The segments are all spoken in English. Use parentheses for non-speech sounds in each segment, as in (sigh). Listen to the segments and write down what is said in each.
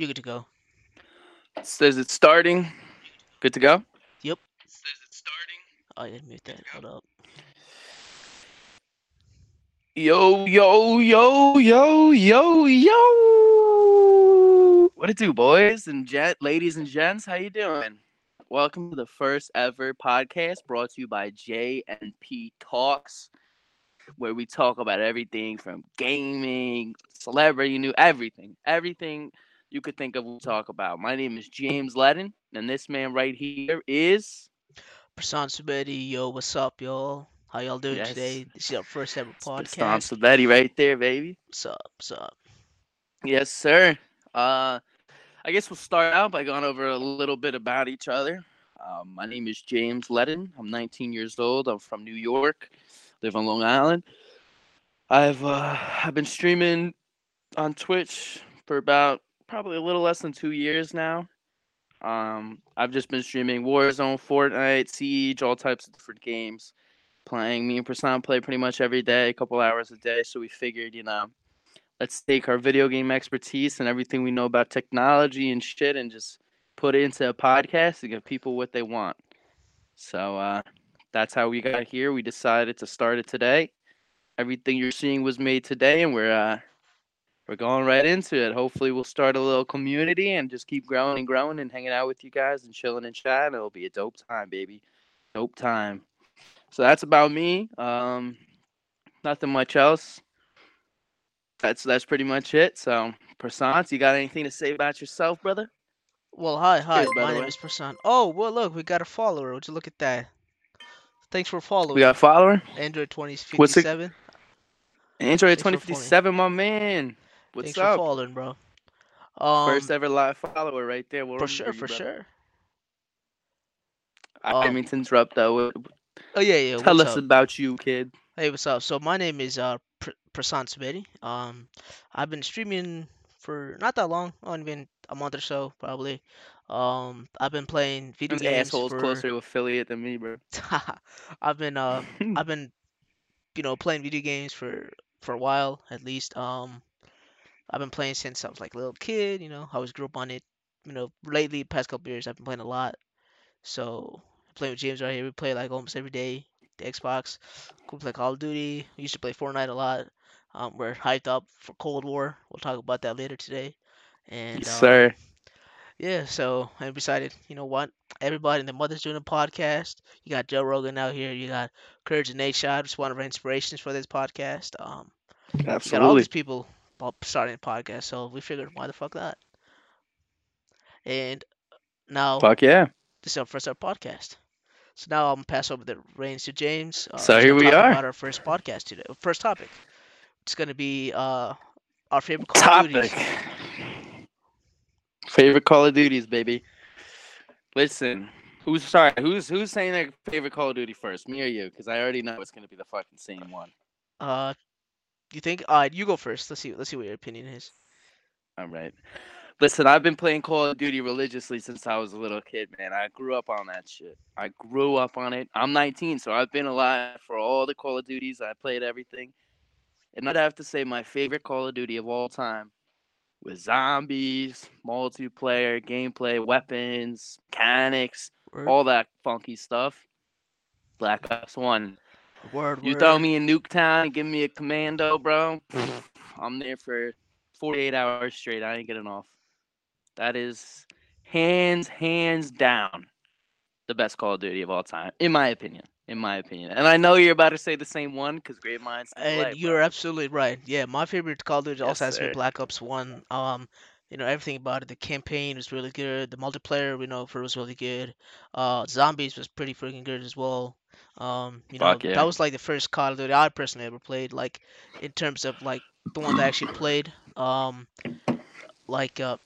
You good to go? Says it's starting. Good to go. Yep. Says it's starting. Oh, I didn't mute that. Hold up. Yo, yo, yo, yo, yo, yo. What it do, boys and jet, ladies and gents? How you doing? Welcome to the first ever podcast brought to you by J and P Talks, where we talk about everything from gaming, celebrity news, everything, everything you could think of. We talk about. My name is James Ledden, and this man right here is Prasan Subedi, yo, what's up, y'all? How y'all doing Yes. today? This is our first ever podcast. podcast. Subedi right there, baby. What's up? What's up? Yes, sir. Uh, I guess we'll start out by going over a little bit about each other. Um, my name is James Ledden. I'm 19 years old. I'm from New York. Live on Long Island. I've uh, I've been streaming on Twitch for about probably a little less than two years now. Um, I've just been streaming Warzone, Fortnite, Siege, all types of different games. Playing me and Prasan play pretty much every day, a couple hours a day. So we figured, you know, let's take our video game expertise and everything we know about technology and shit and just put it into a podcast to give people what they want. So uh, that's how we got here. We decided to start it today. Everything you're seeing was made today, and we're uh, we're going right into it. Hopefully, we'll start a little community and just keep growing and growing and hanging out with you guys and chilling and chatting. It'll be a dope time, baby. Dope time. So that's about me. Um, nothing much else that's that's pretty much it. So, Prasant, you got anything to say about yourself, brother? Well, hi, hi. Cheers, My name way. is Prasan. Oh, well, look, we got a follower. Would you look at that? Thanks for following. We got a follower. Android What's it- 2057. Android Thanks for twenty fifty seven, my man. What's Thanks up? for following, bro. Um, First ever live follower right there. We'll for sure, you, for brother. sure. I Um, didn't mean to interrupt though. Oh yeah, yeah. Tell us up? about you, kid. Hey, what's up? So my name is uh Pr- Prasan Subedi. Um, I've been streaming for not that long, only been a month or so probably. Um, I've been playing video This games asshole's for. closer to affiliate than me, bro. (laughs) I've been uh (laughs) I've been you know playing video games for for a while at least. Um, I've been playing since I was like a little kid. You know, I was grew up on it. You know, lately past couple years I've been playing a lot. So playing with James right here, we play like almost every day. The Xbox, we play Call of Duty. We used to play Fortnite a lot. Um, we're hyped up for Cold War. We'll talk about that later today. And yes, um, sir. yeah, so I decided, you know what? Everybody and their mother's doing a podcast. You got Joe Rogan out here. You got Courage and Nadeshot, is one of our inspirations for this podcast. Um, you got all these people starting a podcast, so we figured, why the fuck not? And now Fuck yeah. this is our first our podcast. So now I'm gonna pass over the reins to James. Uh, So here we are. About our first podcast today, first topic. It's gonna be uh, our favorite Call of Topic. Duties. Favorite Call of Duties, baby. Listen, who's sorry? Who's who's saying their favorite Call of Duty first? Me or you? Because I already know it's gonna be the fucking same one. Uh, you think? All right, you go first. Let's see. Let's see what your opinion is. All right. Listen, I've been playing Call of Duty religiously since I was a little kid, man. I grew up on that shit. I grew up on it. I'm 19, so I've been alive for all the Call of Duties. I played everything. And I'd have to say my favorite Call of Duty of all time was zombies, multiplayer, gameplay, weapons, mechanics, all that funky stuff. Black Ops 1. Word, You word. throw me in Nuketown and give me a commando, bro. I'm there for 48 hours straight. I ain't getting off. That is hands, hands down the best Call of Duty of all time, in my opinion. In my opinion. And I know you're about to say the same one because great minds. And alike, you're bro. absolutely right. Yeah, my favorite Call of Duty also Yes, has to be. Black Ops One. Um, you know everything about it. The campaign was really good. The multiplayer we know for was really good. Uh, zombies was pretty freaking good as well. Um, you know yeah. that was like the first Call of Duty I personally ever played. Like in terms of like the one that I actually played. Um, like uh,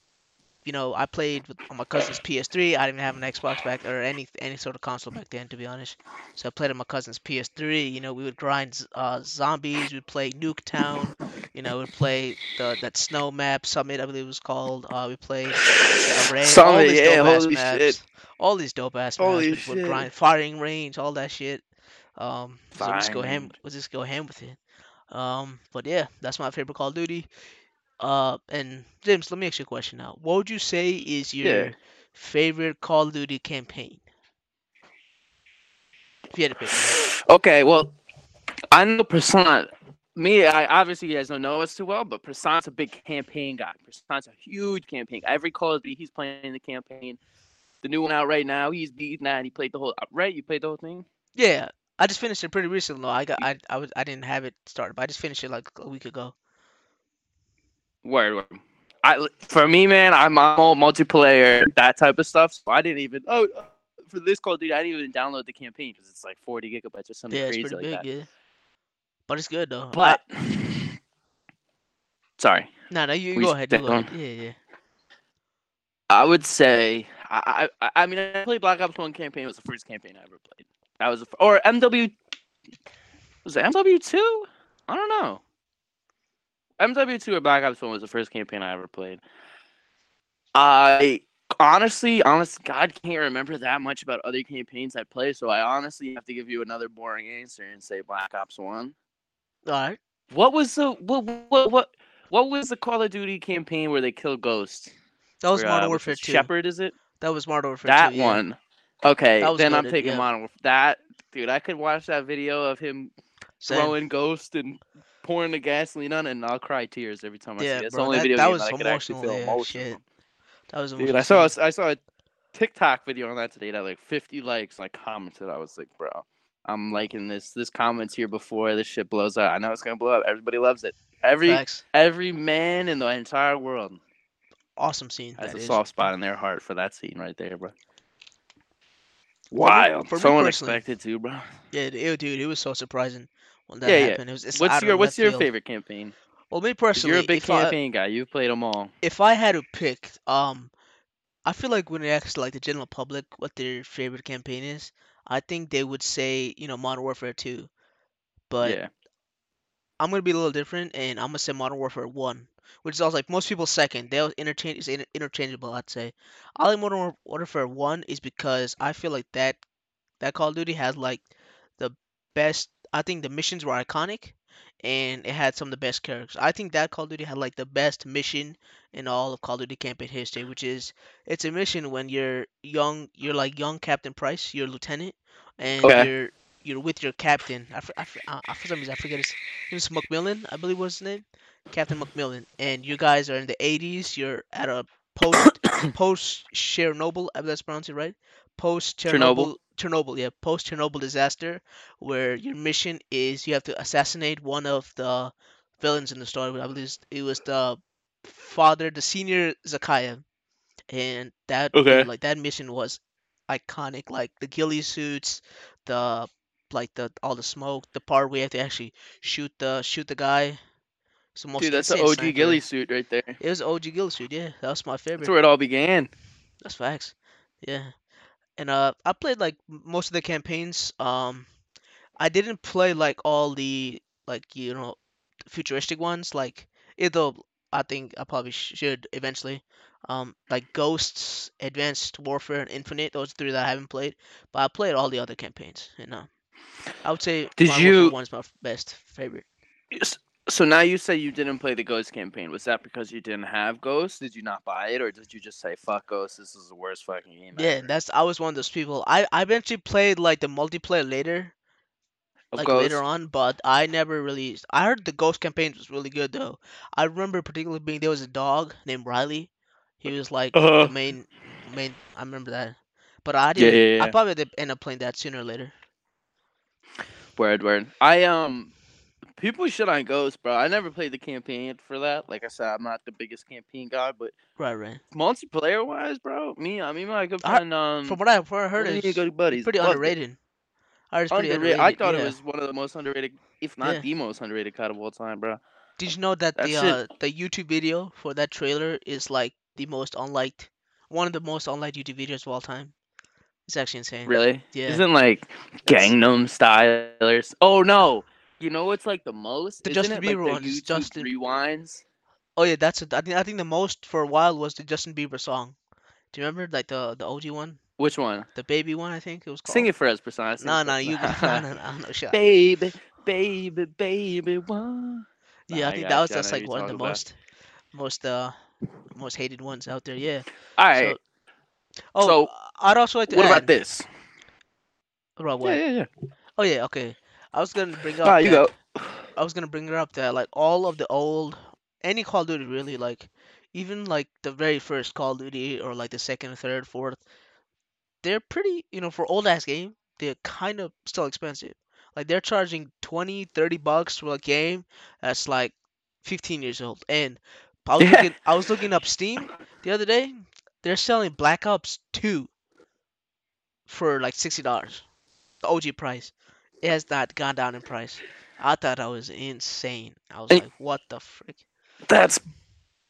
you know I played with, on my cousin's PS3. I didn't even have an Xbox back or any any sort of console back then, to be honest. So I played on my cousin's PS3. You know, we would grind uh, zombies. We'd play Nuketown. You know, we'd play the that snow map summit, I believe it was called. Uh, we played array. all Summit, these yeah, dope ass holy maps. shit. All these dope ass Holy maps. Shit. grind firing range, all that shit. Um, so we just go ham. We just go ham with it. Um, but yeah, that's my favorite Call of Duty. Uh, and James, let me ask you a question now. What would you say is Yeah. your favorite Call of Duty campaign? If you had to pick one. okay, well, I know Persona. Me, I obviously you guys don't know us too well, but Persona's a big campaign guy. Persona's a huge campaign. guy. Every Call of Duty, he's playing the campaign. The new one out right now, he's beating that. He played the whole. Right, you played the whole thing. Yeah, I just finished it pretty recently. though. I got I I was I didn't have it started, but I just finished it like a week ago. Word, word. I for me, man, I'm all multiplayer, that type of stuff. So I didn't even. Oh, uh, for this Call dude, I didn't even download the campaign because it's like 40 gigabytes or something Yeah, it's crazy pretty like big. that. Yeah, but it's good though. But (sighs) sorry. no, no, you, you go ahead. You go ahead. Yeah, yeah. I would say I, I I mean I played Black Ops One campaign. It was the first campaign I ever played. That was f- or MW was it MW two? I don't know. MW two or Black Ops One was the first campaign I ever played. I honestly, honest God, can't remember that much about other campaigns I played. So I honestly have to give you another boring answer and say Black Ops One. All right. What was the what what what what was the Call of Duty campaign where they kill ghosts? That was Where, Modern uh, Warfare 2. Shepard, is it? That was Modern Warfare that 2. yeah. one. Okay, That then I'm taking yeah. Modern Warfare. That dude, I could watch that video of him Same. throwing Ghost and pouring the gasoline on it, and I'll cry tears every time I see it. It's bro, the only that- video that was that I could actually feel yeah, emotional. shit. That was Dude, I saw a, I saw a TikTok video on that today that like 50 likes. And I commented, I was like, bro, I'm liking this. This comments here before this shit blows up. I know it's gonna blow up. Everybody loves it. Every Facts. every man in the entire world Awesome scene. has that a is. soft spot in their heart for that scene right there, bro. Wild. for me so personally- unexpected too, bro. Yeah, it, dude, it was so surprising when that Yeah, yeah. It was, it's What's your What's your field. favorite campaign? Well, me personally, You're a big if I, campaign guy. You've played them all. if I had to pick, um, I feel like when they ask like the general public what their favorite campaign is, I think they would say you know Modern Warfare 2, but yeah. I'm gonna be a little different, and I'm gonna say Modern Warfare One, which is also like most people second. They'll interchange is inter- interchangeable. I'd say. I like Modern Warfare One is because I feel like that that Call of Duty has like the best. I think the missions were iconic, and it had some of the best characters. I think that Call of Duty had like the best mission in all of Call of Duty campaign history, which is it's a mission when you're young, you're like young Captain Price, you're a lieutenant, and Okay. you're you're with your captain. I, for, I, for- uh, for some reason I forget his it was MacMillan, I believe was his name, Captain MacMillan, and you guys are in the 80s. You're at a post (coughs) post Chernobyl, I believe that's pronounced it right. Post Chernobyl, Chernobyl, yeah, post Chernobyl disaster, where your mission is you have to assassinate one of the villains in the story. I believe it was the father, the senior Zakhaev, and that Okay. like that mission was iconic. Like the ghillie suits, the like the all the smoke, the part where you have to actually shoot the shoot the guy. It's most Dude, that's the OG sniper. ghillie suit right there. It was OG ghillie suit, yeah. That was my favorite. That's where it all began. That's facts. Yeah. And uh I played like most of the campaigns. Um I didn't play like all the like you know futuristic ones like although I think I probably should eventually. Um like Ghosts, Advanced Warfare and Infinite, those three that I haven't played, but I played all the other campaigns, you know. I would say Did you- 1's my best favorite. So now you say you didn't play the Ghost campaign. Was that because you didn't have Ghost? Did you not buy it, or did you just say "fuck Ghost"? This is the worst fucking game. Yeah, ever? that's I was one of those people. I I eventually played like the multiplayer later, Of like Ghost? later on, but I never really. I heard the Ghost campaign was really good though. I remember particularly being there was a dog named Riley. He was like Uh-huh. the main main. I remember that, but I didn't. yeah, I yeah. probably did end up playing that sooner or later. Word, word. I um, people shit on Ghost, bro. I never played the campaign for that. Like I said, I'm not the biggest campaign guy, but Right, right. multiplayer wise, bro, me, I mean, my good I- friend, um, From what I've what I heard, it's good buddies, pretty it. underrated. I pretty Underrated. underrated. I thought yeah. it was one of the most underrated, if not Yeah. the most underrated cut of all time, bro. Did you know that That the uh, the YouTube video for that trailer is like the most unliked, one of the most unliked YouTube videos of all time? It's actually insane. Really? Yeah. Isn't like Gangnam Style or Oh no. You know what's like the most? The Isn't Justin it, Bieber the one, it's Justin- rewinds. Oh yeah, that's a, I think I think the most for a while was the Justin Bieber song. Do you remember like the the OG one, Which one? the baby one? I think it was called. Sing it for us, Persona. No, no, you. (laughs) (laughs) No, no, no, no, shut. baby, baby, baby, one. Yeah, I think that was just like one of the most. most uh most hated ones out there. Yeah. All right. So, oh, I'd also like to what about this? About what? Yeah, yeah, yeah. Oh yeah. Okay. I was gonna bring up. Ah, you that- go. I was gonna bring it up that like all of the old any Call of Duty really like even like the very first Call of Duty or like the second, third, fourth, they're pretty you know for old ass game they're kind of still expensive. Like they're charging 20, 30 bucks for a game that's like 15 years old. And I was Yeah. looking I was looking up Steam the other day. They're selling Black Ops 2 for like sixty dollars, the OG price. It has not gone down in price. I thought I was insane. I was like, what the frick? That's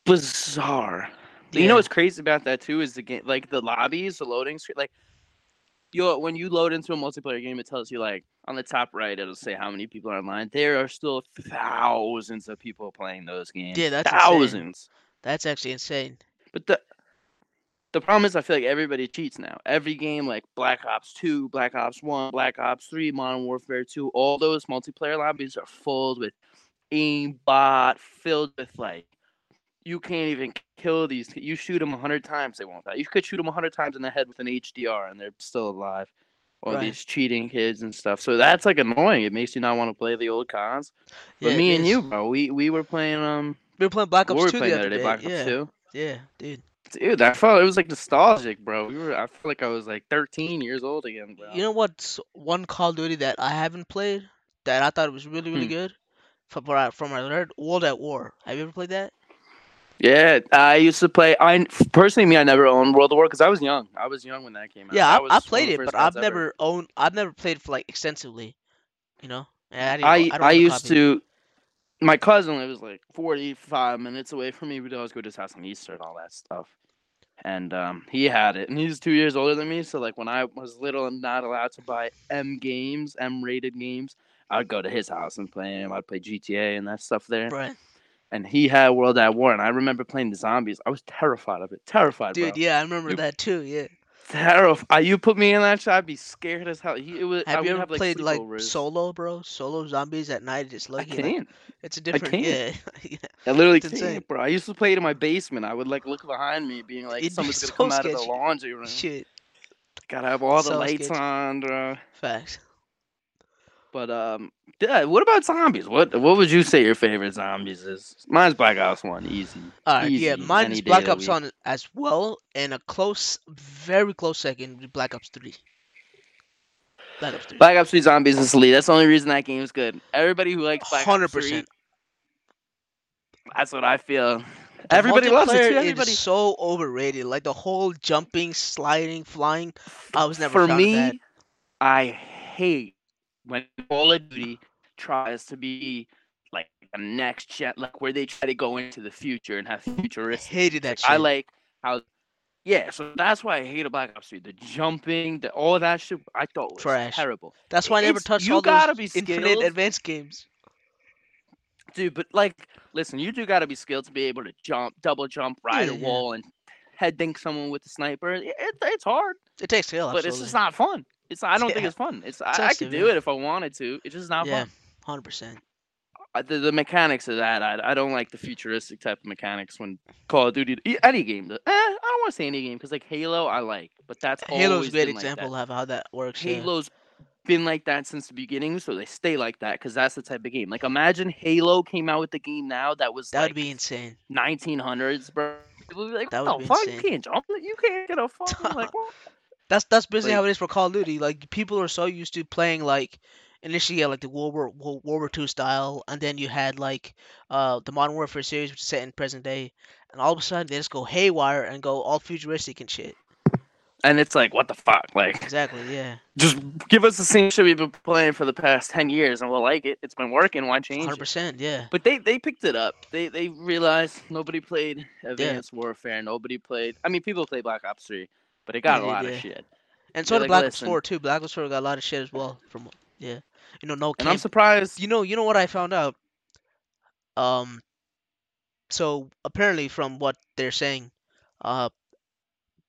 bizarre. You know what's crazy about that too is the game, like the lobbies, the loading screen, like you when you load into a multiplayer game, it tells you like on the top right, it'll say how many people are online. There are still thousands of people playing those games. Yeah, that's insane. thousands. That's actually insane. But the the problem is, I feel like everybody cheats now. Every game, like Black Ops Two, Black Ops One, Black Ops Three, Modern Warfare Two, all those multiplayer lobbies are filled with aimbot, filled with like you can't even kill these. You shoot them a hundred times, they won't die. You could shoot them a hundred times in the head with an HDR, and they're still alive. All Right. these cheating kids and stuff. So that's like annoying. It makes you not want to play the old cons. But Yeah, me and you, bro, we we were playing um. we were playing Black Ops were 2 playing the the other day? day. Black Ops Two. yeah, dude. Dude, I felt it was like nostalgic, bro. We were. I feel like I was like 13 years old again, bro. You know what's one Call of Duty that I haven't played that I thought was really really Hmm. good? From what I, from what I heard, World at War. Have you ever played that? Yeah, I used to play. I personally, me, I never owned World of War because I was young. I was young when that came out. Yeah, I, was I played it, but I've CODs ever. never owned. I've never played for like extensively. You know, And I didn't- I I used to. My cousin lives like 45 minutes away from me. We'd always go to his house on Easter and all that stuff. And um, he had it, and he's two years older than me. So like when I was little and not allowed to buy M games, M rated games, I'd go to his house and play him. I'd play GTA and that stuff there. Right. And he had World at War, and I remember playing the zombies. I was terrified of it. Terrified, Dude, bro. yeah, I remember You- that too. Yeah. Terrified. Uh, you put me in that shit, I'd be scared as hell. He, it was, I Have you would ever have, like, played like solo, bro? Solo zombies at night, just I like, you know, can't. it's a different. can't. Yeah. (laughs) yeah. I literally It's can't, bro. I used to play it in my basement. I would like look behind me, being like, It'd be someone's gonna so come out of the laundry room. Shit. Gotta have all the So lights sketchy. on, bro. Facts. But um, yeah. What about zombies? What What would you say your favorite zombies is? Mine's Black Ops One, easy. All right. Yeah, Easy, mine any is Black Ops One as well, and a close, very close second, be Black Ops Three. Black Ops Three. Black Ops Three Zombies is elite. That's the only reason that game is good. Everybody who likes Black Hundred Ops 3, percent. that's what I feel. Everybody loves it too. Everybody. is so overrated. Like the whole jumping, sliding, flying. I was never For a fan of me. I hate when Call of Duty tries to be like a next gen, like where they try to go into the future and have (laughs) futuristic. I hated that shit. I like how, yeah. So that's why I hated Black Ops 3. The jumping, the all that shit, I thought was Trash. terrible, That's why I never it's- touched you all gotta those be infinite skilled. advanced games. dude. But like, listen, you do gotta be skilled to be able to jump, double jump, ride Yeah, a wall, and head dink someone with a sniper. It, it- it's hard, It takes skill, but absolutely. it's just not fun. It's I don't think it's fun. It's, It's I, I could do it if I wanted to. It's just not fun. yeah, fun. hundred percent. The, the mechanics of that, I, I don't like the futuristic type of mechanics when Call of Duty, any game. Eh, I don't want to say any game because like Halo, I like, but that's Halo's a great been like example of how that works. yeah. Halo's been like that since the beginning, so they stay like that because that's the type of game. Like imagine Halo came out with the game now that was That like would be insane. 1900s, bro. People would be like, That what would the be fuck? insane. You can't jump. You can't get a fucking like. (laughs) What? That's that's basically how it is for Call of Duty. Like people are so used to playing like initially yeah, like the World War World War Two style, and then you had like uh the Modern Warfare series, which is set in present day, and all of a sudden they just go haywire and go all futuristic and shit. And it's like, what the fuck? Like, Exactly. Yeah. just give us the same shit we've been playing for the past 10 years, and we'll like it. It's been working. Why change? Hundred percent. Yeah. But they they picked it up. They they realized nobody played Advanced Warfare. Nobody played. I mean, people play Black Ops 3, but it got Yeah, a lot yeah. of shit. And so did like, Black Ops. Four too. Black Ops Four got a lot of shit as well. From yeah, you know, no And I'm surprised. You know, you know what I found out. Um, so apparently, from what they're saying, uh,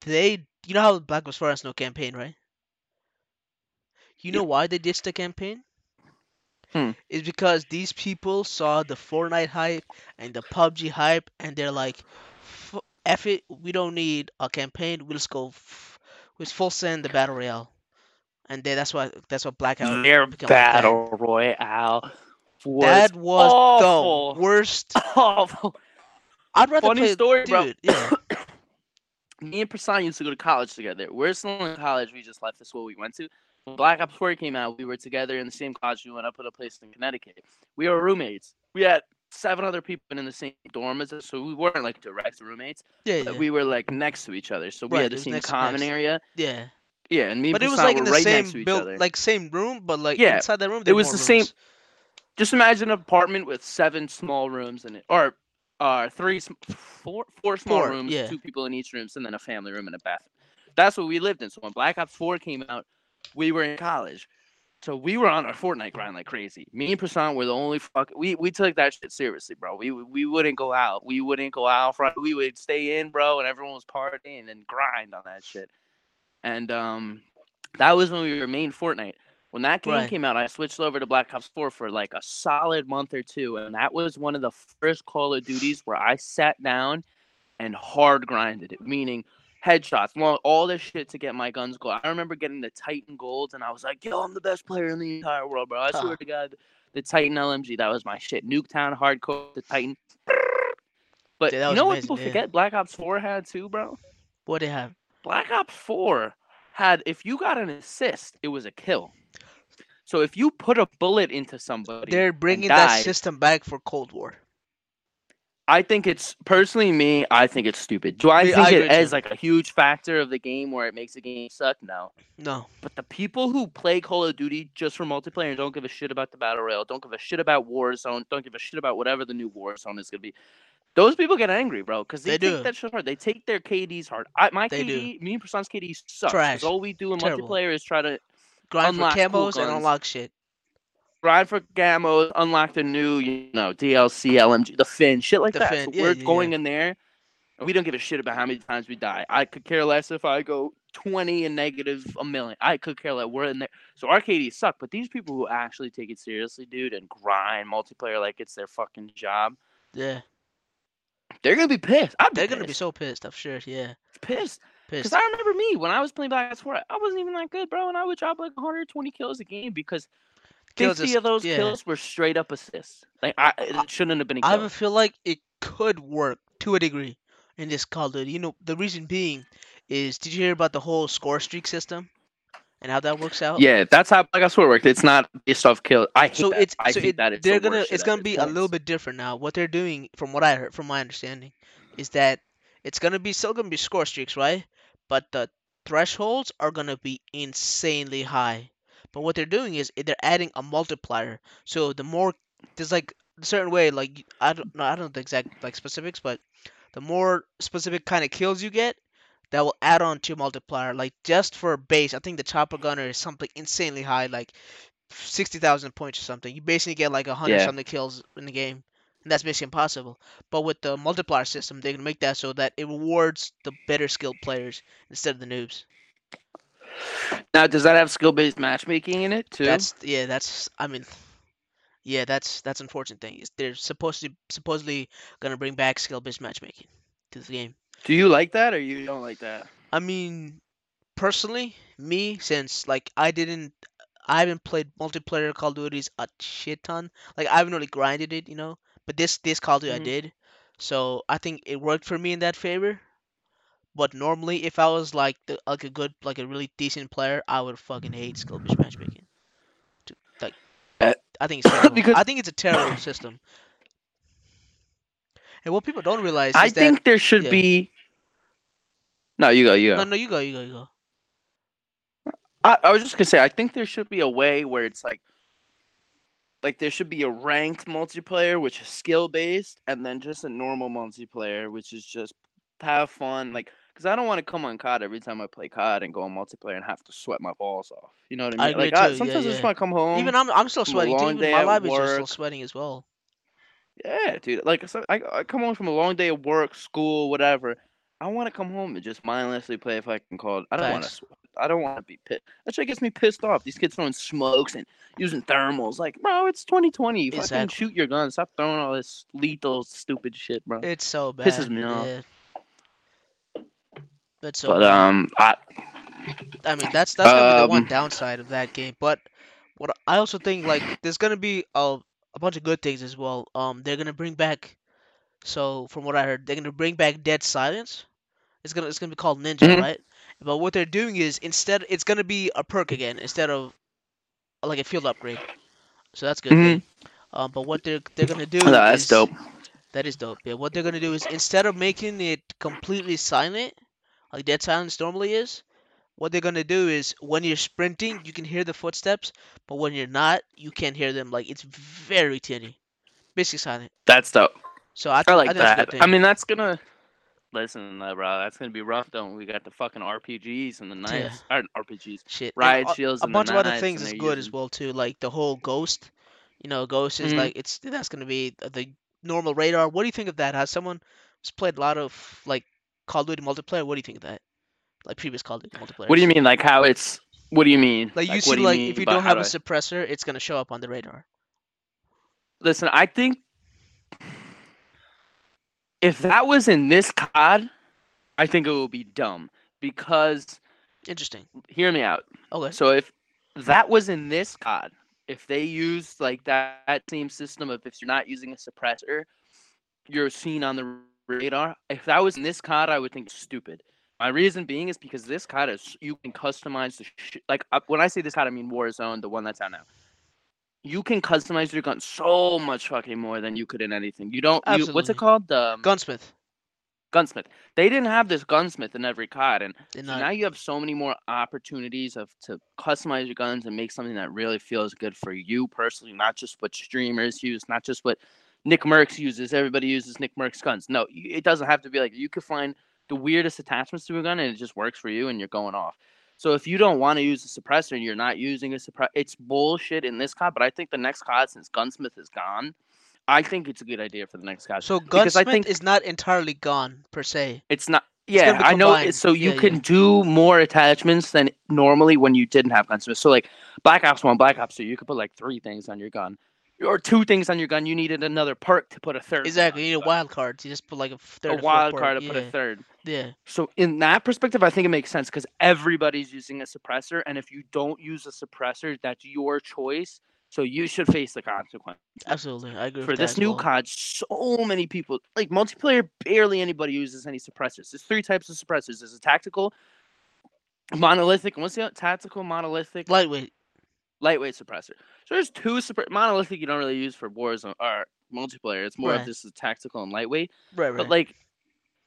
they, you know how Black Ops Four has no campaign, right? You know why they ditched the campaign? Hmm. is because these people saw the Fortnite hype and the PUBG hype, and they're like, It, we don't need a campaign. We'll just go f- with full send the battle royale." And then that's why that's what Blackout Their become like battle royale was that was awful. the worst. (laughs) awful. I'd rather Funny play, story, dude. bro. Yeah, (coughs) Me and Prasan used to go to college together. We're still in college. We just left the school we went to. When Black Ops 4 came out, we were together in the same college. We went up at a place in Connecticut. We were roommates. We had seven other people in the same dorm as us, so we weren't like direct roommates. yeah, yeah. we were like next to each other, so we Right, had the same common area. yeah. Yeah, and me But and it was like in the right same next to each build, like same room, but like Yeah, inside that room, it was the same- just imagine an apartment with seven small rooms in it, or uh, three, four, four small Four, rooms, yeah. two people in each room, and then a family room and a bathroom. That's what we lived in. So when Black Ops 4 came out, we were in college. So we were on our Fortnite grind like crazy. Me and Prasan were the only fuck. We we took that shit seriously, bro. We we wouldn't go out. We wouldn't go out front. We would stay in, bro, and everyone was partying and grind on that shit. And um, that was when we were main Fortnite. When that game Right. came out, I switched over to Black Ops 4 for like a solid month or two, and that was one of the first Call of Duties where I sat down and hard grinded it, meaning headshots, well, all this shit to get my guns gold. I remember getting the Titan golds, and I was like, "Yo, I'm the best player in the entire world, bro." I Huh. swear to God, the Titan LMG, that was my shit. Nuketown hardcore, the Titan. But that you know what amazing, people yeah. forget? Black Ops 4 had too, bro. What they have? Black Ops 4 had if you got an assist, it was a kill. So if you put a bullet into somebody, They're bringing that system back for Cold War. I think it's personally me. I think it's stupid. Do I Me- think I it too. like a huge factor of the game where it makes the game suck? No. No, But the people who play Call of Duty just for multiplayer and don't give a shit about the battle royale, don't give a shit about Warzone, don't give a shit about whatever the new Warzone is gonna be. Those people get angry, bro, because they, They take do. that shit hard. They take their KDs hard. I, my They do. KD, me and Prasan's KD sucks. All we do in Terrible. multiplayer is try to grind for Unlock cool camos and unlock shit. Grind for camos, unlock the new, you know, DLC, LMG, the Finn, shit like The that. Finn, So yeah, we're yeah, going yeah. in there, and we don't give a shit about how many times we die. I could care less if I go 20 and negative a million. I could care less. We're in there. So RKD suck, but these people who actually take it seriously, dude, and grind multiplayer like it's their fucking job, Yeah, they're gonna be pissed. Be they're gonna be so pissed. I'm sure. Yeah, pissed. pissed. Because I remember me when I was playing Black Ops 4, I wasn't even that good, bro, and I would drop like 120 kills a game because Kills 50 of those yeah. kills were straight up assists. Like I, it shouldn't have been a kill. I even feel like it could work to a degree in this Call of Duty. You know, the reason being is, did you hear about the whole score streak system and how that works out? Yeah, that's how Black Ops 4 worked. It's not based off kill. I hate So that. it's I so think it, that it's they're the gonna it's gonna ever. be a little bit different now. What they're doing, from what I heard, from my understanding, is that it's gonna be still gonna be score streaks, right? But the thresholds are gonna be insanely high. But what they're doing is eh, they're adding a multiplier. So the more there's like a certain way, like I don't know, I don't know the exact like specifics, but the more specific kind of kills you get, that will add on to your multiplier. Like just for base, I think the chopper gunner is something insanely high, like sixty thousand points or something. You basically get like a hundred Yeah. something kills in the game, and that's basically impossible. But with the multiplier system, they can make that so that it rewards the better skilled players instead of the noobs. Now, does that have skill based matchmaking in it too? That's yeah, that's I mean, yeah, that's that's unfortunate thing. They're supposed to supposedly gonna bring back skill based matchmaking to the game. Do you like that or you don't like that? I mean, personally, me since like I didn't, I haven't played multiplayer Call of Duties a shit ton. Like I haven't really grinded it, you know. But this this Call of Duty Mhm. I did, so I think it worked for me in that favor. But normally, if I was like the like a good like a really decent player, I would fucking hate skill based matchmaking. Like, Uh, I think it's terrible. (laughs) because- I think it's a terrible system. And what people don't realize is I that think there should yeah. be. No, you go. You go. no, no, you go, you go, you go. I, I was just gonna say, I think there should be a way where it's like, like there should be a ranked multiplayer which is skill based, and then just a normal multiplayer which is just have fun. Like, because I don't want to come on COD every time I play COD and go on multiplayer and have to sweat my balls off. You know what I I mean? agree like, I, too, yeah, sometimes I just yeah. want to come home. Even I'm, I'm still sweating. too. long Even my live is just still sweating as well. Yeah, dude. Like so I, I come home from a long day of work, school, whatever. I want to come home and just mindlessly play if I can call it. I don't want to sweat. I don't want to be pissed. That shit gets me pissed off. These kids throwing smokes and using thermals. Like, bro, it's 2020. Fucking Exactly. shoot your gun. Stop throwing all this lethal, stupid shit, bro. It's so bad. Pisses me off. Yeah. It's so But um, I I mean, that's that's gonna be the one Um, downside of that game. But what I also think, like, there's gonna be a a bunch of good things as well. Um, they're gonna bring back. So from what I heard, they're gonna bring back Dead Silence. It's gonna it's gonna be called Ninja, Mhm. right? But what they're doing is instead it's gonna be a perk again instead of like a field upgrade. So that's good. Mhm. Um, but what they're they're gonna do no, that's is dope. that is dope. Yeah, what they're gonna do is instead of making it completely silent, like Dead Silence normally is, what they're gonna do is when you're sprinting, you can hear the footsteps, but when you're not, you can't hear them. Like it's very tinny, basically silent. That's dope. So I, I th- like think that. good I mean, that's gonna listen, uh, bro. That's gonna be rough. Don't we got the fucking RPGs and the knives? Or RPGs. shit. riot a- shields A and the bunch of other things and is they're good as well too, like the whole ghost. You know, ghost is Mhm. like it's that's gonna be the normal radar. What do you think of that? Has someone who's played a lot of like Call of Duty multiplayer? What do you think of that? Like previous Call of Duty multiplayer. What do you mean? Like how it's? What do you mean? Like you see, like mean if you don't have a do I- suppressor, it's gonna show up on the radar. Listen, I think if that was in this COD, I think it would be dumb because Interesting. hear me out. Okay. So if that was in this COD, if they used like that, that same system of if you're not using a suppressor, you're seen on the radar. If that was in this COD, I would think it's stupid. My reason being is because this COD is you can customize the sh- like uh, when I say this COD, I mean Warzone, the one that's out now. You can customize your gun so much fucking more than you could in anything. You don't. You, what's it called? The um, Gunsmith. gunsmith. They didn't have this gunsmith in every COD, and so now you have so many more opportunities of to customize your guns and make something that really feels good for you personally, not just what streamers use, not just what NickMercs uses. Everybody uses NickMercs guns. No, it doesn't have to be like you could find the weirdest attachments to a gun and it just works for you and you're going off. So if you don't want to use a suppressor and you're not using a suppressor, it's bullshit in this COD. But I think the next COD, since Gunsmith is gone, I think it's a good idea for the next COD. So because I gunsmith think- is not entirely gone per se. It's not. Yeah, I know. So you Yeah, can yeah. do more attachments than normally when you didn't have gunsmith. So like Black Ops One, Black Ops Two, you could put like three things on your gun, or two things on your gun. You needed another perk to put a third. Exactly. You need a wild card. You just put like a third. a wild card to yeah. put a third. Yeah. So in that perspective, I think it makes sense because everybody's using a suppressor, and if you don't use a suppressor, that's your choice. So you should face the consequence. Absolutely. I agree For with this new well. COD, so many people like multiplayer. Barely anybody uses any suppressors. There's three types of suppressors. There's a tactical, monolithic, what's the other? tactical, monolithic, Lightweight. Lightweight suppressor. So there's two suppre- monolithic you don't really use for wars or multiplayer. It's more Right. of this is tactical and lightweight. Right. Right. But like,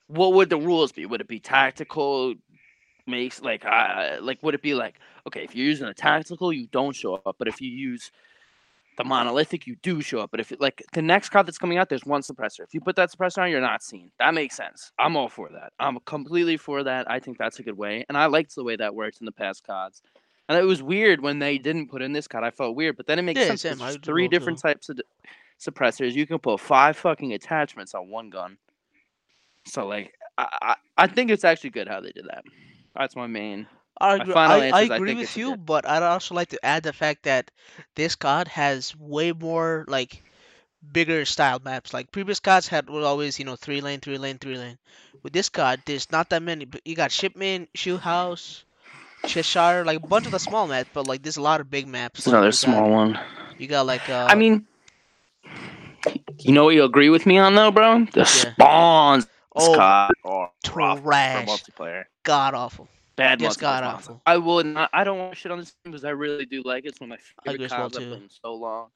what would the rules be? Would it be tactical? Makes like uh like would it be like okay if you're using a tactical you don't show up but if you use the monolithic you do show up but if it, like the next card that's coming out there's one suppressor if you put that suppressor on you're not seen that makes sense I'm all for that I'm completely for that I think that's a good way and I liked the way that worked in the past cards and it was weird when they didn't put in this card I felt weird but then it makes Yeah, sense there's three different too. types of d- suppressors you can put five fucking attachments on one gun so like I, I I think it's actually good how they did that. That's my main. I agree, final I, answer I agree with you, good- but I'd also like to add the fact that this COD has way more like bigger style maps. Like previous CODs had were always you know three lane, three lane, three lane. With this COD, there's not that many. But you got Shipment, Shoe House, Cheshire, like a bunch of the small maps, but like there's a lot of big maps. It's Like, another you got- small one. You got like uh, I mean, you know what you agree with me on though, bro? The spawns oh, are rough trash. multiplayer. god awful. Bad Yes, god awful. I would not. I don't want shit on this game because I really do like it. It's one of my favorite CODs I've played in so long.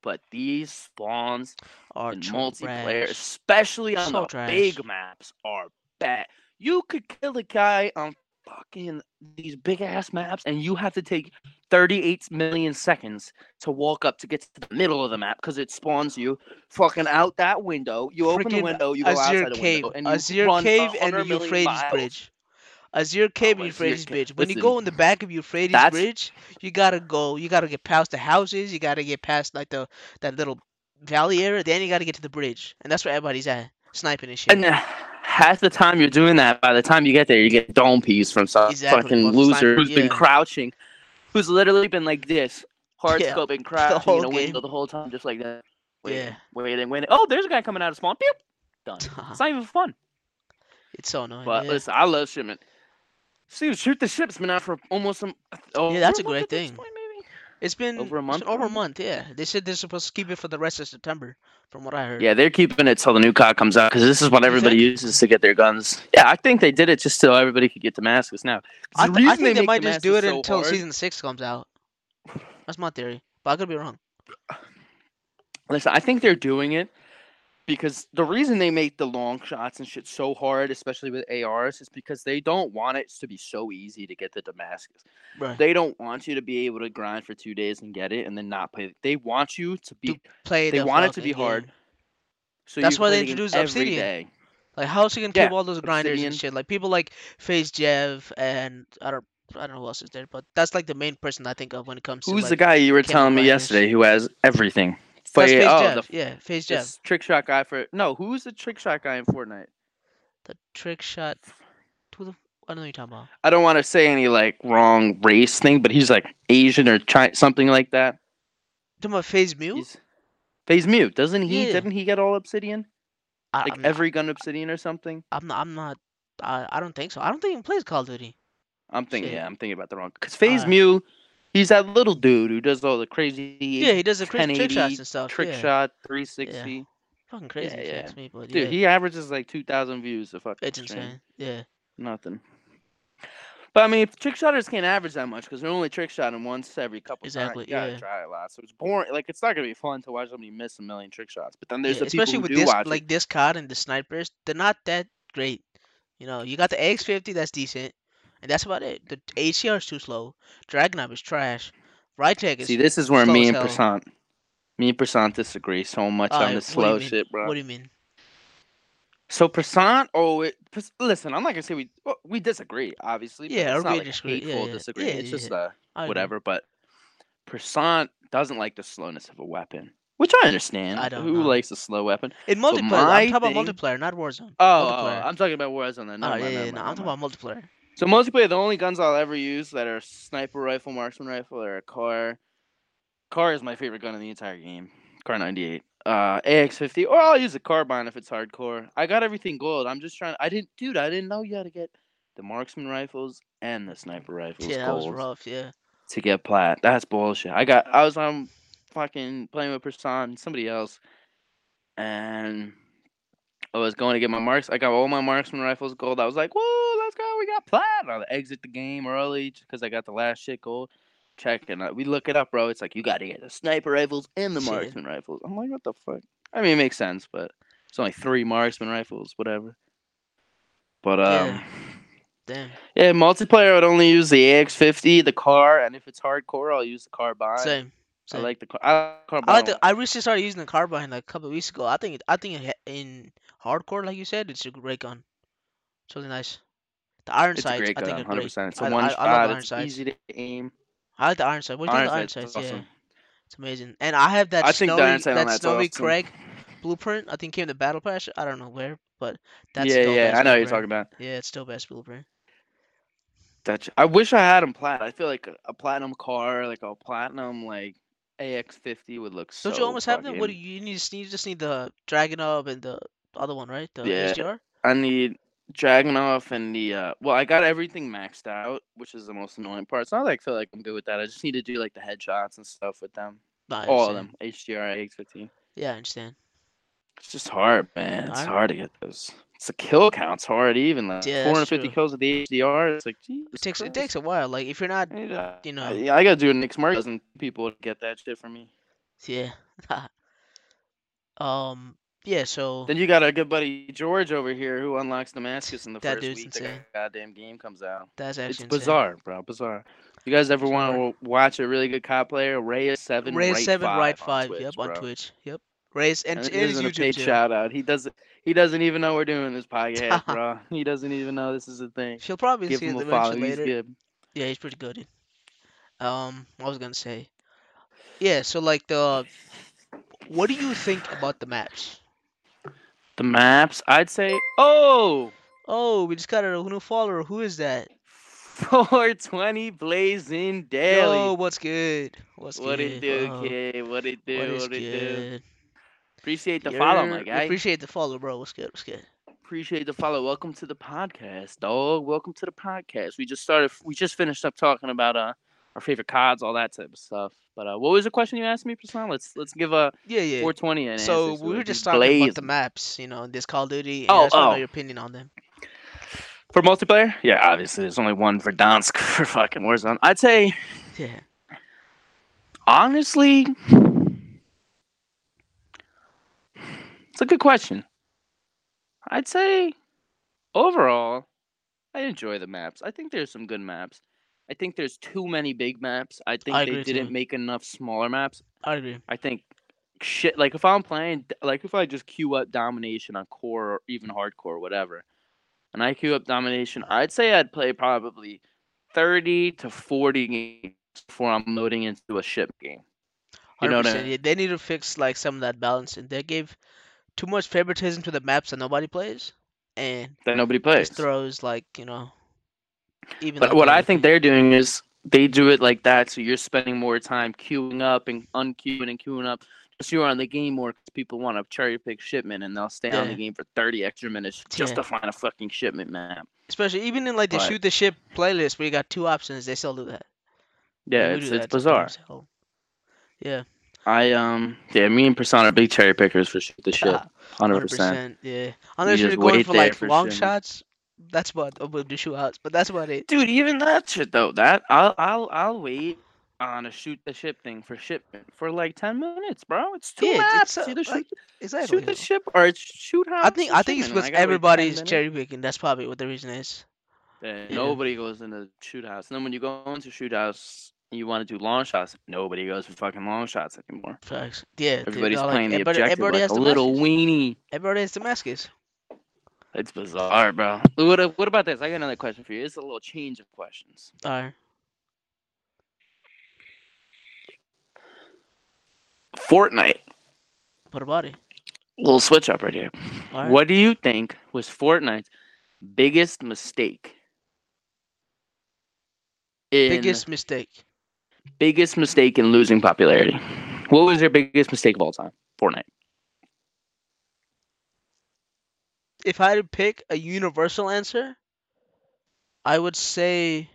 But these spawns Are multiplayer, especially on So the trash. big maps, are bad. You could kill a guy on fucking these big ass maps, and you have to take 38 million seconds to walk up to get to the middle of the map because it spawns you fucking out that window. You open the window, you go Azhir outside the Cave, window, and you Azhir run Cave, and the Euphrates miles. Bridge. Azhir oh, Cave and Euphrates Cave. Bridge. When you go in the back of Euphrates that's- Bridge, you gotta go. You gotta get past the houses. You gotta get past like the that little valley area. Then you gotta get to the bridge, and that's where everybody's at, sniping and shit. And uh, half the time you're doing that, by the time you get there, you get dome piece from some Exactly, fucking from loser who's been crouching, who's literally been like this, hard Yeah, scoping, crouching in a window the whole time, just like that. Waiting, Yeah. waiting, waiting. Oh, there's a guy coming out of spawn. Pew! Done. (laughs) It's not even fun. It's so annoying. But yeah. listen, I love shipment. See, shoot the ship's been out for almost some. Oh, Yeah, that's a great thing. point? It's been Over a month over a month. Yeah, they said they're supposed to keep it for the rest of September, from what I heard. Yeah, they're keeping it till the new COD comes out because this is what everybody uses to get their guns. Yeah, I think they did it just so everybody could get Damascus now. I, the th- I think they make might just do it so until hard- season six comes out. That's my theory, but I could be wrong. Listen, I think they're doing it because the reason they make the long shots and shit so hard, especially with ARs, is because they don't want it to be so easy to get the Damascus. Right. They don't want you to be able to grind for two days and get it and then not play. They want you to be. To play they the want it to be fucking hard. game. So That's why they the game introduced Obsidian. day. Like, how else you gonna Yeah, keep all those grinders Obsidian. and shit? Like people like FaZe Jev and I don't I don't know who else is there, but that's like the main person I think of when it comes to Who's like, the guy you were telling me yesterday who has everything? That's Fa- FaZe oh, Jev. the yeah, FaZe. This trick shot guy for no, who's the trick shot guy in Fortnite? The trick shot. Who the? I don't know what you're talking about. I don't want to say any like wrong race thing, but he's like Asian or Chi- something like that. talking about FaZe Mew? He's FaZe Mew doesn't he? Yeah. Didn't he get all obsidian? I, Like I'm, every gun obsidian or something? I'm not. I'm not. I, I don't think so. I don't think he plays Call of Duty. I'm thinking, Shit. yeah, I'm thinking about the wrong. Because FaZe Alright. Mew, he's that little dude who does all the crazy Yeah, he does the cra- trick shots and stuff. trick yeah. shot 360. Fucking crazy. you yeah. me, but Dude, yeah, he averages like 2,000 views a fucking it's insane. Yeah. Nothing. But I mean, if trick shotters can't average that much because they're only trick shotting once every couple Exactly, times. You gotta yeah. try a lot, so it's boring. Like it's not gonna be fun to watch somebody miss a million trick shots. But then there's yeah, the people especially who with this watch like it. this card and the snipers, they're not that great. You know, you got the X50 that's decent, and that's about it. The HDR is too slow. Dragunov is trash. Rytec is. See, this is where me and. Prasant, me and Prasant disagree so much on this slow shit, bro. What do you mean? So Prasant, oh, it, listen, I'm not gonna say we well, we disagree, obviously. Yeah, it's not like disagree. Yeah, yeah. disagreement. Yeah, it's yeah, just yeah. uh, whatever. But Prasant doesn't like the slowness of a weapon, which I understand. I don't Who know. likes a slow weapon? In multiplayer, I'm talking thing- about multiplayer, not Warzone. Oh, oh. I'm talking about Warzone. Then. Oh, yeah, mind, yeah, never no, I'm talking about multiplayer. So multiplayer, the only guns I'll ever use that are sniper rifle, marksman rifle, or a car. Car is my favorite gun in the entire game. Kar 98. Uh, AX50, or I'll use a carbine if it's hardcore. I got everything gold. I'm just trying. I didn't, dude. I didn't know you had to get the marksman rifles and the sniper rifles Yeah, that was gold rough. Yeah. to get plat. That's bullshit. I got. I was on fucking playing with Person, somebody else, and I was going to get my marks. I got all my marksman rifles gold. I was like, "Whoa, let's go! We got plat!" I'll exit the game early because I got the last shit gold. Check and uh, we look it up, bro. It's like you got to get the sniper rifles and the (laughs) Shit. marksman rifles. I'm like, what the fuck? I mean, it makes sense, but it's only three marksman rifles, whatever. But um. Yeah. Damn. Yeah, multiplayer I would only use the AX50, the car, and if it's hardcore, I'll use the carbine. Same. I like the car. I like carbine. I like the, I recently started using the carbine like a couple of weeks ago. I think I think in, in hardcore, like you said, it's a great gun. It's really nice. The iron it's a sights, great I think, are hundred great. percent. It's I- a I- one I shot. iron It's sights. easy to aim. I like the iron sight. What do you think iron Iron sights? sight's Yeah, it's amazing. And I have that I snowy, that that's snowy awesome. Craig blueprint. I think came in the battle pass. I don't know where, but that's yeah, still yeah, best I know what you're talking about. Yeah, it's still best blueprint. That I wish I had them plat. I feel like a, a platinum car, like a platinum like AX50 would look so. Don't you almost have them? What do you, you need? You just need the Dragunov and the other one, right? The Yeah. HDR. I need Dragunov and the uh well, I got everything maxed out, which is the most annoying part. It's not like I feel like I'm good with that. I just need to do like the headshots and stuff with them. All of them. HDR, AX15. Yeah, I understand. It's just hard, man. It's Alright. hard to get those. It's the kill count's hard even. Like Yeah, 450 true. kills with the HDR. It's like, Jesus It takes it takes a while. Like if you're not, I uh, you know. I- yeah, I gotta do a Nick Smart doesn't people get that shit from me. yeah. (laughs) um. Yeah. So Then you got our good buddy George over here who unlocks Damascus in the That first dude's week the goddamn game comes out. that's It's actually insane. bizarre, bro. Bizarre. You guys ever want to watch a really good cop player? Ray is seven. Ray right seven, five right five. Yep, bro. on Twitch. Yep. Ray's and, And and his isn't a YouTube paid shout out. He doesn't. He doesn't even know we're doing this podcast, (laughs) bro. He doesn't even know this is a thing. She'll probably Give see him it a follow. eventually He's later. good. Yeah, he's pretty good. Um, what was gonna say? Yeah, so like the, what do you think about the maps? The maps, I'd say. Oh, Oh, we just got a new follower. Who is that? (laughs) 420 Blazing Daily. Yo, what's good? What's good? what good? it do, Oh, kid? What it do? What is What, it do? Appreciate the follow, my guy. Appreciate the follow, bro. What's good? What's good? Appreciate the follow. Welcome to the podcast, dog. Welcome to the podcast. We just started. We just finished up talking about uh our favorite cards, all that type of stuff. But uh, what was the question you asked me, Prasan? Let's let's give a Yeah, yeah. 420 an So we were just talking about the maps, you know, this Call of Duty. And Oh, I just oh. know your opinion on them. For multiplayer, yeah, obviously there's only one Verdansk (laughs) for fucking Warzone. I'd say Yeah. honestly, it's a good question. I'd say overall, I enjoy the maps. I think there's some good maps. I think there's too many big maps. I think I they didn't make enough smaller maps. I agree. I think shit like if I'm playing like if I just queue up domination on core or even hardcore whatever, and I queue up domination, I'd say I'd play probably thirty to forty games before I'm loading into a ship game. You know what I 100%. Yeah, they need to fix like some of that balance, and they gave too much favoritism to the maps that nobody plays, and That nobody plays. just throws like you know. Even But what I think they're doing is they do it like that, so you're spending more time queuing up and unqueuing and queuing up. So you're on the game more because people want to cherry pick shipment and they'll stay on the game for 30 extra minutes just Yeah. to find a fucking shipment map. especially even in like the But- shoot the ship playlist where you got two options, they still do that. Yeah, we it's it's that bizarre. Yeah. I um yeah, me and Persona are big cherry pickers for shoot the shit. (laughs) Hundred percent. 100%. Yeah. Unless just you're going for like long shit. shots, that's about with the shootouts, but that's about it. Dude, even that shit though, that I'll I'll I'll wait on a shoot the ship thing for shipment for like ten minutes, bro. It's two Yeah, maps. it's, Either shoot, like, Exactly. shoot the ship or it's shoot house. I think I think it's because I gotta wait 10 everybody's cherry picking. That's probably what the reason is. Yeah, Yeah. Nobody goes into shoot house. And then when you go into shoot house you want to do long shots, nobody goes for fucking long shots anymore. Facts. Yeah. Everybody's no, like, playing the everybody, objective everybody like has a little weenie. Everybody has Damascus. It's bizarre, bro. What, uh, what about this? I got another question for you. It's a little change of questions. All right. Fortnite. What about it? Little switch up right here. All right. What do you think was Fortnite's biggest mistake? In biggest mistake? biggest mistake in losing popularity. What was their biggest mistake of all time? Fortnite. If I had to pick a universal answer, I would say.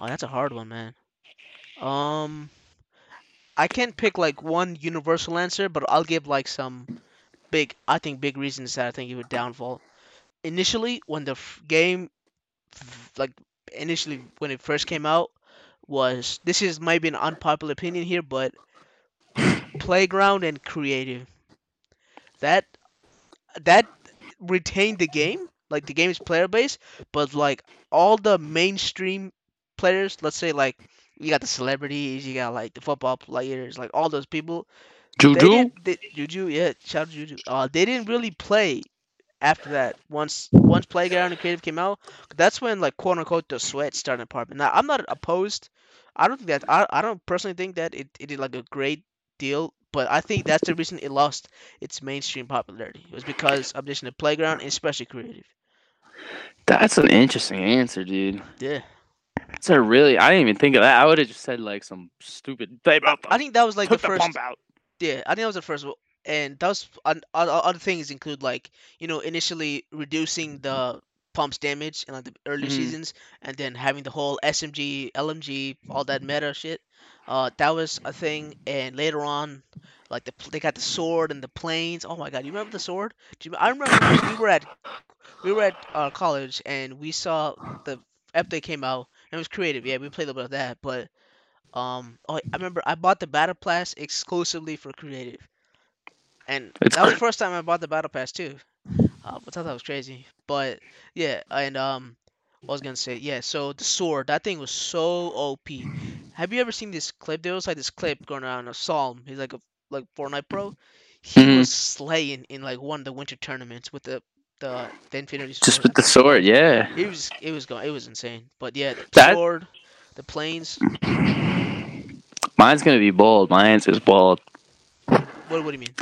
Oh, that's a hard one, man. Um, I can't pick like one universal answer, but I'll give like some big, I think, big reasons that I think it would downfall. Initially, when the f- game, like initially when it first came out, was this is maybe an unpopular opinion here, but playground and creative. That that retained the game, like the game's player base, but like all the mainstream players, let's say like you got the celebrities, you got like the football players, like all those people. They Juju? didn't, they, Juju, yeah, shout out Juju. Uh, they didn't really play after that. Once once Playground and Creative came out, that's when like quote unquote the sweat started popping. Now I'm not opposed. I don't think that I, I don't personally think that it, it did like a great deal, but I think that's the reason it lost its mainstream popularity. It was because of addition to Playground and especially Creative. That's an interesting answer, dude. Yeah, That's a really. I didn't even think of that. I would have just said like some stupid. They to I think that was like the the first. pump out. Yeah, I think that was the first one. And that was on, other things include like you know initially reducing the pump's damage in like the early Mhm. seasons, and then having the whole SMG, LMG, all that meta shit. Uh, that was a thing. And later on, like the they got the sword and the planes. Oh my god, you remember the sword? Do you, I remember we were at we were at uh, college and we saw the update came out and it was creative. Yeah, we played a little bit of that, but um, oh, I remember I bought the battle pass exclusively for creative, and It's that was the first time I bought the battle pass too. Uh, I thought that was crazy, but yeah, and um, what was gonna say? Yeah, so the sword, that thing was so OP. Have you ever seen this clip? There was like this clip going around of Psalm. He's like a like Fortnite pro. He Mhm. was slaying in like one of the winter tournaments with the the, the Infinity Sword. Just with the sword, yeah. It was it was going it was insane. But yeah, the That- sword, the planes. Mine's gonna be bold. My is bold. What what do you mean?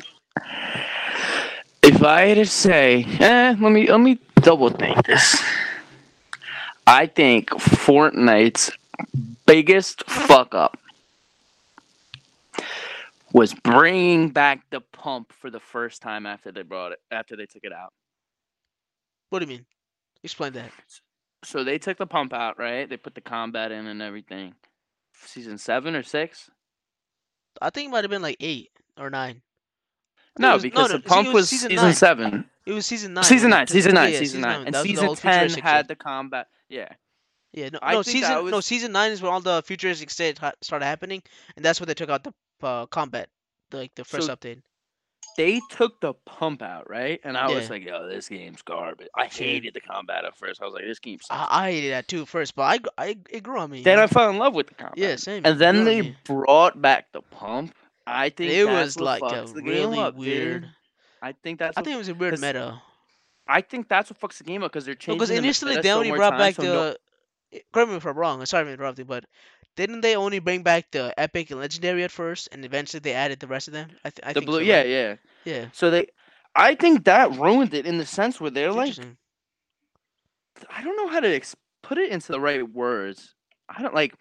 If I had to say, eh, let me let me double think this. I think Fortnite's biggest fuck up was bringing back the pump for the first time after they brought it after they took it out. What do you mean? Explain that. So they took the pump out, right? They put the combat in and everything. Season seven or six? I think it might have been like eight or nine. I think it No, was- because no, the see, pump was was season season, seven. It was season nine. Season when they nine, took- season yeah, nine, season nine, and That was the whole season ten had the combat. Yeah, Yeah, no, I no season no season nine is when all the futuristic shit ha- started happening, and that's when they took out the uh, combat, the, like the first So- update. they took the pump out, right? And I was like, "Yo, this game's garbage." I hated the combat at first. I was like, "This game sucks." I, I hated that too first, but I, I it grew on me. then? I fell in love with the combat. yeah, same. And then they brought back the pump. I think it was like a fucks the game really up, dude. I think that's. I what, think it was a weird meta. I think that's what fucks the game up because they're changing. Because the initially meta they so only more brought times, back so no- the. eh, Correct me if I'm wrong. Sorry for interrupting, but didn't they only bring back the epic and legendary at first, and eventually they added the rest of them? I, th- I the think blue. so, yeah, right? yeah. yeah. So they, I think that ruined it in the sense where they're like, I don't know how to ex- put it into the right words. I don't like.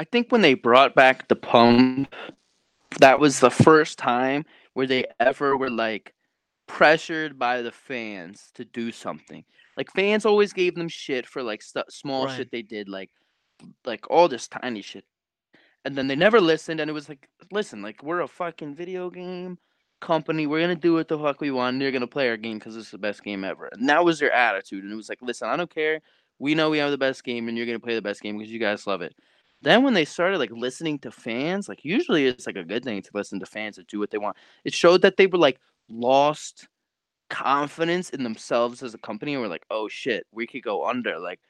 I think when they brought back the pump, that was the first time where they ever were like pressured by the fans to do something. Like fans always gave them shit for like stu- small Right. shit they did, like like all this tiny shit, and then they never listened. And it was like, listen, like we're a fucking video game company. We're gonna do what the fuck we want. And you're gonna play our game because it's the best game ever. And that was their attitude. And it was like, listen, I don't care. We know we have the best game, and you're gonna play the best game because you guys love it. Then when they started like listening to fans, like usually it's like a good thing to listen to fans and do what they want. It showed that they were like lost confidence in themselves as a company and were like, oh shit, we could go under. Like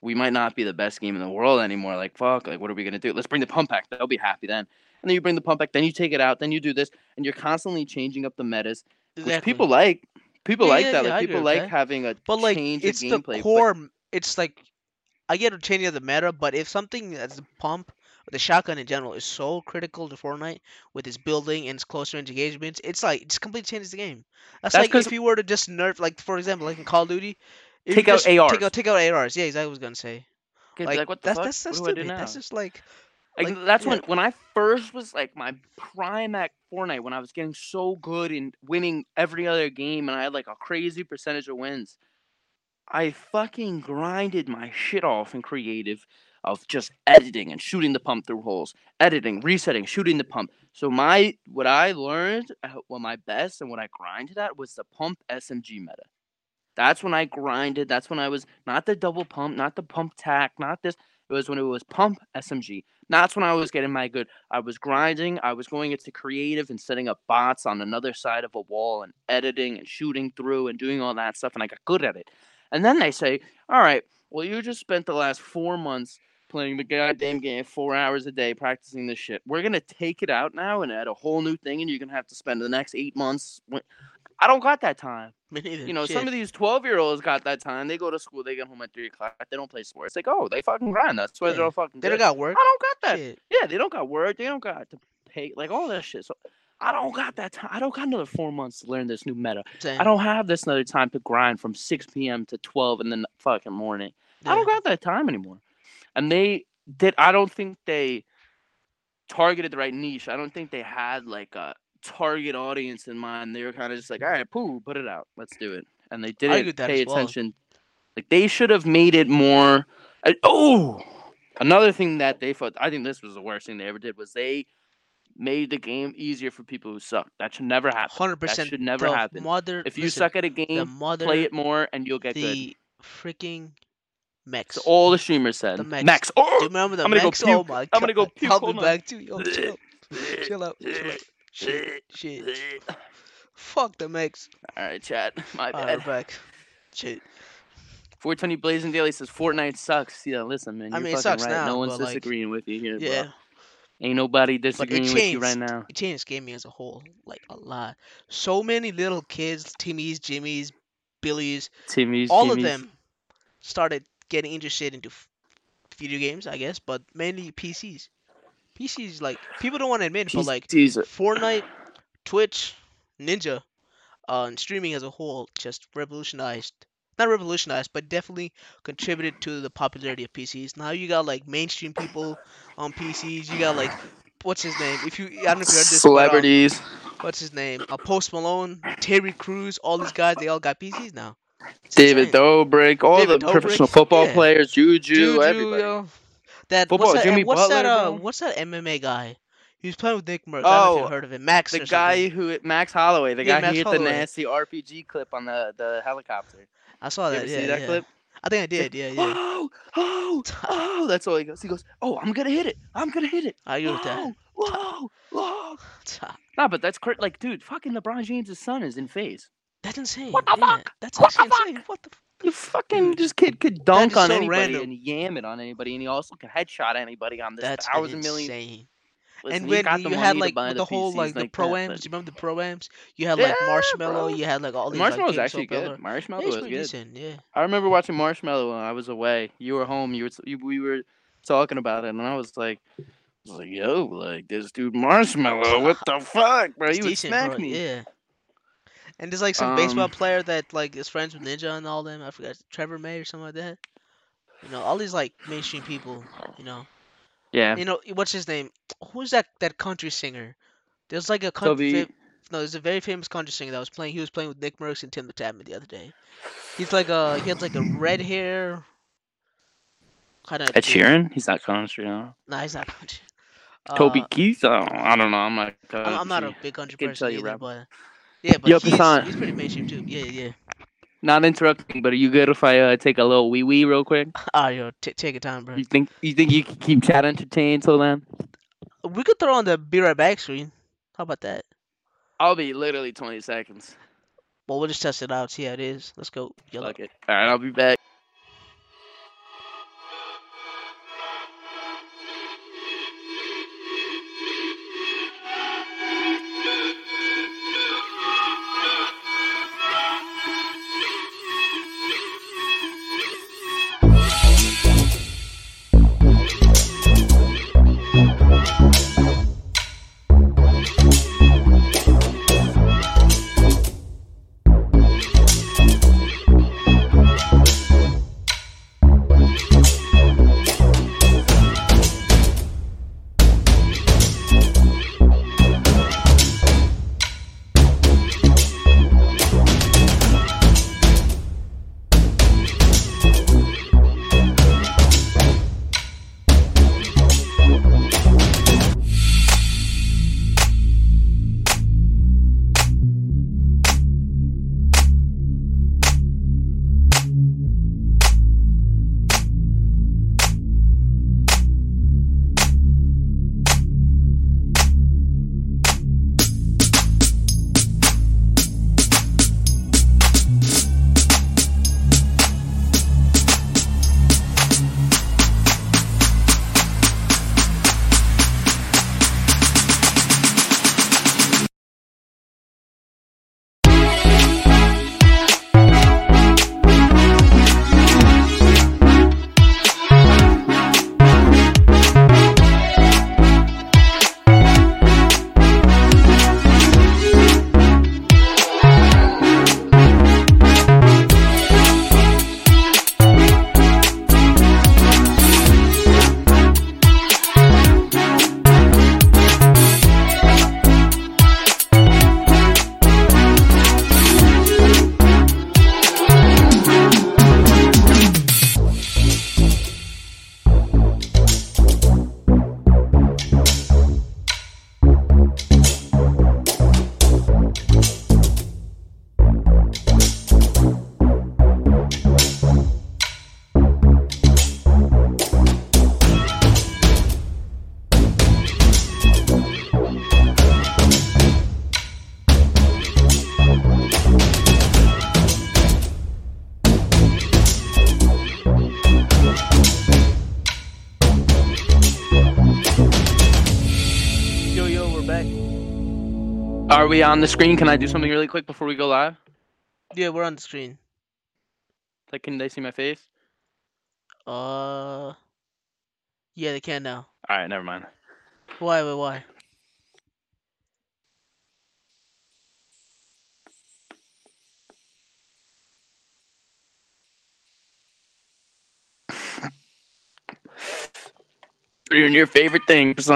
we might not be the best game in the world anymore. Like fuck, like what are we gonna do? Let's bring the pump back. They'll be happy then. And then you bring the pump back, then you take it out, then you do this, and you're constantly changing up the metas, which people like. People Yeah, like yeah, that. yeah, Like I people like having a But like, change it's of the gameplay. but- core. m- It's like I get a changing of the meta, but if something as the pump, the shotgun in general, is so critical to Fortnite with its building and its close range engagements, it's like it's completely changes the game. That's, That's like if you were to just nerf, like for example, like in Call of Duty, Take out just Take ARs. out, take out ARs. Yeah, exactly. what I was gonna say. Like, like, what the that's fuck? that's that's what do I do stupid. That's just like Like, Like, that's yeah. when when I first was like my prime at Fortnite when I was getting so good and winning every other game and I had like a crazy percentage of wins. I fucking grinded my shit off in creative of just editing and shooting the pump through holes, editing, resetting, shooting the pump. So my what I learned, uh, well, my best and what I grinded at was the pump SMG meta. That's when I grinded. That's when I was not the double pump, not the pump tack, not this. It was when it was pump SMG. That's when I was getting my good. I was grinding. I was going into creative and setting up bots on another side of a wall and editing and shooting through and doing all that stuff. And I got good at it. And then they say, all right, well, you just spent the last four months playing the goddamn game four hours a day practicing this shit. We're going to take it out now and add a whole new thing. And you're going to have to spend the next eight months. I don't got that time. me neither. You know, Shit. some of these 12 year olds got that time. They go to school, they get home at 3 o'clock, they don't play sports. They go, oh, they fucking grind. That's why they're all fucking they don't got work. I don't got that. Shit. Yeah, they don't got work. They don't got to pay, like all that shit. So I don't got that time. I don't got another four months to learn this new meta. Same. I don't have this another time to grind from 6 p.m. to 12 in the fucking morning. I don't got that time anymore. And they did, I don't think they targeted the right niche. I don't think they had like a target audience in mind. They were kind of just like, all right, poo, put it out. Let's do it. And they didn't pay as well. attention. Like they should have made it more. oh, another thing that they thought, I think this was the worst thing they ever did was they made the game easier for people who suck. That should never happen. Hundred percent. should never happen. Mother, If you listen, suck at a game, mother, play it more and you'll get good. the freaking mechs. So all the streamers said. The mechs. Max. Oh, Do you Oh, remember the I'm gonna go? Oh my god. I'm gonna go puke. I'll be Hold on. back too. Yo, chill, (laughs) chill out, chill out. Shit, shit. Fuck the mechs. All right, chat. (laughs) My bad. back. Shit. 420 Blazing Daily says Fortnite sucks. Yeah, listen, man. I mean, it sucks right. now, no one's but, like, disagreeing with you here, Yeah. bro. Ain't nobody disagreeing with you right now. It changed gaming as a whole, like a lot. So many little kids, Timmy's, Jimmy's, Billy's, Timmy's, all Jimmy's. of them started getting interested into video games, I guess, but mainly PCs. PC's like people don't want to admit, it, but like. Fortnite, Twitch, Ninja, uh, and streaming as a whole just revolutionized. Not revolutionized, but definitely contributed to the popularity of PCs. Now you got like mainstream people on PCs. You got like what's his name? If you I don't know if you heard this. but, um, Celebrities. what's his name? Uh, Post Malone, Terry Crews, all these guys, they all got PCs now. It's David. Dobrik, all David the professional football yeah. players, Juju, Juju, everybody. yo. That Football, what's that, Jimmy what's that Butler, uh what's that MMA guy? He was playing with NickMercs. I don't know if Oh, you heard of him. Max The guy who Max Holloway, the Yeah, guy Max who hit Holloway. the nasty RPG clip on the, the helicopter. I saw that. yeah, see that yeah. clip? I think I did. Yeah, yeah. Oh, oh, (laughs) oh! That's all he goes. He goes, "Oh, I'm gonna hit it. I'm gonna hit it." I agree with that. Whoa, whoa, whoa! (laughs) Ah. Nah, but that's cr- like, dude, fucking LeBron James' son is in FaZe. That's insane. What the yeah, fuck? That's What the insane. What the? F- You fucking this kid could dunk on so anybody random. and yam it on anybody, and he also can headshot anybody on this that's thousand million. Listen, and when got you had like with the whole like the like pro ams, but- you remember the pro ams? You had like Yeah, Marshmello. bro. You had like all these Marshmello was actually good. Pillar. Marshmello Yeah, was good. decent. Yeah. I remember watching Marshmello when I was away. You were home. You were you, we were talking about it, and I was like, I was like, yo, like this dude Marshmello, (laughs) what the fuck, bro? It's You would decent, smack bro. me. Yeah. And there's like some baseball Um, player that like is friends with Ninja and all them. I forgot Trevor May or something like that. You know, all these like mainstream people. You know, Yeah. you know what's his name? Who's that that country singer? There's like a country. Toby. no, there's a very famous country singer that was playing. He was playing with NickMercs and TimTheTatman the other day. He's like a he has like a red hair. Kind of. Ed Sheeran? He's not country, no. Nah, he's not country. (laughs) Toby Uh, Keith? I don't, I don't know. I'm not. I'm, I'm not a big country can person tell you either, rap. but yeah, but Yo, he's, Hassan. he's pretty mainstream too. Yeah, yeah. Not interrupting, but are you good if I uh, take a little wee wee real quick? Ah, yo, t- take your time, bro. You think you think you can keep chat entertained till then? We could throw on the be right back screen. How about that? I'll be literally 20 seconds. Well, we'll just test it out, see how it is. Let's go. Yellow. It. All right, I'll be back. We on the screen? Can I do something really quick before we go live? Yeah, we're on the screen. Like, can they see my face? Uh, yeah, they can now. All right, never mind. Why? Why? Why? Doing your favorite thing. What's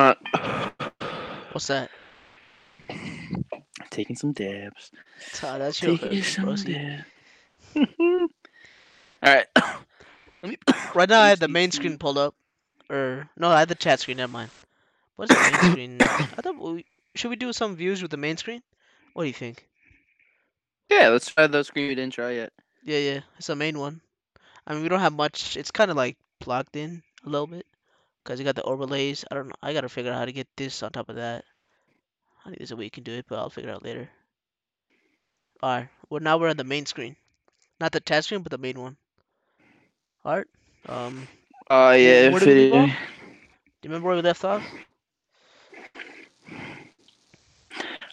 that? Taking some dabs. Ah, that's your Taking favorite, some broski. dabs. (laughs) All right. (coughs) Let me. (coughs) Right now, I have the main screen pulled up. Or no, I have the chat screen. Never mind. What's the main screen? (coughs) I thought we, should we do some views with the main screen? What do you think? Yeah, let's try the screen we didn't try yet. Yeah, yeah, it's the main one. I mean, we don't have much. It's kind of like plugged in a little bit because you got the overlays. I don't know. I gotta figure out how to get this on top of that. I think there's a way you can do it, but I'll figure it out later. All right. Well, now we're on the main screen, not the chat screen, but the main one. All right. Um, Oh yeah, we leave it- do you remember where we left off?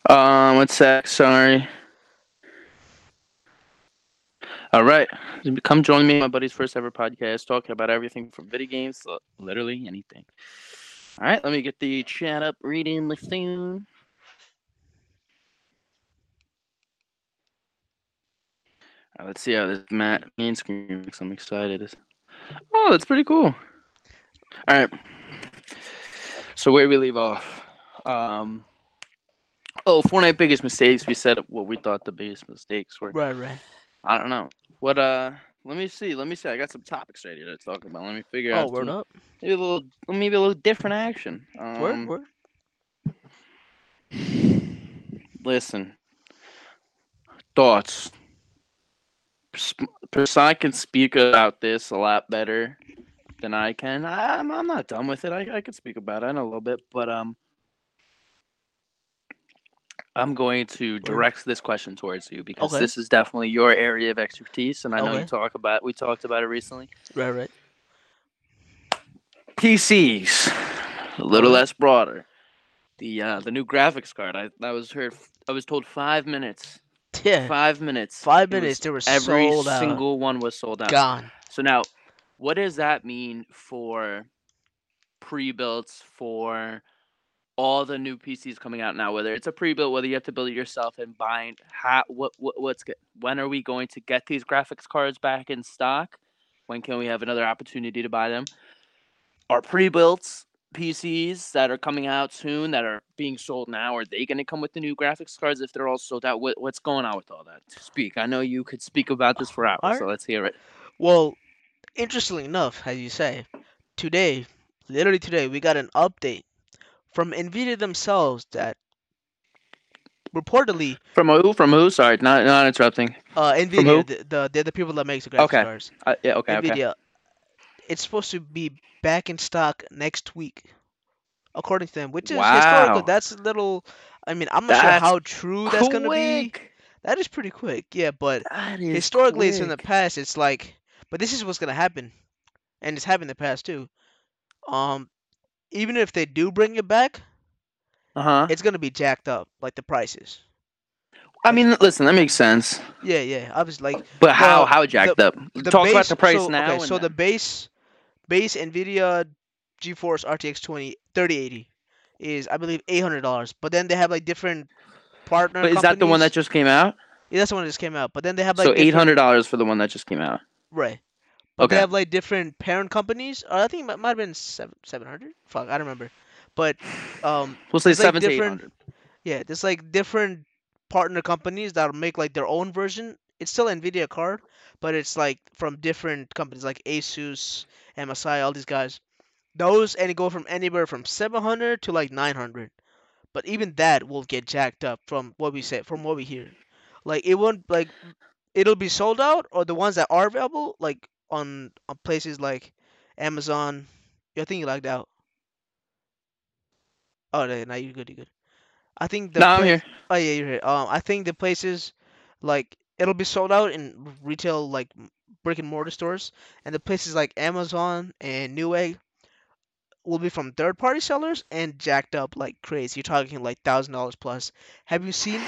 Um, one sec. Sorry. All right, come join me on my buddy's first ever podcast, talking about everything from video games to literally anything. All right, let me get the chat up, reading the thing. Right, let's see how this Matt main screen looks. I'm excited. Oh, that's pretty cool. All right. So where we leave off? Um. Oh, Fortnite biggest mistakes. We said what we thought the biggest mistakes were. Right, right. I don't know. What uh let me see. Let me see. I got some topics ready to talk about. Let me figure Oh, out word some- up. maybe a little maybe a little different action. Um, Word, word. Listen. Thoughts. Persai can speak about this a lot better than I can. I, I'm I'm not done with it. I I can speak about it. I know a little bit, but um I'm going to direct this question towards you because Okay. this is definitely your area of expertise, and I know Okay. you talk about. We talked about it recently. Right, right. PCs, a little Okay. less broader. The uh, the new graphics card. I I was heard. I was told five minutes. Yeah. Five minutes. Five It was- minutes. They were Every sold out. single one was sold out. Gone. So now, what does that mean for pre-builds for all the new PCs coming out now? Whether it's a pre-built, whether you have to build it yourself and buying, how, what, what, what's good? When are we going to get these graphics cards back in stock? When can we have another opportunity to buy them? Are pre-built PCs that are coming out soon that are being sold now are they going to come with the new graphics cards if they're all sold out? What, what's going on with all that? Speak. I know you could speak about this for hours, Alright. so let's hear it. Well, interestingly enough, as you say, today, literally today, we got an update from Nvidia themselves that reportedly, From who? From who? Sorry, not not interrupting. uh? Nvidia, the, the they're the people that makes the graphics Okay. cards, Uh, yeah. Okay. Okay. It's supposed to be back in stock next week, according to them, which is Wow. historical. That's a little. I mean, I'm not sure how true that's gonna be. That is pretty quick, yeah, but historically it's in the past it's like but this is what's gonna happen and it's happened in the past too um even if they do bring it back Uh-huh. it's gonna be jacked up like the prices I mean, listen, that makes sense. yeah yeah obviously like But how Well, how jacked up? the Talk base about the price so, now. okay so the base base nvidia geforce rtx 20 3080 is i believe $800 but then they have like different partner But is that the one that just came out? yeah, that's the one that just came out but then they have like so eight hundred dollars for the one that just came out. Right. But Okay. they have like different parent companies. Or I think it might, have been seven seven hundred. Fuck, I don't remember. But um, We'll say like seven to eight different- yeah, there's like different partner companies that'll make like their own version. It's still Nvidia card, but it's like from different companies like Asus, MSI, all these guys. Those and it go from anywhere from seven hundred to like nine hundred. But even that will get jacked up from what we say, from what we hear. Like it won't like it'll be sold out, or the ones that are available, like on, on places like Amazon. I think you lagged out. Oh, no, now you're good. You're good. I think the No, I'm here. Oh yeah, you're here. Um, I think the places like it'll be sold out in retail like brick and mortar stores, and the places like Amazon and Newegg will be from third party sellers and jacked up like crazy. You're talking like thousand dollars plus. Have you seen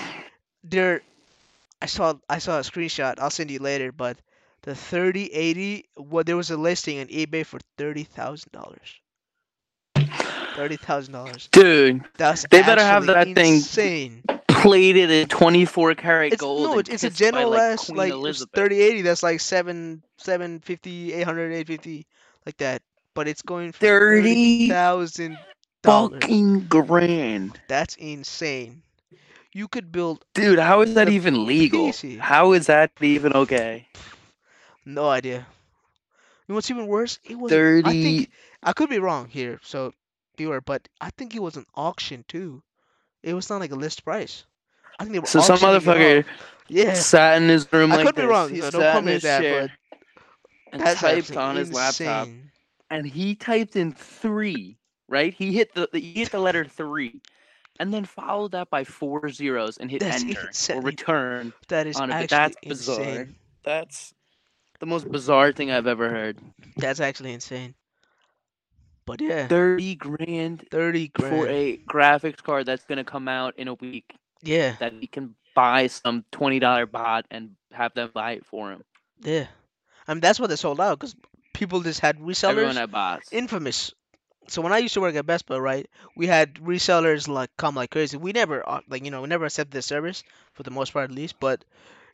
their? I saw I saw a screenshot. I'll send you later, but the 3080, well, there was a listing on eBay for thirty thousand dollars. Thirty thousand dollars. Dude, That's They better have that thing insane. Plated in 24 karat It's gold. no, it's, a kissed by, general like, Queen like Elizabeth. thirty eighty. That's like seven seven fifty, eight hundred, eight fifty, like that. But it's going for Thirty thirty thousand dollars. fucking grand. That's insane. You could build Dude, how is that even legal? PC. How is that even okay? no idea. You know what's even worse? It was. I 30 think I could be wrong here, so beware. But I think it was an auction too. It was not like a list price. I think they were So some motherfucker. Yeah, sat in his room I like could be this. wrong, He so don't sat in his that, chair and that's typed on his laptop. And he typed in three, right? He hit the he hit the letter three, and then followed that by four zeros and hit That's enter insane. or return. That is on actually that's bizarre. insane. That's the most bizarre thing I've ever heard. That's actually insane. But yeah, Thirty grand thirty grand. for a graphics card that's gonna come out in a week yeah, that he can buy some twenty dollar bot and have them buy it for him. yeah. I mean that's what they sold out because people just had resellers. Everyone had bots. infamous. So when I used to work at Best Buy, right, we had resellers like come like crazy. We never uh, like you know we never accepted the service for the most part at least. But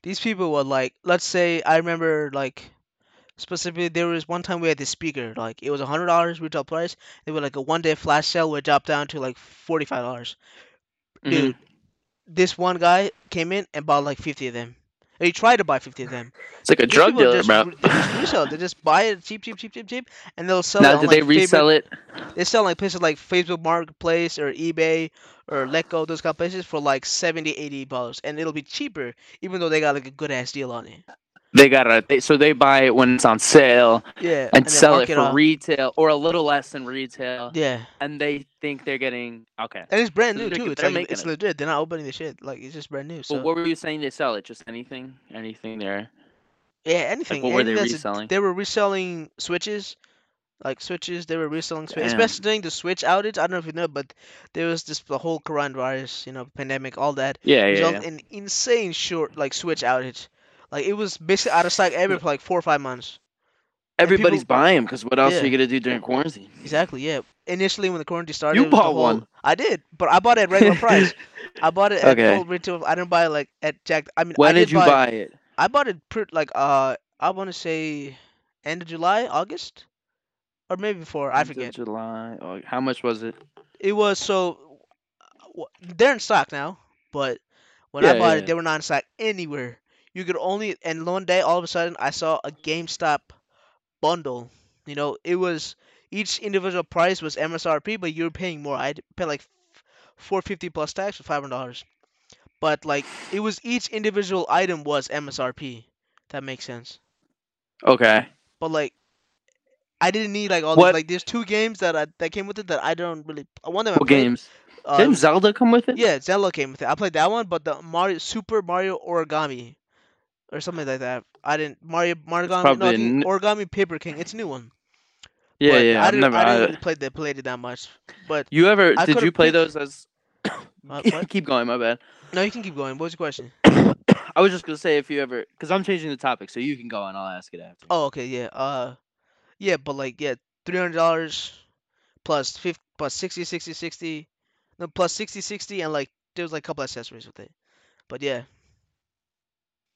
these people were like, let's say I remember like specifically there was one time we had this speaker like it was a hundred dollars retail price. It was like a one day flash sale would drop down to like forty five dollars. Mhm. Dude, this one guy came in and bought like fifty of them. Or he tried to buy fifty of them. It's like a These drug dealer, just, bro. They just resell. They just buy it cheap, cheap, cheap, cheap, cheap, and they'll sell it. Now, on, did like, they resell it? they sell like places like Facebook Marketplace or eBay or Letgo, those kind of places for like 70 80 dollars, and it'll be cheaper even though they got like a good ass deal on it. They got it. They, so they buy it when it's on sale Yeah, and, then sell it for off. retail or a little less than retail, Yeah, and they think they're getting okay. and it's brand new too. It's like it's it. legit. They're not opening the shit. Like it's just brand new. So But what were you saying? They sell it? Just anything? Anything there? yeah, anything. what were they anything a- reselling? they were reselling switches. Like switches, they were reselling switches, especially during the switch outage. I don't know if you know, but there was this the whole coronavirus, you know, pandemic, all that. Yeah, yeah, yeah. in insane short like switch outage. Like it was basically out of stock every for like four or five months. Everybody's people- buying because what else Yeah. are you gonna do during quarantine? Exactly, yeah. Initially when the quarantine started, You it was the bought whole- one. I did, but I bought it at regular (laughs) price. I bought it at Okay. full retail. I didn't buy it like at Jack. I mean, when I did you buy it? I bought it pr- like uh, I want to say end of July, August, or maybe before. I End of forget. July. Oh, how much was it? It was so they're in stock now, but when Yeah, I bought yeah. it, they were not in stock anywhere. You could only and one day all of a sudden I saw a GameStop bundle. You know, it was each individual price was MSRP, but you were paying more. I paid like four fifty plus tax for five hundred dollars. But like it was each individual item was MSRP. That makes sense. Okay. But like I didn't need like all What- these like there's two games that I, that came with it that I don't really one of them What played, games? Uh, Didn't Zelda come with it? yeah, Zelda came with it. I played that one, but the Mario Super Mario Origami or something like that. I didn't Mario Mario no, I probably think n- Origami Paper King. It's a new one. Yeah, but yeah. I didn't, never. I didn't I- really play that played it that much. But you ever? I did you play those as? (coughs) uh? (coughs) Keep going. My bad. No, you can keep going. What was your question? (coughs) I was just gonna say if you ever, because I'm changing the topic, so you can go and I'll ask it after. Oh, okay, yeah. Uh, yeah, but like yeah, three hundred dollars plus fifty plus 60, 60, 60, no plus 60, 60, and like there was like a couple accessories with it. But yeah,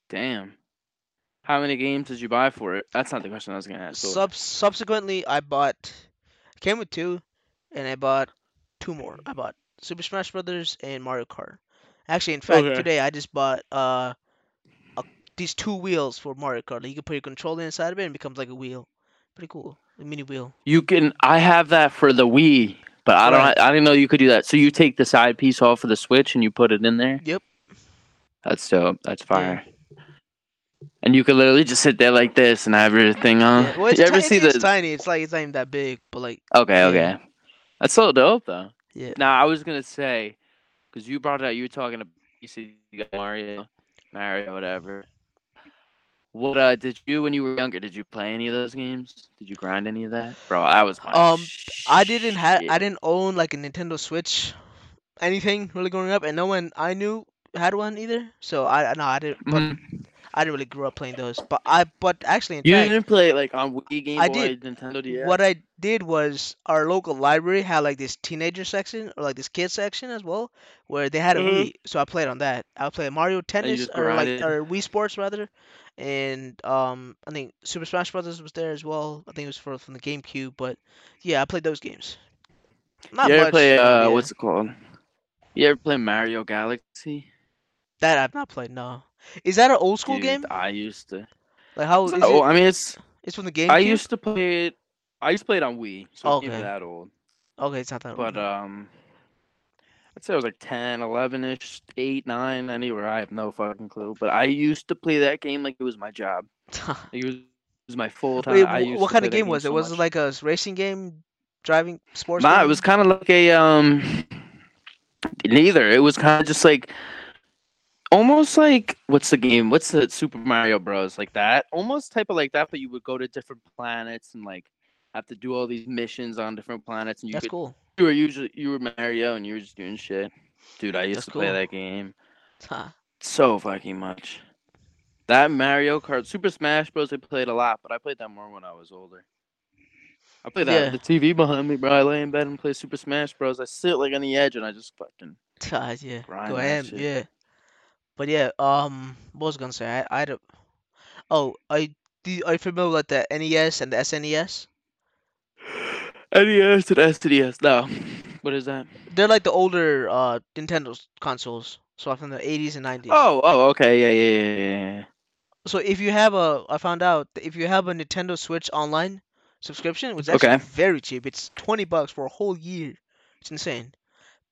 Damn. How many games did you buy for it? That's not the question I was gonna ask. so- Sub- subsequently, I bought came with two, and I bought two more. I bought Super Smash Brothers and Mario Kart. Actually, in fact, Okay. today I just bought uh a, these two wheels for Mario Kart. Like, you can put your controller inside of it and it becomes like a wheel. Pretty cool, a mini wheel. You can. I have that for the Wii, but I don't. Right. I didn't know you could do that. So you take the side piece off of the Switch and you put it in there. Yep. That's dope. That's fire. And you could literally just sit there like this and have your thing on. Yeah, well, it's, you ever it's, see it's the? tiny. It's like it's not even that big, but like Okay, yeah. okay. That's so dope though. yeah. Now I was gonna say, because you brought it out, you were talking about you said you got Mario, Mario, whatever. What uh did you when you were younger? Did you play any of those games? Did you grind any of that, bro? I was. My Um, I didn't have. I didn't own like a Nintendo Switch, anything really growing up, and no one I knew had one either. So I no I didn't. But Mhm. I didn't really grow up playing those. But I but actually You fact didn't play like on Wii, Game I Boy, did. Nintendo DS. what I did was our local library had like this teenager section or like this kid section as well, where they had a Mhm. Wii. So I played on that. I played Mario Tennis or like or Wii Sports rather, and um I think Super Smash Brothers was there as well. I think it was for from the GameCube, but yeah, I played those games. Not you ever much. play uh yeah. what's it called? You ever play Mario Galaxy? that I've not played. No, is that an old school Dude, game? I used to. Like how It's not old. it? I mean, it's. It's from the game. I used to play it. I used to play it on Wii, so it's not Okay. even that old. Okay, it's not that. But old. But um, I'd say I was like 10, 11 ish, 8, 9, anywhere. I have no fucking clue. But I used to play that game like it was my job. (laughs) It was, it was my full time. Wait, I wh- used what kind of game was it? so Was it like a racing game, driving sports? Nah, game? it was kind of like a um. Neither. It was kind of just like, almost like what's the game? What's the Super Mario Bros. Like that? Almost type of like that, but you would go to different planets and like have to do all these missions on different planets, and you That's could. cool. You were usually you were Mario, and you were just doing shit. Dude, I used That's to play that game Huh. so fucking much. That Mario Kart, Super Smash Bros. I played a lot, but I played that more when I was older. I played that Yeah. the TV behind me, bro. I lay in bed and play Super Smash Bros. I sit like on the edge and I just fucking (laughs) God, yeah. Grind Go ahead. Yeah. But yeah, um, what was I gonna say? I, I don't. Oh, I do. Are you familiar with the NES and the SNES? NES and SNES. No, what is that? They're like the older uh Nintendo consoles, so from the 80s and 90s. Oh, oh, okay, yeah, yeah, yeah, yeah. So if you have a, I found out that if you have a Nintendo Switch online subscription, it was actually Okay. very cheap. It's 20 bucks for a whole year. It's insane.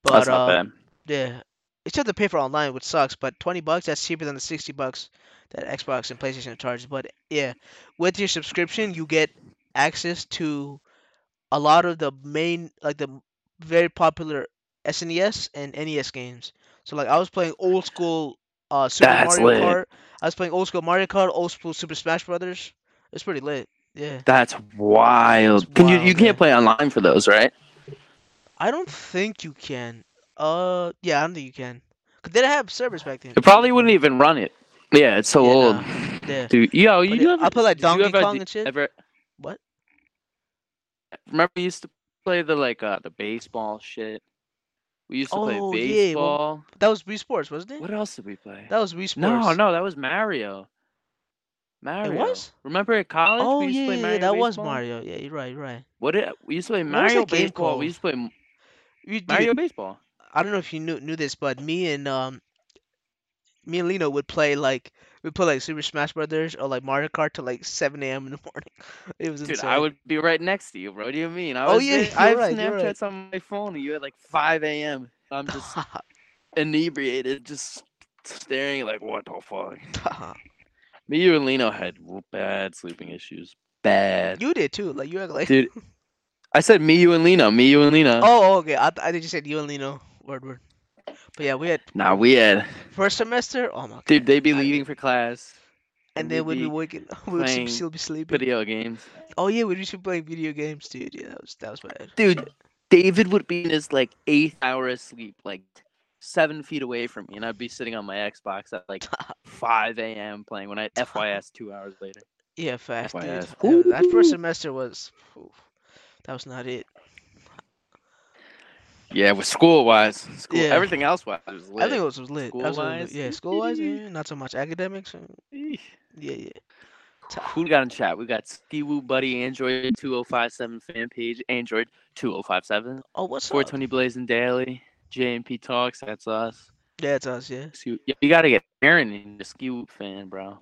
But That's not uh, bad. Yeah, it's just to pay for online, which sucks. But twenty bucks, that's cheaper than the sixty bucks that Xbox and PlayStation charge. But yeah, with your subscription, you get access to a lot of the main, like the very popular SNES and NES games. So like I was playing old school uh Super That's Mario lit. Kart. I was playing old school Mario Kart, old school Super Smash Brothers. It's pretty lit. Yeah. That's wild. It's Can you wild, you yeah. can't play online for those, right? I don't think you can. Uh, yeah, I don't think you can. Cause they didn't have servers back then. It probably wouldn't even run it. Yeah, it's so Yeah, old. nah. Yeah. Dude, yo, you it- ever, I put like, Donkey ever- Kong and shit. Ever, What? remember we used to play the like uh the baseball shit. We used to play Oh, yeah, well, baseball. That was Wii Sports, wasn't it? What else did we play? That was Wii Sports. No, no, that was Mario. Mario. It was? Remember at college? Oh we used yeah, to play yeah, that was? Mario. Yeah, you're right, you're right. What did we used to play Mario baseball? We used to play You, Mario baseball. I don't know if you knew knew this, but me and um, me and Lino would play like we play like Super Smash Brothers or like Mario Kart till like 7 a.m. in the (laughs) morning. It was Dude, insane. I would be right next to you, bro. What do you mean? I Oh, was yeah, you're I have right, you're right. Snapchats on my phone, and you at like 5 a.m. I'm just (laughs) inebriated, just staring like, what the fuck? (laughs) Me, you, and Lino had bad sleeping issues. Bad. you did too. Like you act like. Dude, I said me, you, and Lino. Me, you, and Lino. Oh, okay. I, th- I think you said you and Lino. Word, word. But yeah, we had Nah, we had. first semester. Oh my. God. Dude, they'd be leaving for class. And then we'd be waking. (laughs) We would playing still be sleeping. Video games. Oh yeah, we'd just be playing video games, dude. Yeah, that was that was bad. Dude, David would be in his like eighth hour of sleep, like seven feet away from me, and I'd be sitting on my Xbox at like (laughs) 5 a.m. playing when I had FYS two hours later. Yeah, fast, dude. FYS. That, that first semester was. oof, that was not it. Yeah, with school wise, school, Yeah. everything else wise was lit. I think it was, was lit. School-wise? Yeah, school wise, yeah, not so much academics. Uh, yeah, yeah. Who we got in chat? We got Skiwoo Buddy, Android 2057 fan page, Android 2057, Oh, what's up? 420 Blazing Daily, JMP Talks, that's us. Yeah, it's us. Yeah. You gotta get Aaron in the Skiwoo fan, bro.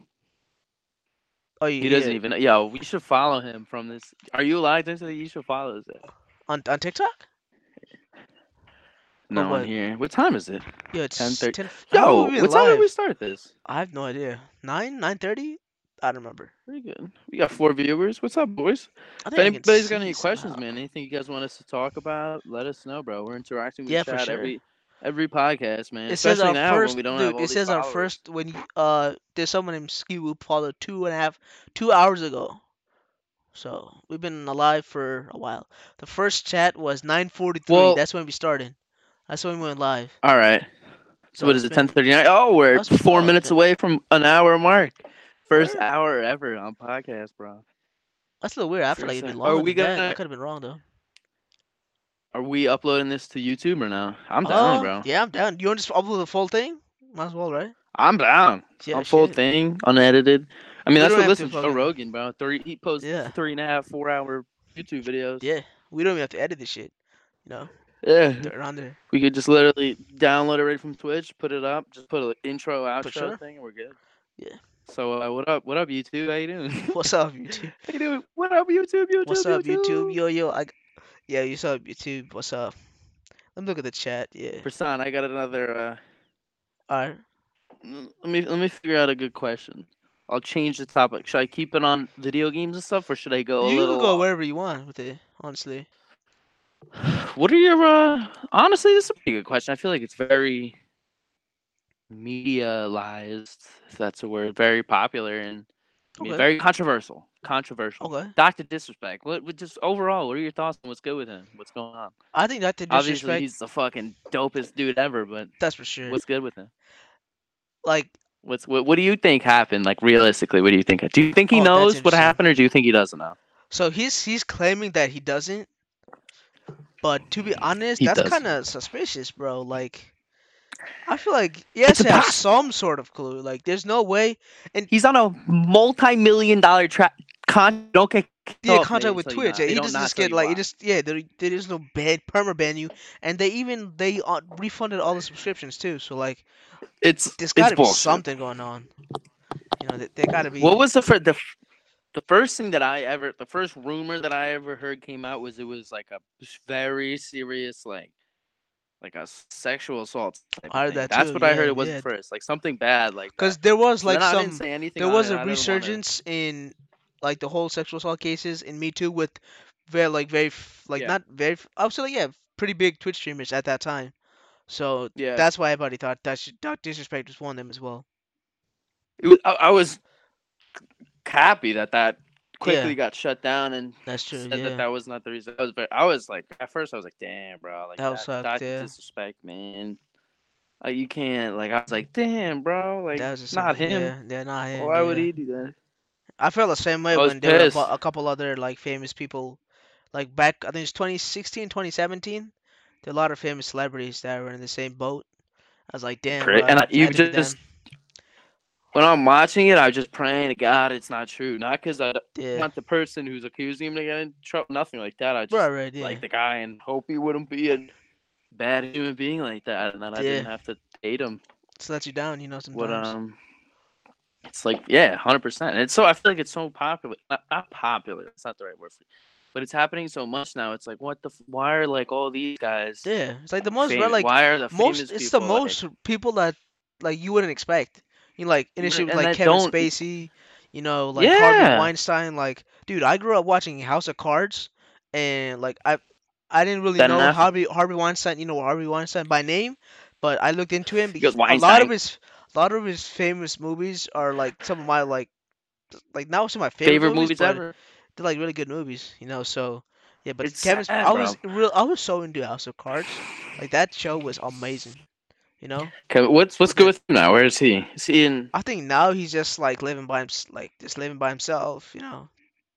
Oh, yeah. He doesn't even. Yo, we should follow him from this. Are you live? Into you should follow us. on on TikTok. No, what? on here. What time is it? Yeah, it's 10:30. 10. Yo, what time did we start this? I have no idea. Nine, nine thirty. I don't remember. Pretty good. We got four viewers. What's up, boys? If think I can anybody's got any questions, man, anything you guys want us to talk about, let us know, bro. We're interacting with Yeah, chat sure. every every podcast, man. It says Especially our now first. when we don't dude, have all it says our first when uh there's someone named Skiwoo followed two and a half two hours ago. So we've been alive for a while. The first chat was 9:43. Well- That's when we started. That's when we went live. All right. So So what is it? been- Ten thirty nine. Oh, we're four minutes away from an hour mark. First Word? hour ever on podcast, bro. That's a little weird. I feel like it'd be time. Are we gonna- I could have been wrong though. Are we uploading this to YouTube or no? I'm down, Uh, bro. Yeah, I'm down. You want to just upload the full thing? Might as well, right? I'm down. Yeah, on full thing, unedited. I mean, We that's what listen to Joe Rogan, bro. Three, he posts Yeah. three and a half, four hour YouTube videos. Yeah, we don't even have to edit this shit. You know, Yeah. it on there. We could just literally download it right from Twitch, put it up, just put an intro, outro sure. thing, and we're good. Yeah. So uh, what up? What up, YouTube? How you doing? (laughs) What's up, YouTube? How you doing? What up, YouTube? YouTube. What's up, YouTube? Yo, yo, I. Yeah, you saw YouTube. What's up? Let me look at the chat. Yeah. Prasan, I got another. Uh, All right. let me let me figure out a good question. I'll change the topic. Should I keep it on video games and stuff, or should I go a You can go wherever you want with it. Honestly. What are your uh honestly this is a pretty good question. I feel like it's very medialized, if that's a word, very popular and I mean, Okay. very controversial. Controversial. Okay. Doctor Disrespect. What, what just overall, what are your thoughts on what's good with him? What's going on? I think that the Obviously he's the fucking dopest dude ever, but That's for sure. what's good with him? like, What's what what do you think happened? Like realistically, what do you think? Do you think he Oh, knows what happened or do you think he doesn't know? so he's he's claiming that he doesn't. But to be honest, He that's kind of suspicious, bro. Like, I feel like yes, he has impossible. some sort of clue. Like, there's no way. And he's on a multi-million dollar trap con don't get Yeah, off, contact mate, with Twitch. yeah, he just, just get like it just yeah. There, there is no ban perma ban you, and they even they uh, refunded all the subscriptions too. So like, it's there's it's got to be bullshit. something going on. You know, there, there got to be. What was the fir- the the first thing that I ever the first rumor that I ever heard came out was it was like a very serious like like a sexual assault. I heard that That's too, what I heard it was yeah. at first, like something bad, like Because there was like some didn't say anything there was a didn't wanna- resurgence in like the whole sexual assault cases in Me Too with very like very like Yeah. not very f- I would say like, yeah pretty big Twitch streamers at that time. So Yeah, that's why everybody thought that should, Dark Disrespect was one of them as well. it was, I, I was happy that that quickly got shut down and That's true. said yeah. that that was not the reason. I was, very, I was like, at first, I was like, damn, bro, like That that, sucked, that yeah. disrespect, man. Like you can't, like, I was like, damn, bro, like, that was not him. Yeah, yeah, not him. Why would he do that? I felt the same way when there were a, pissed. bu- a couple other like famous people, like back I think it's 2016, 2017. There are a lot of famous celebrities that were in the same boat. I was like, damn. Bro, and I- you just-. When I'm watching it, I'm just praying to God it's not true. Not because I don't yeah, want the person who's accusing him to get in trouble, nothing like that. I just right, right, yeah. like the guy and hope he wouldn't be a bad human being like that, and then I didn't have to hate him. Lets you down, you know. Sometimes. What um, it's like yeah, hundred percent. It's so I feel like it's so popular. Not, not popular. It's not the right word for it. But it's happening so much now. It's like what the f- why are like all these guys? Yeah, it's like the most, fam- like why are the most. It's the people, like- most people that like you wouldn't expect. You know, like initially with and like Kevin don't- Spacey, you know, like Harvey Weinstein. Like, dude, I grew up watching House of Cards, and like I, I didn't really know. Harvey Harvey Weinstein. You know Harvey Weinstein by name, but I looked into him because a lot of his, a lot of his famous movies are like some of my like, like not some of my favorite, favorite movies but ever. They're like really good movies, you know. So yeah, but It's Kevin, sad, I was real, I was so into House of Cards. Like that show was amazing, you know. Okay, what's what's good with him now? Where is he? Is he in? I think now he's just like living by himself, like just living by himself, you know.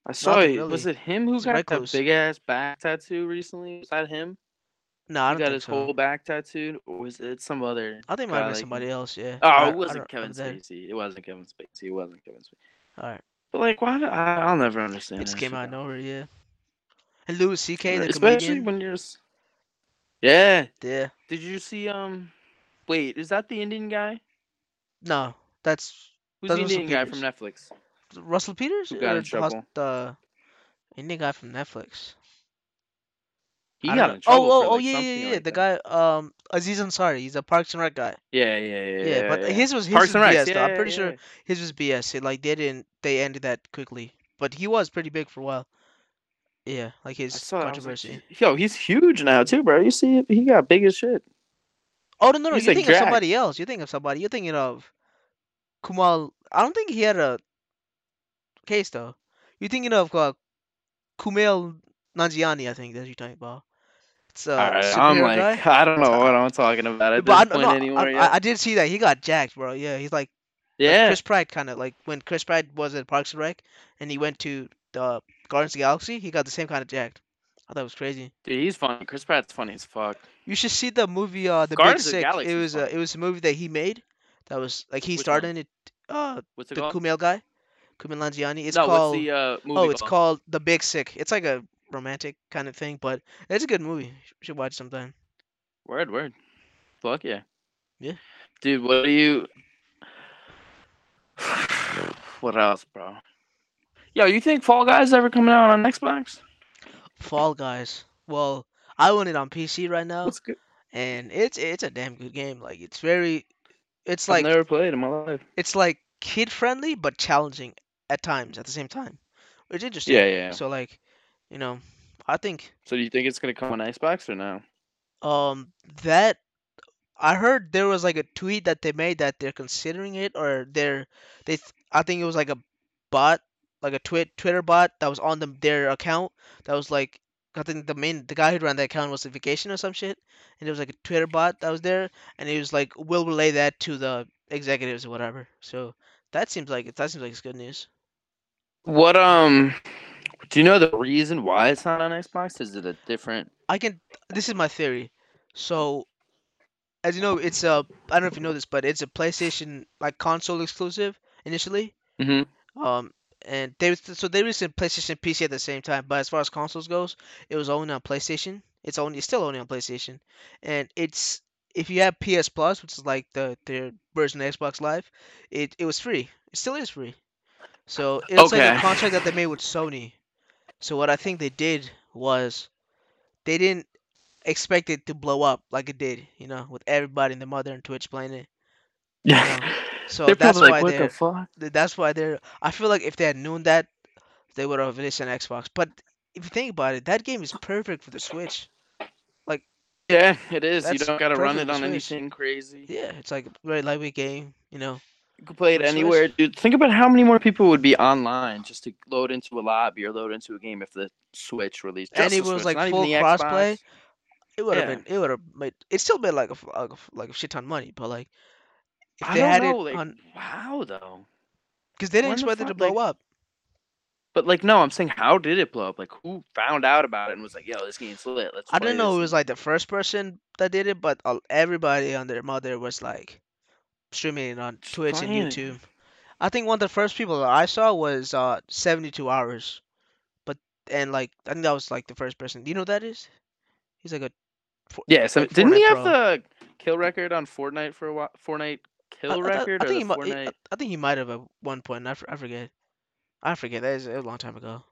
I saw. Nothing it. Was it him who He's a got that big ass back tattoo recently? Was that him? No, I He don't got think his so. whole back tattooed, or was it some other? I think it might have been like somebody else. Yeah. Oh, I- it wasn't Kevin. Spacey. It wasn't Kevin Spacey. It wasn't Kevin Spacey. All right. But like, why? Do, I, I'll never understand. It just came out of nowhere. Yeah. And Louis C.K. the Especially comedian. when you're. Yeah. Yeah. Did you see? Um. Wait, is that the Indian guy? No, that's Who's That's the Indian guy from Netflix? Russell Peters. Who got in trouble? The Indian guy from Netflix. He got in trouble Oh, oh, oh, like yeah, yeah, yeah. like the that. guy, um, Aziz Ansari. He's a Parks and Rec guy. Yeah, yeah, yeah. Yeah, yeah but yeah. his was his Parks was and BS. Yeah, though. I'm pretty sure his was BS. It, like they didn't, they ended that quickly. But he was pretty big for a while. Yeah, like his saw. it, like, controversy. Yo, he's huge now too, bro. You see, he got big as shit. Oh no, no, no! he's, You like, think of somebody else. You think of somebody. You're thinking of Kumail. I don't think he had a case though. You're thinking of uh, Kumail Nanjiani. I think that's you're talking about. It's uh, All right, I'm like, guy. I don't know what I'm talking about at But I, this no, point no, anymore. I, yet. I, I did see that he got jacked, bro. Yeah, he's like Yeah, Chris Pratt kind of like when Chris Pratt was at Parks and Rec and he went to the Guardians of the Galaxy, he got the same kind of jacked. I thought it was crazy. dude, he's funny. Chris Pratt's funny as fuck. You should see the movie uh the Guardians Big Sick. Galaxy It was a funny. it was a movie that he made that was like he Which starred one? in it. Uh, What's it the called? Kumail guy, Kumail Nanjiani. It's no, called the uh, movie oh, it's called? called The Big Sick. It's like a romantic kind of thing, but it's a good movie. You should watch sometime. Word, word. Fuck yeah. Yeah. Dude, what do you? (sighs) what else, bro? Yo, you think Fall Guys ever coming out on Xbox? Fall Guys. Well, I own it on PC right now, What's good? and it's it's a damn good game. Like it's very, it's I've like never played in my life. it's like kid friendly but challenging at times at the same time. It's interesting. Yeah, yeah. So like, you know, I think So do you think it's gonna come on Xbox or no? um that I heard there was like a tweet that they made that they're considering it or they're they th- I think it was like a bot like a twit Twitter bot that was on them their account that was like I think the main the guy who ran the account was a vacation or some shit and it was like a Twitter bot that was there and he was like we'll relay that to the executives or whatever so that seems like that seems like it's good news What um? Do you know the reason why it's not on Xbox? Is it a different? I can this is my theory so as you know it's a I don't know if you know this but it's a PlayStation like console exclusive initially Mm-hmm. Um, and they was- so they released in PlayStation and PC at the same time. But as far as consoles goes, it was only on PlayStation. It's only it's still only on PlayStation, and it's if you have PS Plus, which is like the their version of Xbox Live, it it was free. It still is free. So it's like a contract that they made with Sony. So what I think they did was they didn't expect it to blow up like it did, you know, with everybody and the mother and Twitch playing it. Yeah. (laughs) So They're that's probably why like, what they're the fuck? Th- That's why they're. I feel like if they had known that, they would have released an Xbox. But if you think about it, that game is perfect for the Switch. Like, yeah, it is. You don't gotta run it on Switch. anything crazy. Yeah, it's like a very lightweight game. You know, You can play it For Switch. anywhere, dude. Think about how many more people would be online just to load into a lobby or load into a game if the Switch released. And it was, like, not full crossplay. It would have Yeah. been. It would have made. It still made like a like a, like a shit ton of money. But like, if I they don't had know, it like, on, wow, though. because they didn't when the expect it to fuck, blow like, up. But like, no, I'm saying, how did it blow up? Like, who found out about it and was like, "Yo, this game's lit. Let's." I play didn't know this." it was like the first person that did it, but uh, everybody on their mother was like streaming it on Twitch and. YouTube. I think one of the first people that I saw was uh 72 hours, but and like I think that was like the first person. Do you know who that is? He's like a Yeah, so like didn't he Fortnite have pro. the kill record on Fortnite for a while? Fortnite I, kill I, record I or think the he. Fortnite? I, I think he might have at one point. I, I forget. I forget. That is it was a long time ago.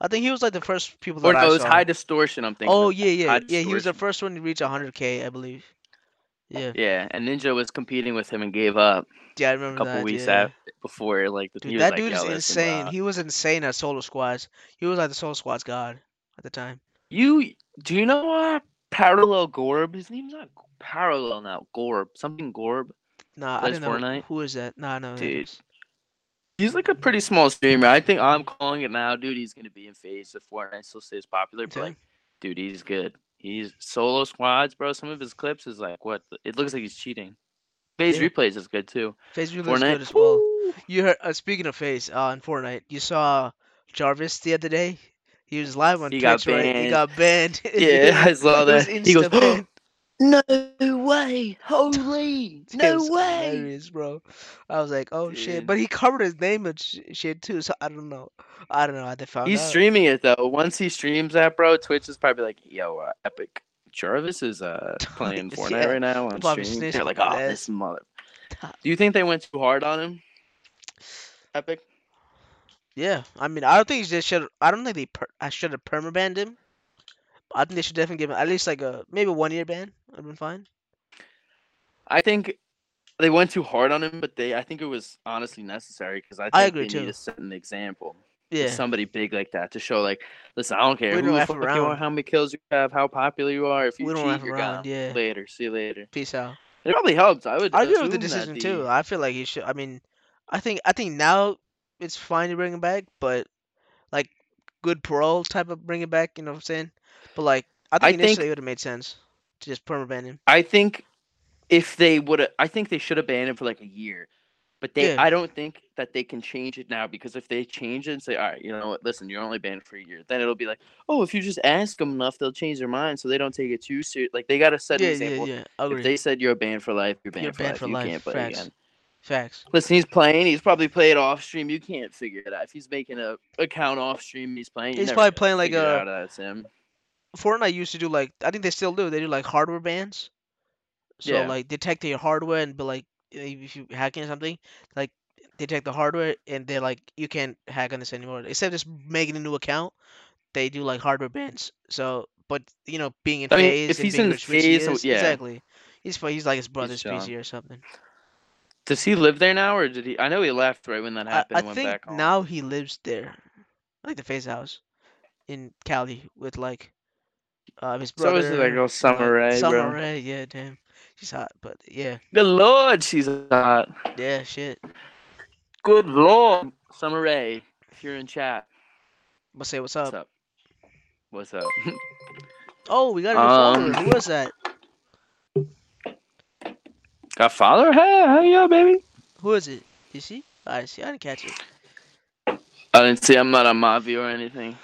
I think he was like the first people that Or I no, it was saw. high distortion. I'm thinking. oh yeah, yeah, yeah. He was the first one to reach 100k, I believe. Yeah, Yeah, and Ninja was competing with him and gave up yeah, I remember a couple that. weeks yeah. af- before. Like, the, he Dude, that like, dude is insane. He was insane at solo squads. He was like the solo squads god at the time. You do you know uh Parallel Gorb? His name's not Parallel now. Gorb, something Gorb. Nah, I Plays didn't know Fortnite? who is that. Nah, no, Dude. He's like a pretty small streamer. I think I'm calling it now, dude. He's gonna be in FaZe if Fortnite still stays popular. But like, dude, he's good. He's solo squads, bro. Some of his clips is like what? It looks like he's cheating. FaZe Yeah. replays is good too. FaZe looks Fortnite. good as well. woo! You heard? Uh, speaking of FaZe, uh, in Fortnite, you saw Jarvis the other day. He was live on He Twitch, got right? He got banned. (laughs) Yeah, I saw (laughs) was that. He goes, insta-banned. (gasps) (laughs) No way! Holy! (laughs) No way! hilarious, bro. I was like, oh shit. Dude. But he covered his name and sh- shit too, so I don't know. I don't know how they found He's out. streaming it though. Once he streams that, bro, Twitch is probably like, "Yo, uh, Epic Jarvis is uh (laughs) playing Fortnite Yeah, right now on probably stream." They're like, "Oh, that. this mother." Do you think they went too hard on him? Epic. Yeah, I mean, I don't think they should. I don't think they. Per- I should have permabanned him. I think they should definitely give him at least like a maybe a one year ban. I've been fine. I think they went too hard on him, but they I think it was honestly necessary because I think I agree, they need to set an example. Yeah, somebody big like that to show like, listen, I don't care We who don't the fuck you are, how many kills you have, how popular you are. If you We don't cheat, you're around, gone. yeah. Later, see you later. peace out. It probably helps. I would. I agree with the decision too. I feel like he should. I mean, I think I think now it's fine to bring him back, but like good parole type of bring it back. You know what I'm saying? But like I think I initially think- it would have made sense to just permaban him. I think if they would have, I think they should have banned him for like a year. But they, Yeah. I don't think that they can change it now because if they change it and say, all right, you know what, listen, you're only banned for a year, then it'll be like, oh, if you just ask them enough, they'll change their mind. So they don't take it too serious. Like they gotta set Yeah, an yeah, example. yeah. Agree. If they said you're banned for life, you're banned, You're for, banned life. for you life. can't play Facts. again. Facts. Listen, he's playing. He's probably played off stream. You can't figure it out. If he's making a account off stream, he's playing. He's probably playing like a- that's him. Fortnite used to do like I think they still do. They do like hardware bans. So Yeah. like detect your hardware and be like if you hacking something, like detect the hardware and they're like you can't hack on this anymore. Instead of just making a new account, they do like hardware bans. So but you know being in I mean, FaZe if he's in he FaZe, so- yeah. exactly. He's he's like his brother's. PC or something. Does he live there now, or did he? I know he left right when that I, happened. I and went think back home. now he lives there, like the FaZe house, in Cali with like uh, his So brother. is it like and, Summer Rae, Summer bro? Rae, yeah, damn, she's hot, but yeah, Good lord, she's hot. yeah, shit. Good lord, Summer Rae. If you're in chat, But say what's up. what's up? What's (laughs) up? Oh, we got a new Um, follower. Who was that? Got father? Hey, hey, yeah, baby. Who is it? You see? I see. I didn't catch it. I didn't see. I'm not on Mavi or anything.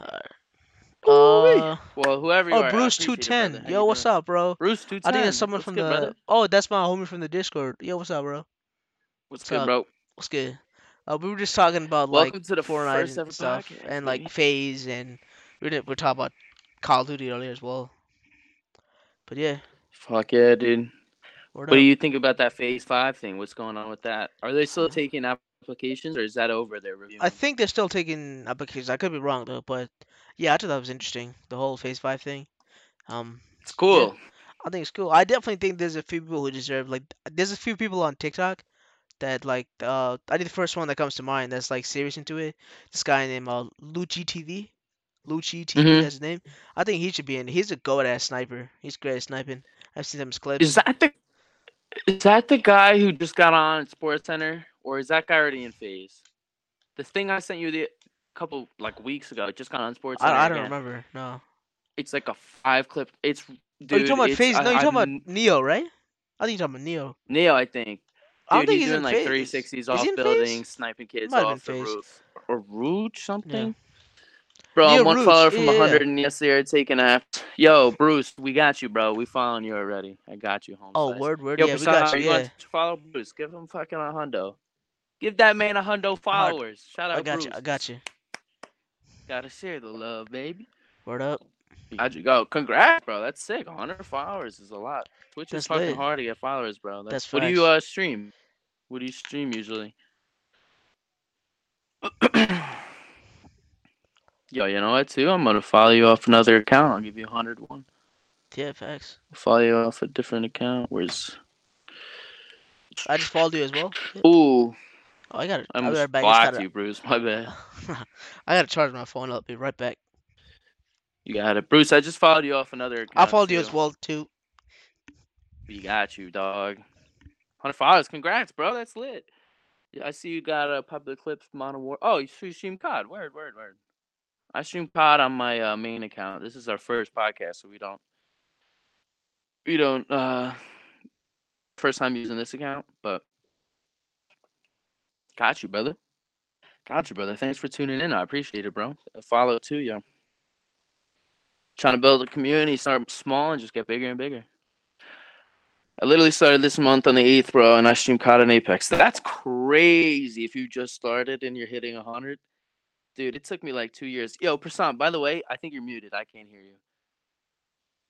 Ooh-wee. Uh, Well, whoever you oh, are, Bruce two appreciate it, brother. ten. Yo, what's doing? up, bro? Bruce two ten. I think that's someone from good, the. brother? Oh, that's my homie from the Discord. Yo, what's up, bro? What's what's good, up? bro? What's good? Uh, we were just talking about like Welcome to the Fortnite first and stuff, podcast, and like FaZe, and we did, we're talking about Call of Duty earlier as well. But yeah, Fuck yeah, dude. word What do you think about that FaZe Five thing? What's going on with that? Are they still taking applications, or is that over? They're reviewing. I think they're still taking applications. I could be wrong though, but yeah, I thought that was interesting. The whole FaZe Five thing. Um, it's cool. I think it's cool. I definitely think there's a few people who deserve like. There's a few people on TikTok that like. Uh, I think the first one that comes to mind that's like serious into it. This guy named uh, Lucci TV. Lucci TV, Mhm. that's his name. I think he should be in. He's a goat ass sniper. He's great at sniping. I've seen them clips. Is that the is that the guy who just got on SportsCenter, or is that guy already in FaZe? The thing I sent you the couple like weeks ago just got on Sports I, I don't again. remember. No. It's like a five clip. It's dude. oh, you talking about FaZe? No, you're talking I've about Neo, right? I think you're talking about Neo. Neo, I think. I don't Dude, think he's he's doing in like three sixties off buildings, sniping kids off the Phase. roof. Or Rouge something. Bro, Yeah, I'm one Rouge, follower from yeah, yeah. 100, and yes, they're taking after. Yo, Bruce, we got you, bro. We following you already. I got you, home. Oh, slice. word, word. Yo, yeah, we got you. you Yeah, follow Bruce? Give him fucking a hundo. Give that man a hundo followers. Shout out I got Bruce. you. I got you. Gotta share the love, baby. Word up. How'd you go? Congrats, bro. That's sick. 100 followers is a lot. Twitch That's is fucking lit. hard to get followers, bro. That's, That's what do you uh stream? What do you stream usually? (clears throat) Yo, you know what too? I'm gonna follow you off another account. I'll give you a hundred one. Yeah, facts. Follow you off a different account. Where's I just followed you as well. Ooh, Oh, I got it. I I'll be almost right back. Blocked gotta- you, Bruce. My bad. (laughs) I gotta charge my phone. I'll be right back. You got it, Bruce. I just followed you off another. I followed you as well too. We got you, dog. Hundred followers. Congrats, bro. That's lit. Yeah, I see you got a public clips mono war. Oh, you stream- stream COD. Word, word, word. I stream COD on my uh, main account. This is our first podcast, so we don't we don't uh first time using this account, but got you, brother. Got you, brother. Thanks for tuning in. I appreciate it, bro. A follow too, yo. Trying to build a community, start small and just get bigger and bigger. I literally started this month on the 8th, bro, and I stream COD and Apex. That's crazy if you just started and you're hitting 100. Dude, it took me like two years. Yo, Prasant, by the way, I think you're muted. I can't hear you.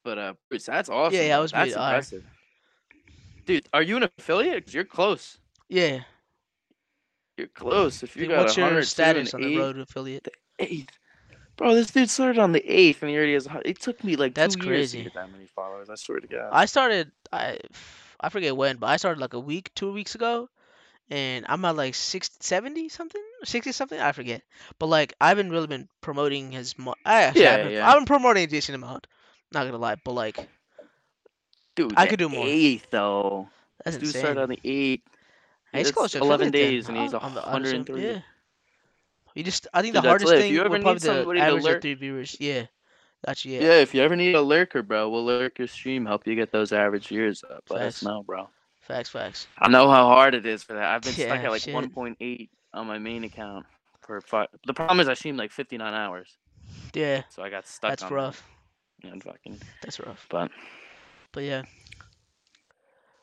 But, uh, Bruce, that's awesome. yeah, I was That's muted. Impressive. Dude, are you an affiliate? you're close. Yeah. You're close. If you Dude, got what's your 102 status on the eight- road affiliate? eighth. Bro, this dude started on the eighth, and he already has. It took me like That's two years crazy. to get that many followers. I swear to God. I started. I I forget when, but I started like a week, two weeks ago, and I'm at like 60, 70 something, sixty something. I forget. But like I've been really been promoting his. Mo- I actually Yeah, haven't. yeah. I've been promoting a decent amount. Not gonna lie, but like dude, I could do more. Eighth though. that's Dude insane. started on the eighth. Hey, it's close to 11 days, and he's I'll- I'm the- I'd assume- 103. Yeah. You just. I think Dude, the hardest lit. If thing you would ever need probably the somebody to average of lurk- three viewers. Yeah. Gotcha. Yeah. Yeah. if you ever need a lurker, bro, we'll lurk your stream, help you get those average viewers up. Let us know, bro. Facts, facts. I know how hard it is for that. I've been stuck at like 1.8 on my main account for five. The problem is I streamed like 59 hours, Yeah, so I got stuck. that's on rough. That. And fucking, That's rough. but But yeah,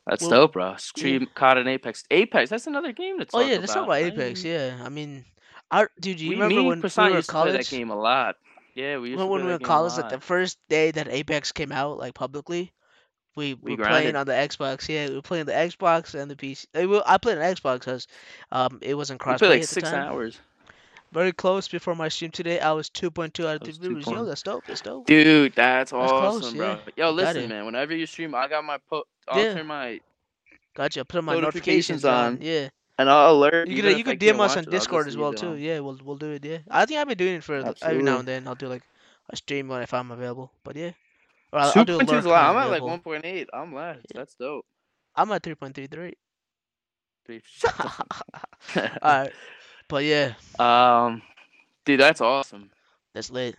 that's Well, dope, bro. Stream caught in Apex. Apex, that's another game to talk oh yeah, let's talk about I Apex. mean, Yeah, I mean, I dude, do you we, remember when we Prasad were to that game a lot. Yeah, we used Remember to when we were in college, like the first day that Apex came out, like publicly, we, We were playing on the Xbox. Yeah, we were playing the Xbox and the PC. Uh, I played on Xbox because um, it wasn't We crossplay played like at the six time. hours. Very close before my stream today. I was 2.2 out of 3 viewers. 2 Yo, that's dope. That's dope. Dude, that's That's awesome, close, bro. yeah. Yo, listen, man. Whenever you stream, I got my po- I'll Yeah. turn my Gotcha. Put my Notifications notifications, on. on. Yeah. and I'll alert. You could you could DM us on Discord as well too. Yeah, we'll we'll do it. Yeah, I think I've been doing it for every now Absolutely. and then. I'll do like a stream when if I'm available. But yeah, or I'll, I'll do a 2.2 is lurk lot. I'm at like 1.8. I'm last. Yeah. That's dope. I'm at 3.33. Dude, Shut the fuck All right, but yeah, Um, dude, that's awesome. that's lit.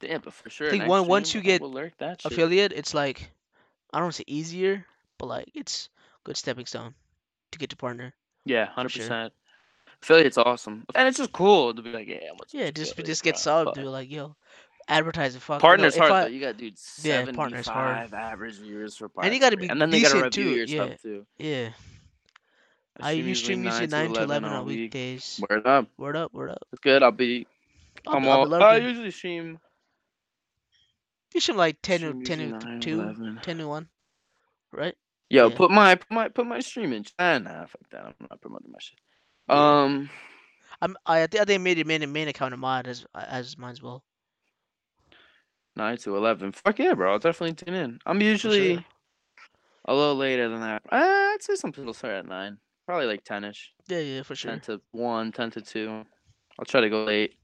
Damn, but for sure. I think one- once you get that. Affiliate, it's like I don't say easier, but like it's good stepping stone to get to partner. Yeah, hundred percent. Affiliate's awesome, and it's just cool to be like, yeah, Yeah, just just get solid, dude. Like yo, advertising. Fuck. Partner's if hard I- though. You got dude Yeah, seventy partner's hard. average viewers for partners, And you gotta be and then they gotta decent, review too, your yeah. stuff too. Yeah, I usually stream usually nine to eleven on week. weekdays. Word up, Word up, word up. it's good. I'll be. I'll, I'm be- I'll be. I usually stream. You should like 10 to 10 usually to 9, 2, 11. 10 to 1, right? Yo, Yeah. put my put my put my stream in. Ah, nah, fuck that. I'm not promoting my shit. Yeah. Um, I'm, I, I think I think I made it main, main account of mod as as mine as well. nine to eleven. Fuck yeah, bro. I'll definitely tune in. I'm usually sure. a little later than that. Uh, I'd say some people start at nine. Probably like ten ish. Yeah, yeah, for sure. 10 to 1, 10 to 2. I'll try to go late.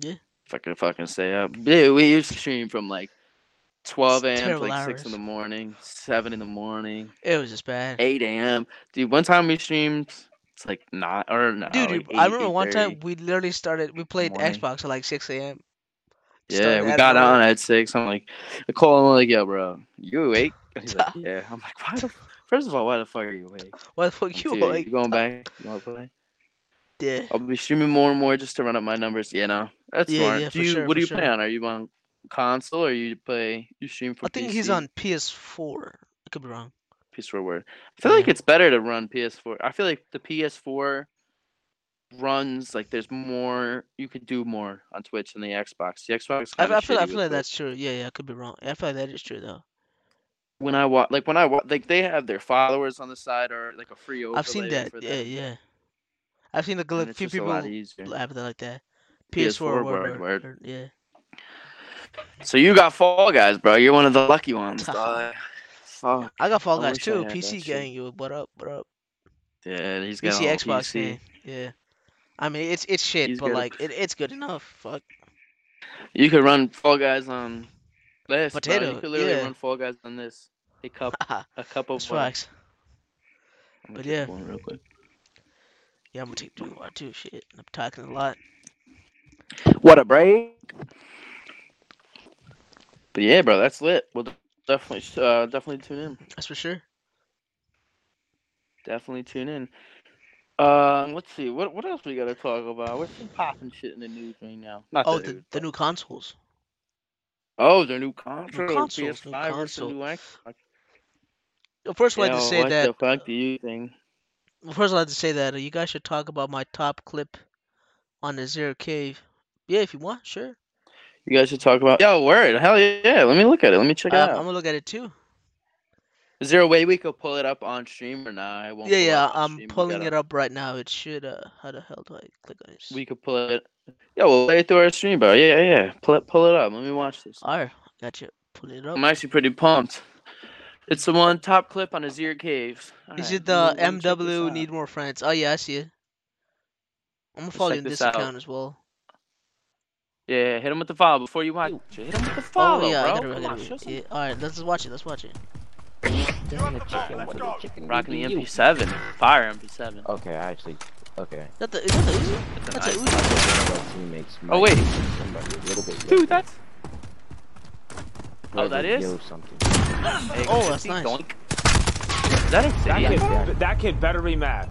Yeah. If I can fucking stay up. Yeah, we used to stream from like 12 a.m. like 6 in the morning, 7 in the morning, It was just bad. 8 a.m. Dude, one time we streamed, it's like not, or no, Dude, like you- I 8, remember one time we literally started, we played morning. Xbox at like 6 a.m. Yeah, we got on at 6. I'm like, him, I'm like, yo, bro, you awake? (laughs) He's like, yeah. I'm like, why the, first of all, why the fuck are you awake? Why the fuck you Dude, like? you going (laughs) back? You want to play? Yeah. I'll be streaming more and more just to run up my numbers. You know, that's Yeah, smart. yeah, do you, sure, what do for you sure. play on? Are you on console or you play? You stream for I think PC? he's on PS4. I could be wrong. PS4 word. I feel like it's better to run PS4. I feel like the PS4 runs like there's more. You could do more on Twitch than the Xbox. The Xbox. I, I feel I feel like Twitch. that's true. Yeah, yeah, I could be wrong. I feel like that is true though. when I watch. Like when I watch, like they have their followers on the side or like a free overlay I've seen that. For Yeah, yeah. I've seen like a and little it's few people have that like that. PS4 PS4, word, word, word. word, Yeah. So you got Fall Guys, bro. You're one of the lucky ones, dog. (laughs) Fuck. I got Fall I Guys too. PC shit. gang, you. What up? What up? Yeah, he's got PC Xbox PC. gang. Yeah. I mean, it's it's shit, He's but got like it, it's good enough. Fuck. You could run Fall Guys on this. Bro. Potato, You could literally yeah. run Fall Guys on this. A cup, (laughs) a cup of That's facts. But yeah. one real quick. Yeah, I'm gonna take two or two. Shit, I'm talking a lot. What a break! But yeah, bro, that's lit. We'll definitely, uh, definitely tune in. That's for sure. Definitely tune in. Um, let's see. What what else we gotta talk about? What's some popping shit in the news right now? Not Oh, the the, news, the new consoles. Oh, the new console, consoles, new PS5 versus console. new Xbox. Well, First, I'd like to say what that. the fuck do you think? Well, first, I'd like to say that uh, you guys should talk about my top clip on the Azhir Cave. Yeah, if you want, sure. You guys should talk about. Yo, word, hell yeah! Let me look at it. Let me check it Um, out. I'm gonna look at it too. Is there a way we could pull it up on stream or not? I won't. Yeah, yeah. I'm pulling it up right now. It should. Uh, how the hell do I click on this? We could pull it. Yeah, we'll play it through our stream, bro. Yeah, yeah. Pull it, pull it up. Let me watch this. Alright, gotcha. Pull it up. I'm actually pretty pumped. It's the one top clip on Azhir Cave. Is Alright, it the let me- let me check this MW need more friends? Oh yeah, I see it. I'm gonna Let's follow you in this this out. account as well. Yeah, hit him with the follow before you watch. it. Hit him with the oh, follow, oh yeah, bro. I gotta, I Come gotta on, show some- Yeah. Alright, let's just watch it. Let's watch it. Rocking the MP7, fire MP7. Okay, I actually. Okay. Is that the? Is that the Uzi? It's a That's a nice- Uzi. One of teammates Oh, wait. be somebody a little bit Dude, that's. Oh, that Whoever is? yelled something. Hey, Oh, that's nice. doink. that a That kid, Yeah. that kid better be mad.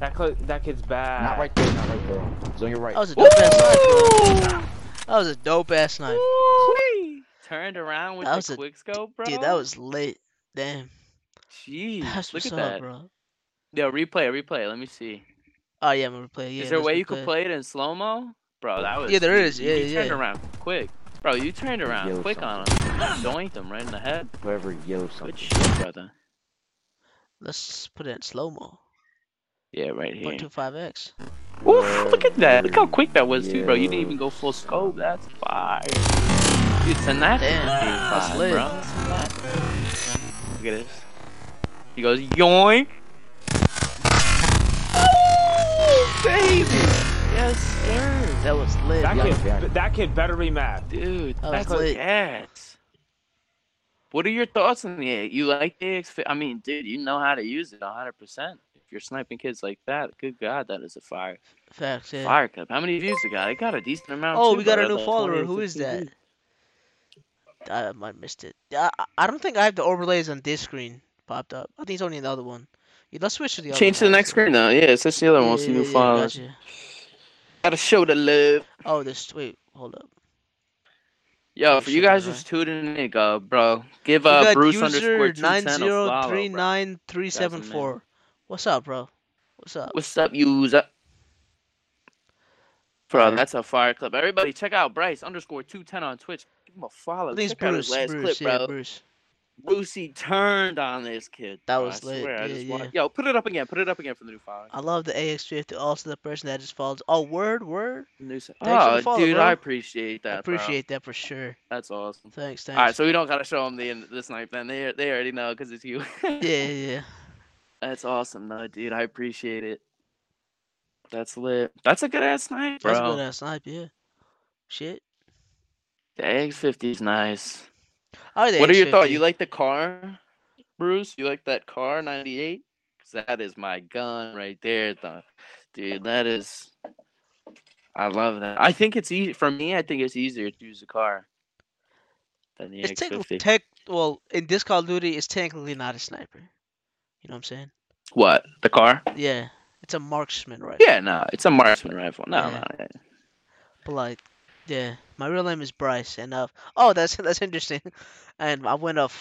That cl- that kid's bad. Not right there, not right there. It's on your right. That was a dope ass snipe, bro. That was a dope ass snipe. Ooh-wee. Turned around with That the a- quick scope, bro. Dude, that was lit. Damn. Jeez, That's look what's at up, that. bro. Yo, replay, replay. Let me see. Oh yeah, I'm gonna play. Yeah, is there a way go you could play it in slow mo? Bro, that was. Yeah, there you- You, Yeah, you turned yeah. around quick. Bro, you turned around Yo, quick on him. Doinked him right in the head. Whoever yells something. Good shit, brother. Let's put it in slow mo. Yeah, right here. Point two five x. Oof, look at that. Look how quick that was, too, bro. You didn't even go full scope. That's fire. Dude, send that. Damn, that's lit. Bro. Look at this. He goes, yoink. Oh, baby. Yes, sir. That was lit. That Yeah, kid, that kid better be mad. Dude, That that's lit. gas. What are your thoughts on the A? You like the? I mean, dude, you know how to use it 100%. If you're sniping kids like that, good God, that is a fire. Facts. Yeah. Fire clip. How many views it got? It got a decent amount. Oh, too, we got a new follower. Who is that? views. I might have missed it. I, I- I don't think I have the overlays on this screen popped up. I think it's only the other one. Yeah, let's switch to the other Change to the next screen now. Yeah, it's just the other one. Yeah, see yeah, new yeah, followers. gotcha. Gotta show the love. Oh, this. Wait, hold up. Yo, for you guys bro. just tuning in, go, bro. Give We uh Bruce user underscore two nine ten a zero follow, three bro. nine three seven four. What's up, bro? What's up? What's up, user? Bro, that's a fire clip. Everybody, check out Bryce underscore two ten on Twitch. Give him a follow. Think check Bruce. last Bruce, clip, yeah, bro. Bruce. Brucey turned on this kid. That bro, was I lit. Swear, I Yeah, yeah. Yo, put it up again. Put it up again for the new follower. I love the AX50. Also, the person that just follows. Oh, word, word. New Thanks Oh, follow, dude, bro. I appreciate that. I appreciate that for sure. That's awesome. Thanks, thanks. All right, so we don't gotta show them the the snipe then. They they already know because it's you. yeah, (laughs) yeah, yeah. That's awesome, though, dude. I appreciate it. That's lit. That's a good ass snipe, That's a good ass snipe, yeah. Shit. The X50 is nice. Like What are your thoughts? You like the Kar, Bruce? You like that Kar 98? Because that is my gun right there, though. Dude, that is. I love that. I think it's easy. For me, I think it's easier to use a Kar than the It's X50. technically tech. Well, in this Call of Duty, it's technically not a sniper. You know what I'm saying? What? The Kar? Yeah, it's a marksman, right? Yeah, no. It's a marksman rifle. No, Yeah. no. But like, yeah, my real name is Bryce, and uh, oh, that's (laughs) that's interesting. And I went up,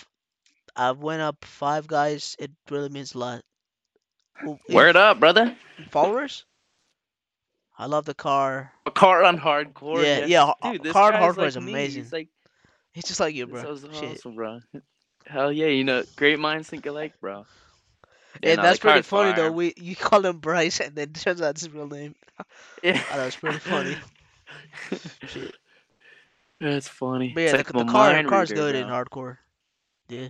I went up five guys. It really means a lot. Well, in Word up, brother. followers. I love the Kar. A Kar on hardcore. Yeah, yes. yeah, Dude, Kar on hardcore like is amazing. He's like, It's just like you, this bro. is Shit. awesome, bro. (laughs) Hell yeah, you know, great minds think alike, bro. Yeah, and no, that's pretty funny though. We you call him Bryce, and then turns out it's his real name. (laughs) Yeah. Oh, that was pretty funny. (laughs) Shit. That's funny. But yeah, It's like the, the Kar Kar's good in hardcore. Yeah,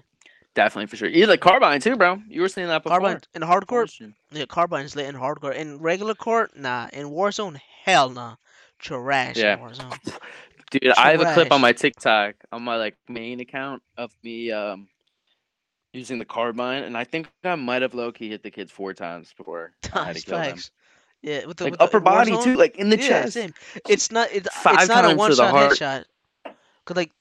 Definitely for sure. You like carbine too, bro. You were saying that before. carbine in hardcore. Yeah, carbine's lit in hardcore. In regular court, nah. In Warzone, hell nah. Trash Yeah. Warzone. (laughs) Dude, I have a clip on my TikTok on my like main account of me um using the carbine, and I think I might have low key hit the kids four times before (laughs) I had to kill them. facts. Yeah, with the, Like with upper in body too, like in the yeah, chest. same. It's not. It, Five it's not a one shot headshot. Cause like,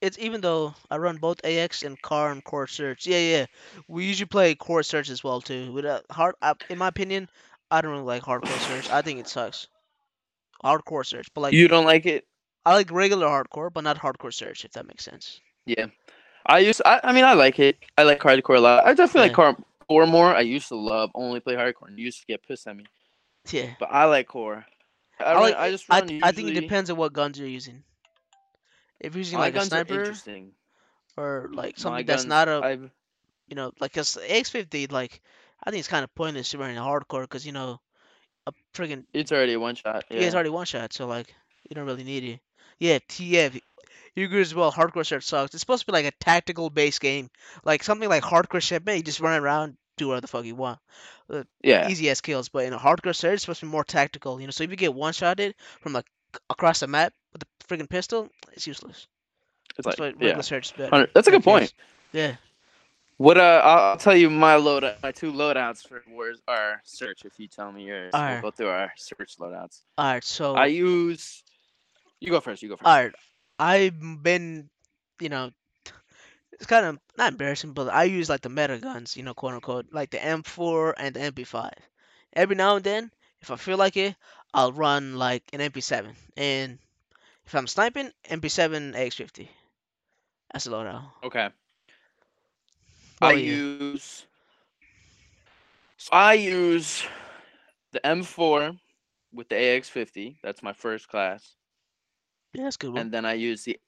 it's even though I run both AX and Kar and core search. Yeah, yeah. We usually play core search as well too. With a hard, uh, in my opinion, I don't really like hardcore search. I think it sucks. Hardcore search, but like you don't like it? I like regular hardcore, but not hardcore search. If that makes sense. Yeah. I used I, I mean I like it. I like hardcore a lot. I definitely Yeah. like hardcore more. I used to love only play hardcore and you used to get pissed at me. Yeah. But I like core. I, I like. I just I, run I think it depends on what guns you're using. If you're using My like a sniper interesting. or like My something that's guns, not a I've you know, like cause X50, like I think it's kind of pointless to run in hardcore because you know, a friggin' it's already a one shot. yeah. Yeah. it's already one shot, so like you don't really need it. Yeah, TF, you agree as well. Hardcore search sucks. It's supposed to be like a tactical based game, like something like hardcore shipment. You just run around, do whatever the fuck you want, yeah. easy as kills. But in a hardcore search, it's supposed to be more tactical. You know, so if you get one shotted from like across the map with a friggin' pistol, it's useless. It's That's like regular yeah. search is better. That's a good point. Yeah. What uh I'll, tell you my load my two loadouts for wars are search if you tell me yours. Alright. We'll go through our search loadouts. All right, so I use you go first, you go first. All right, I've been, you know, it's kind of not embarrassing, but I use like the meta guns, you know, quote unquote, like the M4 and the MP5. Every now and then, if I feel like it, I'll run like an MP7, and if I'm sniping, MP7 AX50. That's a loadout. Okay. Oh, I yeah. use. So I use the M4 with the AX50. That's my first class. Yeah, that's good one. and then I use the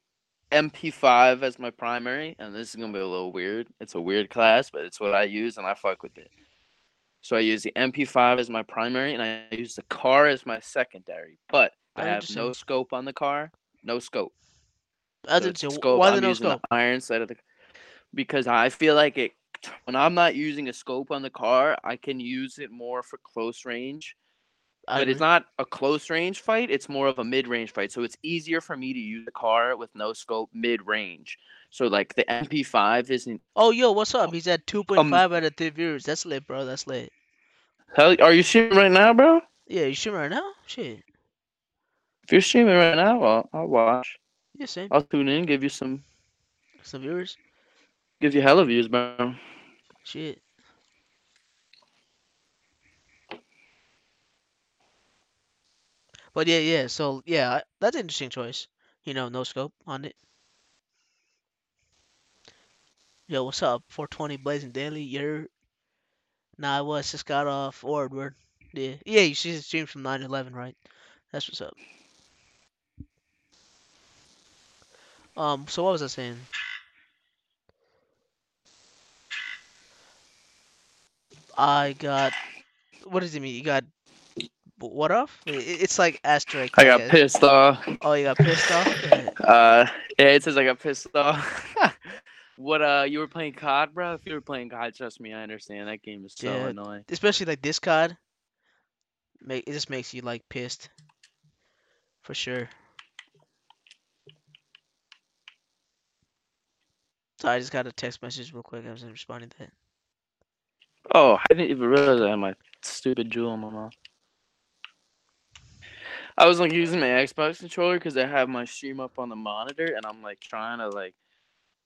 MP5 as my primary, and this is gonna be a little weird. It's a weird class, but it's what I use, and I fuck with it. So I use the MP5 as my primary, and I use the Kar as my secondary. But I Oh, have no scope on the Kar, no scope. So it's interesting. scope. Why I'm the no scope? the iron side of the because I feel like it when I'm not using a scope on the Kar, I can use it more for close range I but it's not a close range fight. It's more of a mid range fight. So it's easier for me to use the Kar with no scope mid range. So like the MP5 isn't. Oh, yo, what's up? He's at 2.5 Um, out of 3 viewers. That's lit, bro. That's lit. Hell, are you streaming right now, bro? Yeah, you streaming right now? Shit. If you're streaming right now, I'll, I'll watch. Yeah, same. I'll tune in, give you some, Some viewers. give you hella views, bro. Shit. But yeah, yeah. So yeah, that's an interesting choice. You know, no scope on it. Yo, what's up? 420 Blazing Daily. You're. Nah, I was just got off word. Yeah, yeah. You see the stream from 9/11, right? That's what's up. Um. So what was I saying? I got. What does it mean? You got. What off? It's like asterisk. I got pissed off. Oh, you got pissed off. (laughs) Uh, yeah, it says I got pissed off. (laughs) what? Uh, you were playing COD, bro? If you were playing COD, trust me, I understand. That game is so Yeah. annoying. especially like this card. Make it just makes you like pissed. For sure. So I just got a text message real quick. I was responding to that. Oh, I didn't even realize I had my stupid Juul in my mouth. I was like using my Xbox controller because I have my stream up on the monitor, and I'm like trying to like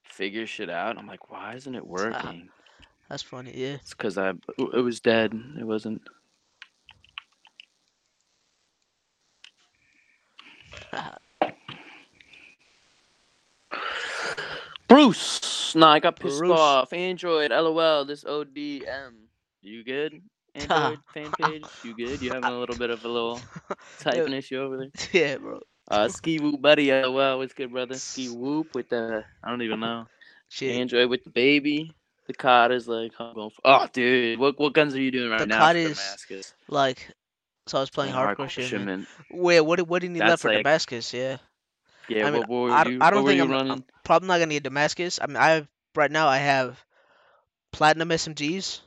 figure shit out. I'm like, why isn't it uh, working? That's funny. Yeah. It's because I it was dead. It wasn't. (laughs) Bruce, nah, I got pissed Bruce. off. Android, LOL, this ODM. You good? Android fan (laughs) page, you good? You having a little bit of a little typing issue over there? (laughs) yeah, bro. Uh, (laughs) Skiwoo Buddy, LOL, what's good, brother? Skiwoo with the, I don't even know. Shit. Android with the baby. The COD is like, I'm going. For, oh, dude, what what guns are you doing right The now? COD is Damascus? Like, so I was playing hardcore, shit. man. shipment. Wait, what? What do you need left for like- Damascus? Yeah. Yeah, I mean, what, what were I, you? I don't think I'm, running? I'm probably not gonna need Damascus. I mean, I right now. I have platinum SMGs,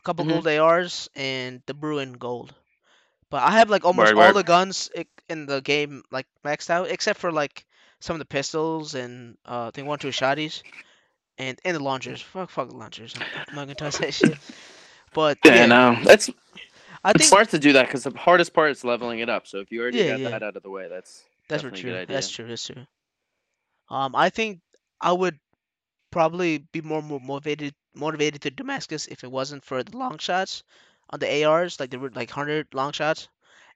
a couple Mhm. gold ARs, and the Bruen gold. But I have like almost all the guns in the game like maxed out, except for like some of the pistols and uh, I think one two shotties, and and the launchers. Fuck, fuck the launchers. I'm, not gonna touch that (laughs) shit. But yeah, yeah, no, that's I think it's think smart to do that because the hardest part is leveling it up. So if you already Yeah, got yeah. that out of the way, that's That's true. That's true. That's true. Um, I think I would probably be more, more motivated motivated to Damascus if it wasn't for the long shots on the ARs, like the re- like hundred long shots,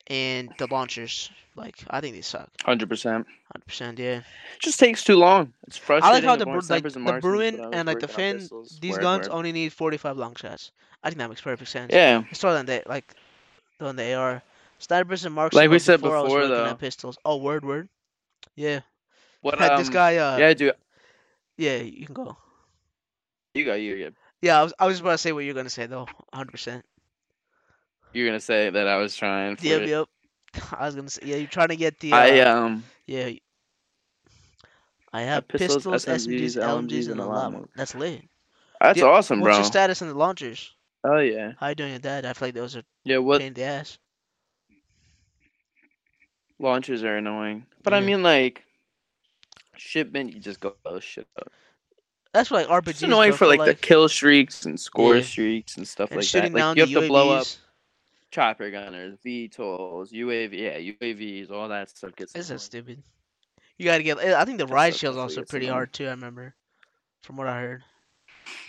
and the launchers. Like I think they suck. hundred percent. Hundred percent. Yeah. Just takes too long. It's frustrating. I like how the Bru- like and the Bruen but I was and like the Finn. pistols. These Word, guns word. only need forty five long shots. I think that makes perfect sense. Yeah, It's taller than that. Like than the AR. Snipers and marksmen. Like we said before, before, though. pistols. Oh, word, word. Yeah. what um, this guy. Uh, Yeah, dude, yeah. You can go. you got you. Good. Yeah, I was, I was about to say what you're gonna say though, 100. percent You're gonna say that I was trying. For Yep, it. yep. (laughs) I was gonna say, yeah, you're trying to get the. Uh, I um. yeah. I have pistols, pistols, SMGs, SMGs, LMGs, and a lot. That's lit. That's Yeah, awesome, What's bro. What's your status in the launchers? Oh yeah. How you doing with that? I feel like those are Yeah. What pain in the ass. launchers are annoying, but I mean like shipment. You just go oh shit up. That's what like RPGs. It's annoying for like, the kill streaks and score Yeah. streaks and stuff and like that. down Like you the have to blow up chopper gunners, VTOLs, UAV, yeah, UAVs, all that stuff gets. It's so annoying. stupid. You gotta get. I think the That Riot Shield's also pretty hard too. I remember. from what I heard.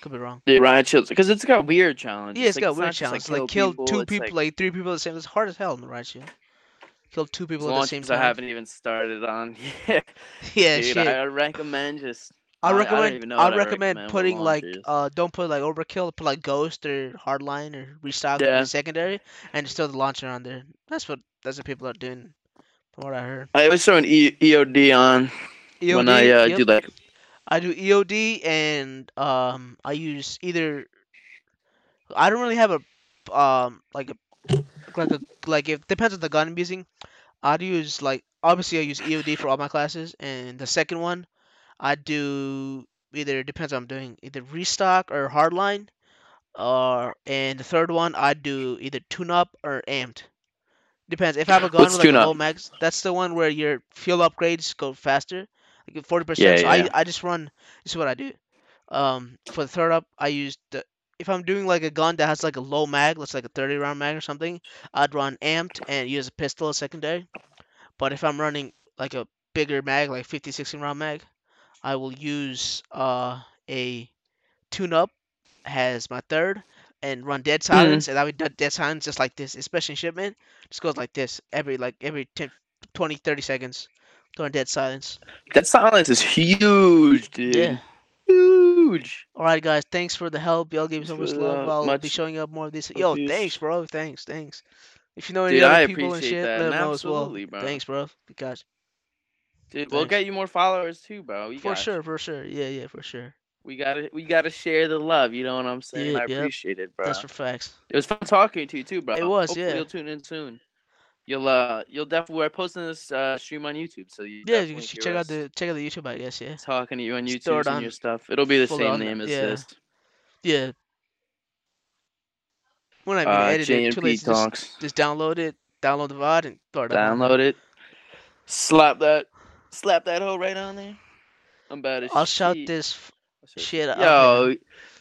Could be wrong. The Riot Shield because it's got weird challenges. Yeah, it's Like, got not weird challenges. Like, kill, two people, like, three people at the same. It's hard as hell in the Riot Shield. Kill two people at the same time. I haven't even started on. (laughs) Yeah, (laughs) yeah, dude, shit. I recommend just. I I- I don't recommend. even know I I recommend recommend putting like uh, don't put like overkill. Put like ghost or hardline or restock Yeah. the secondary, and just throw the launcher on there. That's what that's what people are doing, from what I heard. I always throw an e- EOD on when I uh, yep. do like. I do EOD and um I use either I don't really have a um like a like a like it depends on the gun I'm using. I'd use like obviously I use EOD for all my classes and the second one I do either depends on what I'm doing either restock or hardline or and the third one I do either tune up or amped. Depends. If I have a gun with like low max, that's the one where your field upgrades go faster, like forty Yeah, percent. So yeah. I I just run. This is what I do. Um, for the third up, I use the if I'm doing like a gun that has like a low mag, let's like a thirty round mag or something, I'd run amped and use a pistol as secondary. But if I'm running like a bigger mag, like 50, 60 round mag, I will use uh a tune up has my third and run dead silence and I would do dead silence just like this, especially in shipment. Just goes like this every like every 10, 20, 30 seconds. Doing dead silence. That silence is huge, dude. Yeah. Huge. All right, guys. Thanks for the help. Y'all gave me so much love. the I'll be showing up more of this. Yo, abuse. thanks, bro. Thanks, thanks. If you know any Dude, other I people and shit, that, let them know as well. bro. Thanks, bro. Because Dude, we'll get you more followers too, bro. For sure, for sure. Yeah, yeah, for sure. We gotta we gotta share the love. You know what I'm saying? Yeah, I yep. appreciate it, bro. That's for facts. It was fun talking to you too, bro. It was, Hopefully yeah. You'll tune in soon. You'll uh you'll definitely we're posting this uh stream on YouTube, so you Yeah, you should check out the check out the YouTube, I guess. Yeah. talking to you on YouTube and on your stuff. It'll be the same on name as yeah. this. Yeah. We're not even Uh, edit it. Too JMP late. Just, just download it. Download the VOD and throw it on. Download it. Slap that slap that hoe right on there. I'm bad as I'll shout this. f- I'll shout shit out Yo,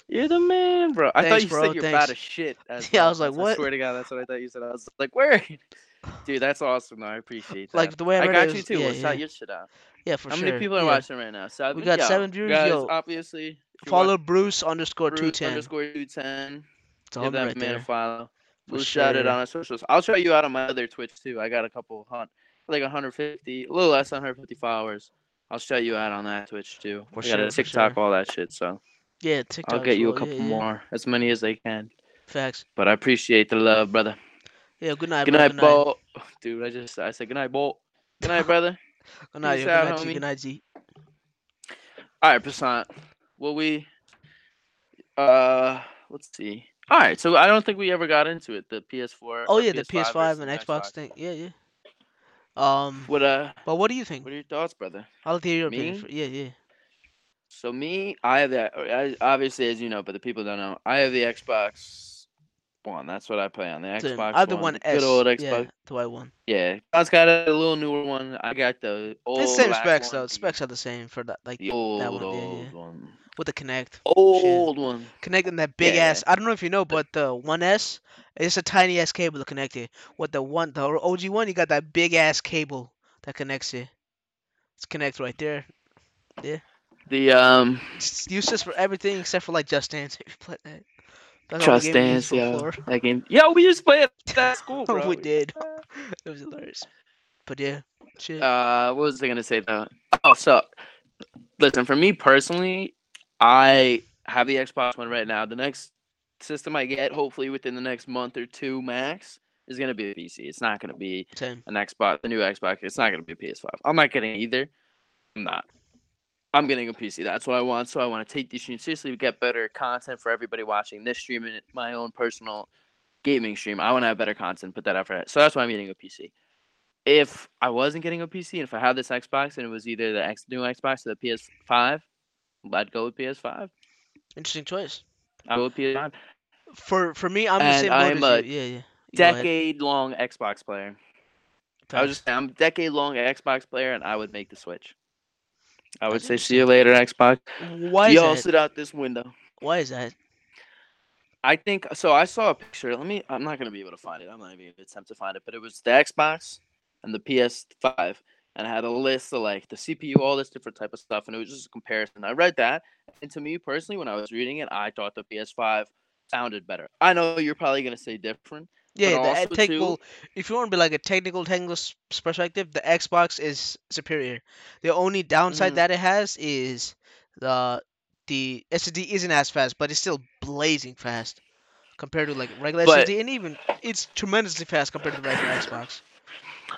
you're the man, bro. I thought you bro, said you're thanks. bad as shit. as (laughs) Yeah, I was like, what? I swear to God, that's what I thought you said. I was like, where? Dude, that's awesome. though. I appreciate that. Like the way I, I got you was- too. Yeah, we'll yeah. shout your shit out. yeah, for How sure. How many people are yeah. watching right now? Seven. got Yo, seven viewers, Guys, yo. obviously. Follow want Bruce underscore two ten. Underscore two ten. Give that right man a follow. We'll shout it on our socials. I'll shout you out on my other Twitch too. I got a couple hunt, like 150, a little less than 150 followers. I'll shout you out on that Twitch too. For I got sure, a TikTok, sure. all that shit. So Yeah, TikTok. I'll get you a couple yeah. more, as many as I can. Facts. But I appreciate the love, brother. Yeah. Good night. Good night, good night. Bo. (laughs) Dude, I just I said good night, Bo. Good night, brother. (laughs) Good night. Yo. Good night, G. Good night, G. All right, Passant. Will we? Uh, let's see. All right, so I don't think we ever got into it. The PS4. Oh yeah, the PS5 PS5 versus and Xbox thing. Yeah, yeah. Um, What uh? but what do you think? What are your thoughts, brother? I'll hear your Me? opinion. Yeah, yeah. So me, I have that. I, obviously, as you know, but the people don't know, I have the Xbox One. That's what I play on the. Xbox I have the One. one S. Good old Yeah, Xbox. the white one. Yeah, God's got a little newer one. I got the old. It's same specs one, though. the- Specs are the same for that, like The old, that one. Old yeah. one. With the Kinect. Old one. Connecting that big Yeah. ass. I don't know if you know, but the One S, it's a tiny ass cable to connect it. With the one, the OG one, you got that big ass cable that connects it. It's connect right there. Yeah. The um. It's useless for everything except for like Just Dance. If you play that. That's all Just the game we Dance, used it yo. for. That game. Yo, we used to play it at (laughs) school, bro. we did. It was hilarious. But yeah, shit. Uh, what was I gonna say though? Oh, so listen, for me personally, I have the Xbox One right now. The next system I get, hopefully within the next month or two max, is gonna be a PC. It's not gonna be Same. an Xbox, the new Xbox. It's not gonna be a PS5. I'm not getting either. I'm not. I'm getting a PC. That's what I want. So I want to take these streams seriously, get better content for everybody watching this stream and my own personal gaming stream. I want to have better content, put that effort. So that's why I'm getting a PC. If I wasn't getting a PC and if I had this Xbox and it was either the X, new Xbox or the PS5, I'd go with PS5. Interesting choice. I go with PS5. For for me, I'm the same I'm a you. Yeah, yeah. You go ahead. Decade long Xbox player. I was just I'm a decade long Xbox player and I would make the switch. I would say see you later, Xbox. Why is Y'all that? sit out this window. Why is that? I think so. I saw a picture. Let me. I'm not gonna be able to find it. I'm not even gonna attempt to find it. But it was the Xbox and the PS5, and I had a list of like the CPU, all this different type of stuff, and it was just a comparison. I read that, and to me personally, when I was reading it, I thought the PS5 sounded better. I know you're probably gonna say different. Yeah, the uh, too- technical. If you want to be like a technical, technical perspective, the Xbox is superior. The only downside Mhm. that it has is the the SSD isn't as fast, but it's still blazing fast compared to like regular But- SSD, and even it's tremendously fast compared to the regular Xbox.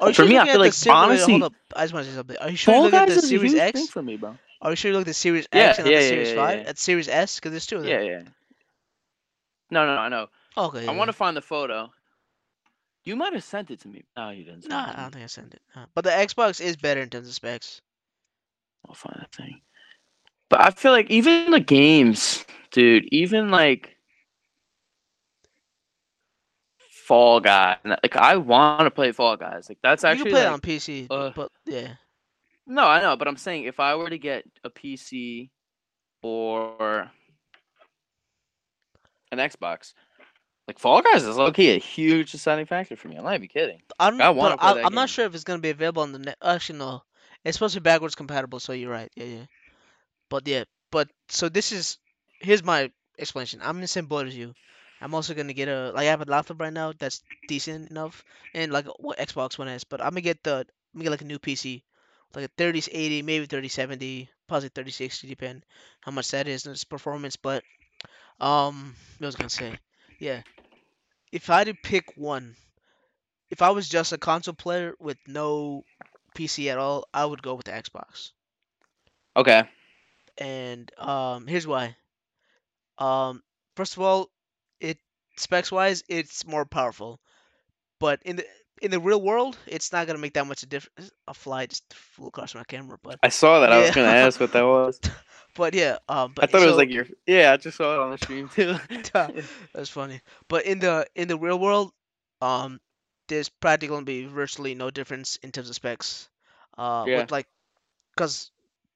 Are you For sure me, I feel like, Series- wait, honestly- hold up. I just want to say something. Are you sure you look at the Series X? for me, bro. Are you sure you look at the Series Yeah, X and yeah, the yeah, Series Five? yeah. At Series S, because there's two of them. Yeah, yeah. No, no, I know. Okay. I want to find the photo. You might have sent it to me. No, you didn't. Nah, I don't think I sent it. But the Xbox is better in terms of specs. I'll find that thing. But I feel like even the games, dude, even like Fall Guy, like I want to play Fall Guys. Like that's you actually can play like, it on PC, uh, but yeah. no, I know, but I'm saying if I were to get a PC or an Xbox, like Fall Guys is okay a huge deciding factor for me. I'm not even kidding. I don't. I I wanna but play I, that I'm not sure if it's gonna be available on the net. Actually, no. It's supposed to be backwards compatible, so you're right. Yeah, yeah. But yeah, but so this is here's my explanation. I'm in the same boat as you. I'm also gonna get a like I have a laptop right now that's decent enough, and like what Xbox One S. But I'm gonna get the I'm gonna get like a new PC, like a 3080, maybe 3070, possibly 3060, depend how much that is and its performance. But um, what was I gonna say? Yeah, if I had to pick one, if I was just a console player with no PC at all, I would go with the Xbox. Okay. And um, here's why. Um, first of all, it specs wise, it's more powerful, but in the in the real world, it's not gonna make that much a difference. A fly just flew across my camera, but I saw that. I was gonna ask what that (laughs) was. but yeah, um, but I thought it was like your. Yeah, I just saw it on the stream too. (laughs) That's funny. But in the in the real world, um, there's practically gonna be virtually no difference in terms of specs. Uh, Yeah. with like, cause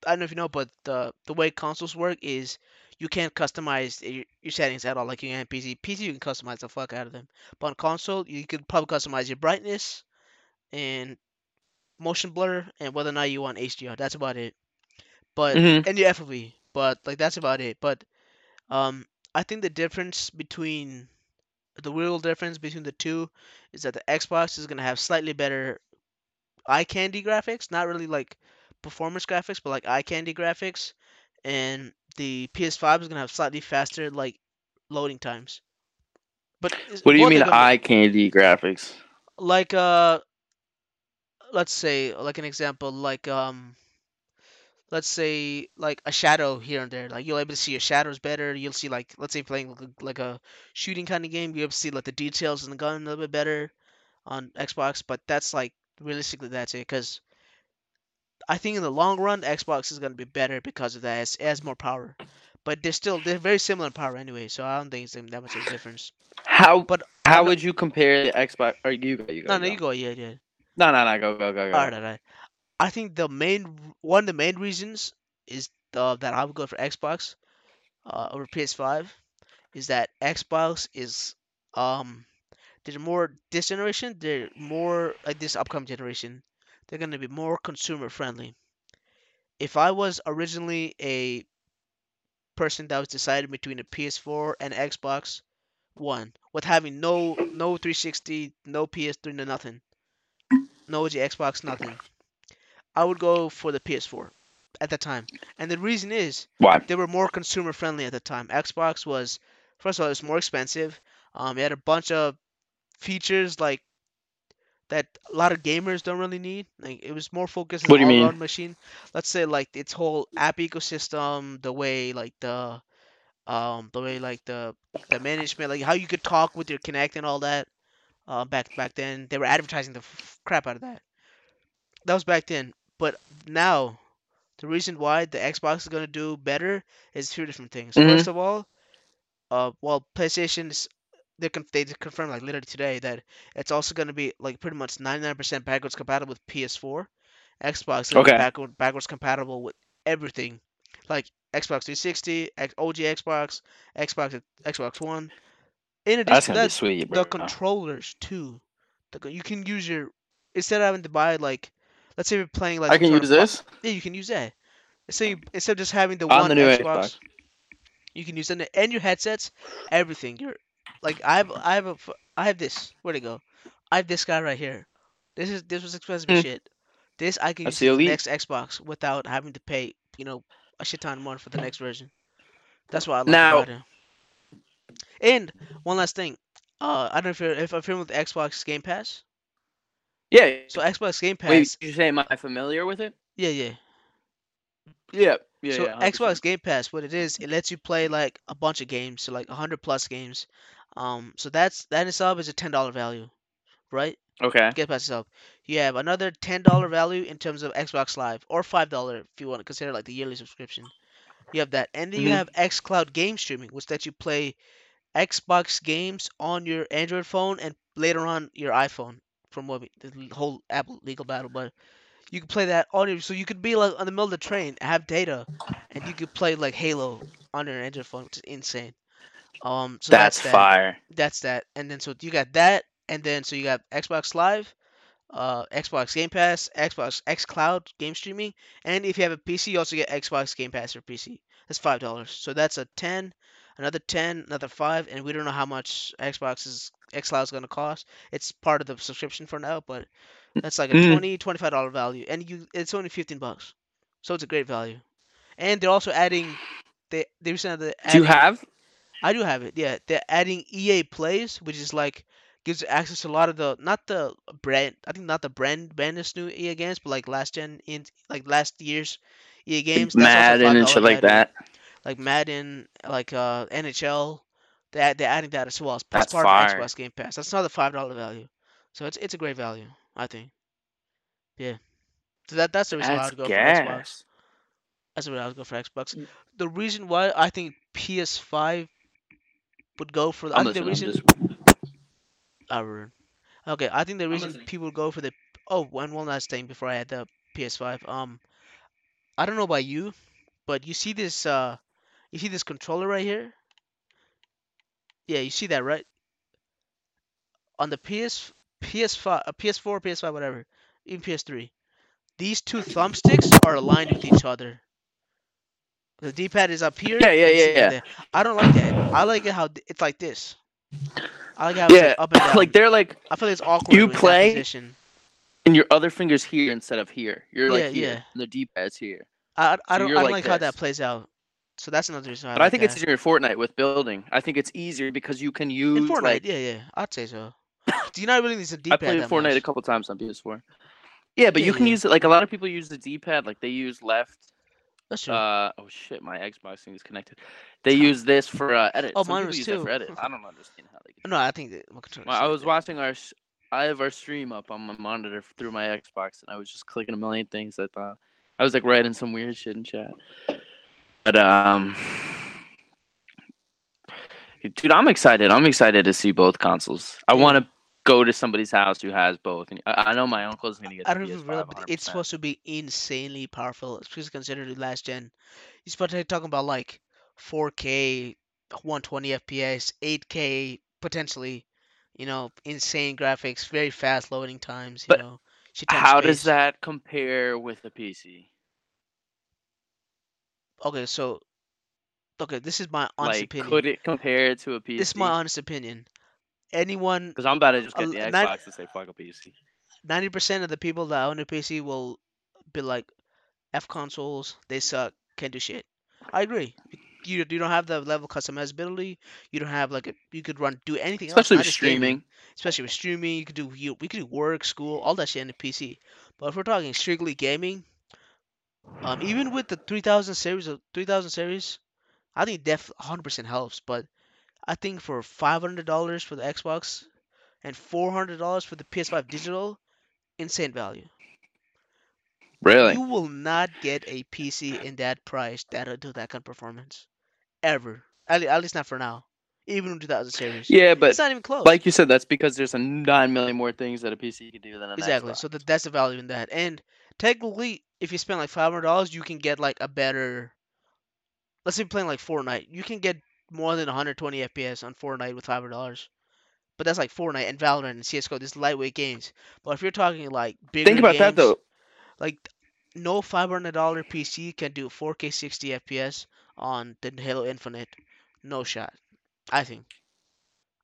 I don't know if you know, but the the way consoles work is you can't customize your, settings at all like you can PC. PC you can customize the fuck out of them, but on console you could probably customize your brightness and motion blur and whether or not you want HDR. That's about it. But Mhm. and your FOV, but like that's about it. But um, I think the difference between the real difference between the two is that the Xbox is gonna have slightly better eye candy graphics, not really like performance graphics, but like eye candy graphics, and the PS5 is gonna have slightly faster like loading times. But What do you mean be- eye candy graphics? like uh let's say like an example like um let's say like a shadow here and there like you'll be able to see your shadows better you'll see like let's say playing like a, shooting kind of game you'll able to see like the details in the gun a little bit better on xbox but that's like realistically that's it because i think in the long run xbox is going to be better because of that it has more power but they're still they're very similar in power anyway so i don't think it's that much of a difference How? But how would you compare the Xbox? Or you go? You go. no no you go yeah yeah No, no, no. Go, go, go, go. All right, all right. I think the main one of the main reasons is uh, that I would go for Xbox uh, over PS5 is that Xbox is um they're more this generation they're more like this upcoming generation they're gonna be more consumer friendly. If I was originally a person that was decided between a PS4 and Xbox One with having no no 360, no PS3, no nothing, no Xbox, nothing. I would go for the PS4 at the time. And the reason is Why? they were more consumer friendly at the time. Xbox was first of all it was more expensive. Um, it had a bunch of features like that a lot of gamers don't really need. Like it was more focused on What do you mean? all-around machine. Let's say like its whole app ecosystem, the way like the um the way like the the management, like how you could talk with your Kinect and all that. Uh, back back then they were advertising the f- crap out of that. That was back then, but now the reason why the Xbox is gonna do better is two different things. Mhm. First of all, uh, well, PlayStation's they they confirmed like literally today that it's also gonna be like pretty much 99% backwards compatible with PS4. Xbox Okay. backward, backwards compatible with everything, like Xbox 360, X, OG Xbox, Xbox Xbox One. In addition That's to that, sweet, the controllers too. The, you can use your instead of having to buy like let's say you're playing like I can use of this Yeah, you can use that. So you, instead of just having the on one the new Xbox, Xbox. you can use it and your headsets, everything. You're like I have I have a f- I have this. Where'd it go? I have this guy right here. This is this was expensive as Hmm. shit. This I can That's use the it the Elite. next Xbox without having to pay you know a shit ton of money for the next version. That's what I like Now- about it. And one last thing, uh, I don't know if you're if I'm familiar with Xbox Game Pass. Yeah. So Xbox Game Pass, Wait, you say am I familiar with it? yeah, yeah. Yeah. Yeah. so yeah, Xbox Game Pass, what it is, it lets you play like a bunch of games, so like hundred plus games. Um, so that's that in itself is a ten dollar value, right? Okay. Get past itself. You have another ten dollar value in terms of Xbox Live, or five dollar if you want to consider like the yearly subscription. You have that, and then you Mhm. have XCloud Game Streaming, which lets you play Xbox games on your Android phone and later on your iPhone. From what we, the whole Apple legal battle, but you can play that on your. So you could be like on the middle of the train, have data, and you could play like Halo on your Android phone, which is insane. Um, so that's that's, that fire. that's that. And then so you got that, and then so you got Xbox Live, uh, Xbox Game Pass, Xbox X Cloud game streaming, and if you have a PC, you also get Xbox Game Pass for PC. That's five dollars. So that's a ten, another ten, another five, and we don't know how much Xbox is X Cloud is gonna cost. It's part of the subscription for now, but that's like a Mm. 20 25 dollar value, and you it's only fifteen bucks, so it's a great value. And they're also adding, they they recently Do you adding- have? I do have it. Yeah, they're adding EA Plays, which is like gives access to a lot of the not the brand. I think not the brand brandest new EA games, but like last gen in like last year's EA games. That's Madden and $5 shit like that. Like Madden, like uh NHL. They they're adding that as well. That's part fire. of Xbox Game Pass. That's another five dollar value. So it's it's a great value, I think. Yeah. So that that's the reason why I That's would go for Xbox. That's the reason I would go for Xbox. Mm. The reason why I think PS5 would go for the, I I'm think the reason just Ah. Okay, I think the reason people go for the oh, one one last thing before I add the PS5. Um, I don't know about you, but you see this uh, you see this controller right here. Yeah, you see that right? On the PS PS5, uh, PS4, PS5, whatever, even PS3, these two thumbsticks are aligned with each other. The D-pad is up here. Yeah, yeah, yeah, yeah. there. I don't like that. I like it how it's like this. I like how it's yeah, like up and (laughs) down. like they're like I feel like it's awkward. You that play- position. and your other finger's here instead of here. You're like Yeah, here. yeah. and The D-pad's here. I, I don't, you're I don't like like how that plays out. So that's another reason. why But I like think it's easier in Fortnite with building. I think it's easier because you can use in Fortnite. like yeah, yeah, I'd say so. (coughs) Do you not really need a D-pad I played Fortnite much? a couple times on PS4. Yeah, but Yeah, you can yeah. use it like a lot of people use the D-pad. Like they use left. That's true. Uh oh shit, my Xbox thing is connected. They use this for uh, edit. Oh, Some mine was use too. for edit. I (laughs) don't understand how they. No, I think that my controller. Well, I was watching our. I have our stream up on my monitor through my Xbox, and I was just clicking a million things. I thought I was like writing some weird shit in chat. But um, (sighs) dude, I'm excited. I'm excited to see both consoles. I want to go to somebody's house who has both. And I, I know my uncle's gonna get. I don't even PS5 realize, but it's supposed to be insanely powerful, especially considering the last gen. To be talking about like 4K, 120 FPS, 8K potentially. You know, insane graphics, very fast loading times. You But know, shit ton of How does that compare with the PC? Okay, so okay, this is my honest Like, opinion. could it compare to a PC? This is my honest opinion. Anyone Because I'm about to just get the Xbox to say fuck a PC. ninety percent of the people that own a PC will be like, "F consoles, they suck, can't do shit." I agree. You you don't have the level of customizability. You don't have like a you could run do anything Especially else, with just gaming. streaming. Especially with streaming, you could do you we could do work, school, all that shit on the PC. But if we're talking strictly gaming, um, even with the three thousand series of three thousand series, I think def hundred percent helps. But I think for five hundred dollars for the Xbox and four hundred dollars for the PS5 digital, insane value. Really? You will not get a PC in that price that'll uh, do that kind of performance, ever. At, at least not for now. Even in 2000 series. Yeah, but it's not even close. like you said, that's because there's a nine million more things that a PC can do than an exactly. Xbox. So that that's the value in that. And technically, if you spend like five hundred dollars, you can get like a better. Let's say you're playing like Fortnite, you can get more than 120 FPS on Fortnite with five hundred dollars. But that's like Fortnite and Valorant and CS:GO, these lightweight games. But if you're talking like bigger Think about that though. like no five hundred dollar PC can do 4K 60 FPS on the Halo Infinite. No shot. I think.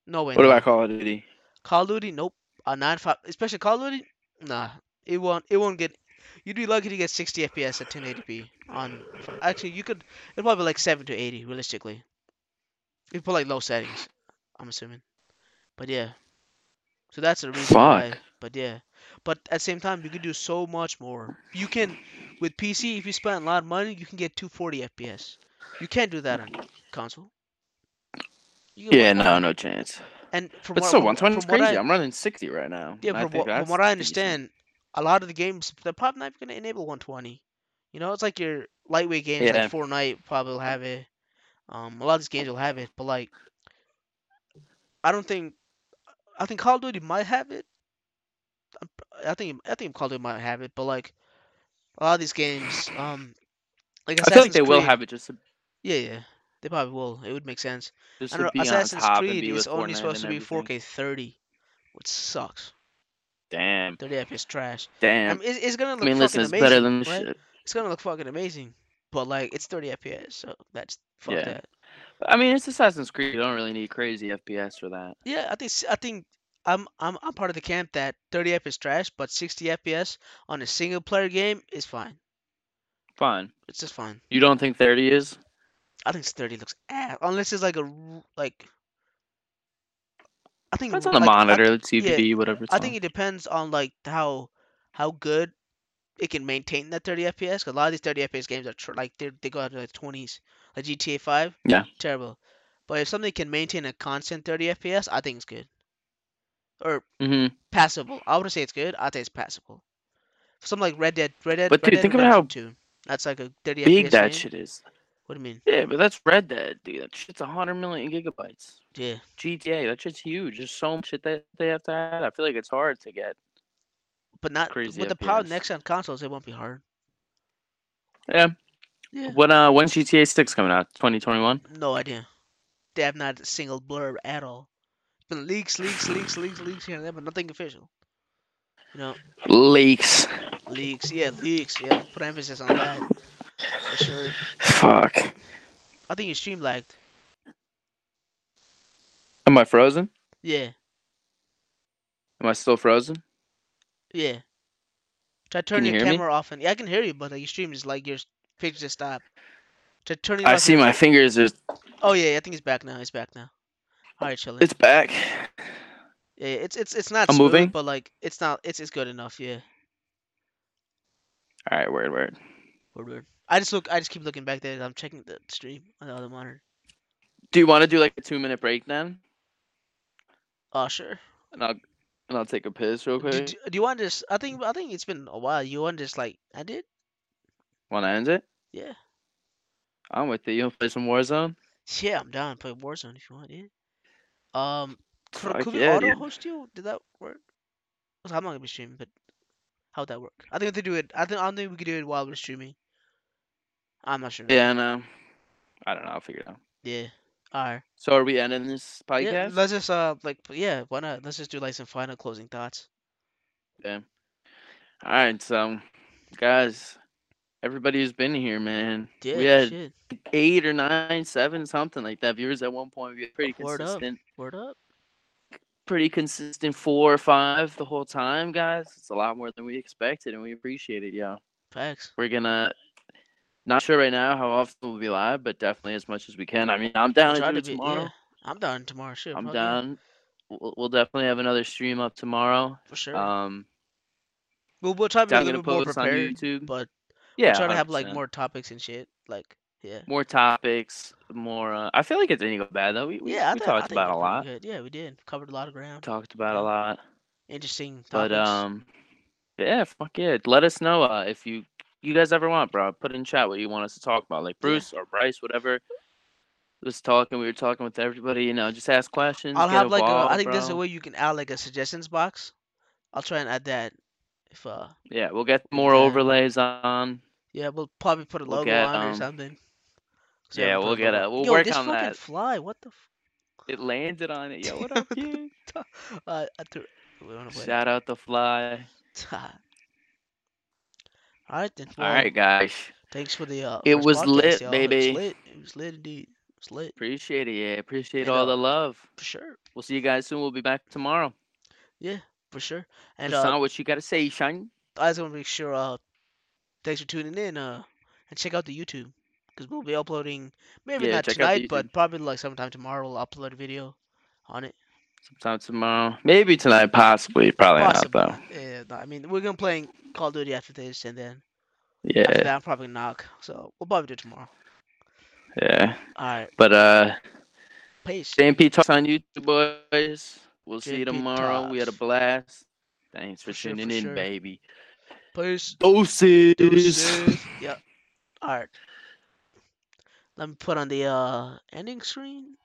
No way. What no. about Call of Duty? Call of Duty? Nope. A nine five, especially Call of Duty. Nah, it won't. It won't get. You'd be lucky to get 60 FPS at 1080p on. Actually, you could. It'd probably be like 7 to 80 realistically. You put like low settings, I'm assuming. But yeah. So that's the reason why. But yeah. But at the same time, you can do so much more. You can, with PC, if you spend a lot of money, you can get 240 FPS. You can't do that on console. Yeah, 120. no, no chance. And from But what, still, 120 is crazy. I- I'm running 60 right now. yeah, from what, from what I understand, a lot of the games they're probably not going to enable 120. You know, it's like your lightweight games Yeah. like Fortnite probably will have it. Um, a lot of these games will have it, but like, I don't think. I think Call of Duty might have it. I'm- think I think Call of Duty might have it, but like, a lot of these games, um, like I feel like Assassin's they will have it just to, Yeah, yeah, they probably will. It would make sense. just I to be know, on Assassin's top and Creed be is only Fortnite supposed to be 4K 30, which sucks. Damn, 30 FPS trash. I damn. mean, it's, it's gonna look I mean, fucking listen, it's amazing, better than right? shit. It's gonna look fucking amazing, but like it's 30 FPS, so that's fuck Yeah. that. I mean, it's Assassin's Creed. You don't really need crazy FPS for that. Yeah, I think I think I'm I'm I'm part of the camp that 30 FPS is trash, but 60 FPS on a single player game is fine. Fine. It's just fine. You don't think 30 is? I think 30 looks ass unless it's like a r- like. I think Depends on the like, I monitor, the TV, whatever. It's I on. think it depends on like how how good it can maintain that 30 FPS. Cause a lot of these 30 FPS games are tr- like they they go out to the 20s, like GTA 5. Yeah. Terrible. But if something can maintain a constant 30 FPS, I think it's good. Or mm-hmm. passable. I wouldn't say it's good. I think it's passable. Something like Red Dead, Red Dead, But Red dude, Dead think about how Redemption 2. That's like a 30 Big FPS that game. shit is. What do you mean? Yeah, but that's Red Dead, dude. That shit's 100 million gigabytes. Yeah. GTA, that shit's huge. There's so much shit that they have to add. I feel like it's hard to get. But not Crazy with the power next gen consoles, it won't be hard. Yeah. Yeah. When uh, when's GTA 6 coming out? 2021. No idea. They have not a single blurb at all. It's been leaks, leaks, leaks, leaks, leaks here and there, but nothing official. You know, Leaks. leaks, yeah, leaks, yeah. Put emphasis on that. For sure. Fuck. I think your stream lagged. Am I frozen? Yeah, Am I still frozen? Yeah. Try turning you your hear me? camera off and yeah, I can hear you, but like, your stream is like your picture just stopped. Try turning. I off see my fingers. Are, Oh yeah, I think it's back now. It's back now. All right, chilling. it's back. Yeah, it's it's it's not I'm smooth, moving? but like it's not it's it's good enough. Yeah. All right, word, word. Word, word. I just look. I just keep looking back there. I'm checking the stream on the other monitor. Do you want to do like a two minute break then? Oh sure. And I'll and I'll take a piss real Do, quick. do, do you want to just? I think I think it's been a while. You want to just like end it? Want to end it? Yeah. I'm with you. You want to play some Warzone? Yeah, I'm down play Warzone if you want. Yeah. Um, could, Fuck could we yeah, auto dude. host you? Did that work? I'm not gonna be streaming, but how'd that work? I think we have to do it. I think I don't think we could do it while we're streaming. I'm not sure. Yeah, no. I don't know. I'll figure it out. Yeah. All right. So are we ending this podcast? Yeah. Let's just uh like yeah. Why not? Let's just do like some final closing thoughts. Yeah. All right, so guys, everybody who's been here, man. Yeah. we had Shit. eight or nine, seven, something like that. Viewers at one point. We had pretty Word up. consistent, Word up. pretty consistent four or five the whole time, guys. It's a lot more than we expected, and we appreciate it. Facts. We're gonna. Not sure right now how often we'll be live, but definitely as much as we can. I mean, I'm down to do it be- tomorrow. yeah. I'm down tomorrow. Shit. I'm down. We'll, we'll definitely have another stream up tomorrow. For sure. Um, we'll we'll try to be a little bit more prepared, YouTube. but yeah, we'll try to have like more topics and shit. Like yeah. more topics, more. Uh, I feel like it didn't go bad though. We we, Yeah, I we thought- talked about a lot. Good. Yeah, we did. Covered a lot of ground. Talked about a lot, Interesting Topics. but um, yeah, fuck yeah. Let us know uh, if you you guys ever want, bro. Put in chat what you want us to talk about, like Yeah. Bruce or Bryce, whatever. Was talking. We were talking with everybody. You know, just ask questions. I'll have like a, I think there's a way you can add like a suggestions box. I'll try and add that. If uh Yeah, we'll get more Yeah. overlays on. yeah, we'll probably put a We'll logo get, on or something. 'Cause yeah, we'll get a- we'll Yo, work this on fucking that. fly. What the? F- It landed on it. Yo, what (laughs) up, uh, I threw. We wanna play. Shout out the fly. (laughs) All right then. All Well, right, guys. Thanks for the uh. It was podcast, lit, y'all. baby. It was lit. It was lit indeed. It was lit Appreciate it. Yeah, appreciate And, all uh, the love. for sure. We'll see you guys soon. We'll be back tomorrow. Yeah, for sure. And uh, what you gotta say, Shine? I just want to make sure. Uh, thanks for tuning in. Uh, and check out the YouTube because we'll be uploading. Maybe Yeah, not check out the tonight, but probably like sometime tomorrow. We'll upload a video on it. Sometime tomorrow. Maybe tonight, possibly. Probably Possibly. not though. Yeah, no, I mean, we're gonna play Call of Duty after this, and then though. after Yeah, that, I'll probably knock. So we'll probably do tomorrow. yeah. All right, But uh peace. JMP talks on YouTube, boys. We'll see you JMP tomorrow. We had a blast. Thanks for, For sure, tuning for in, sure. baby. Peace. Doses. Yep. All right. Let me put on the uh ending screen.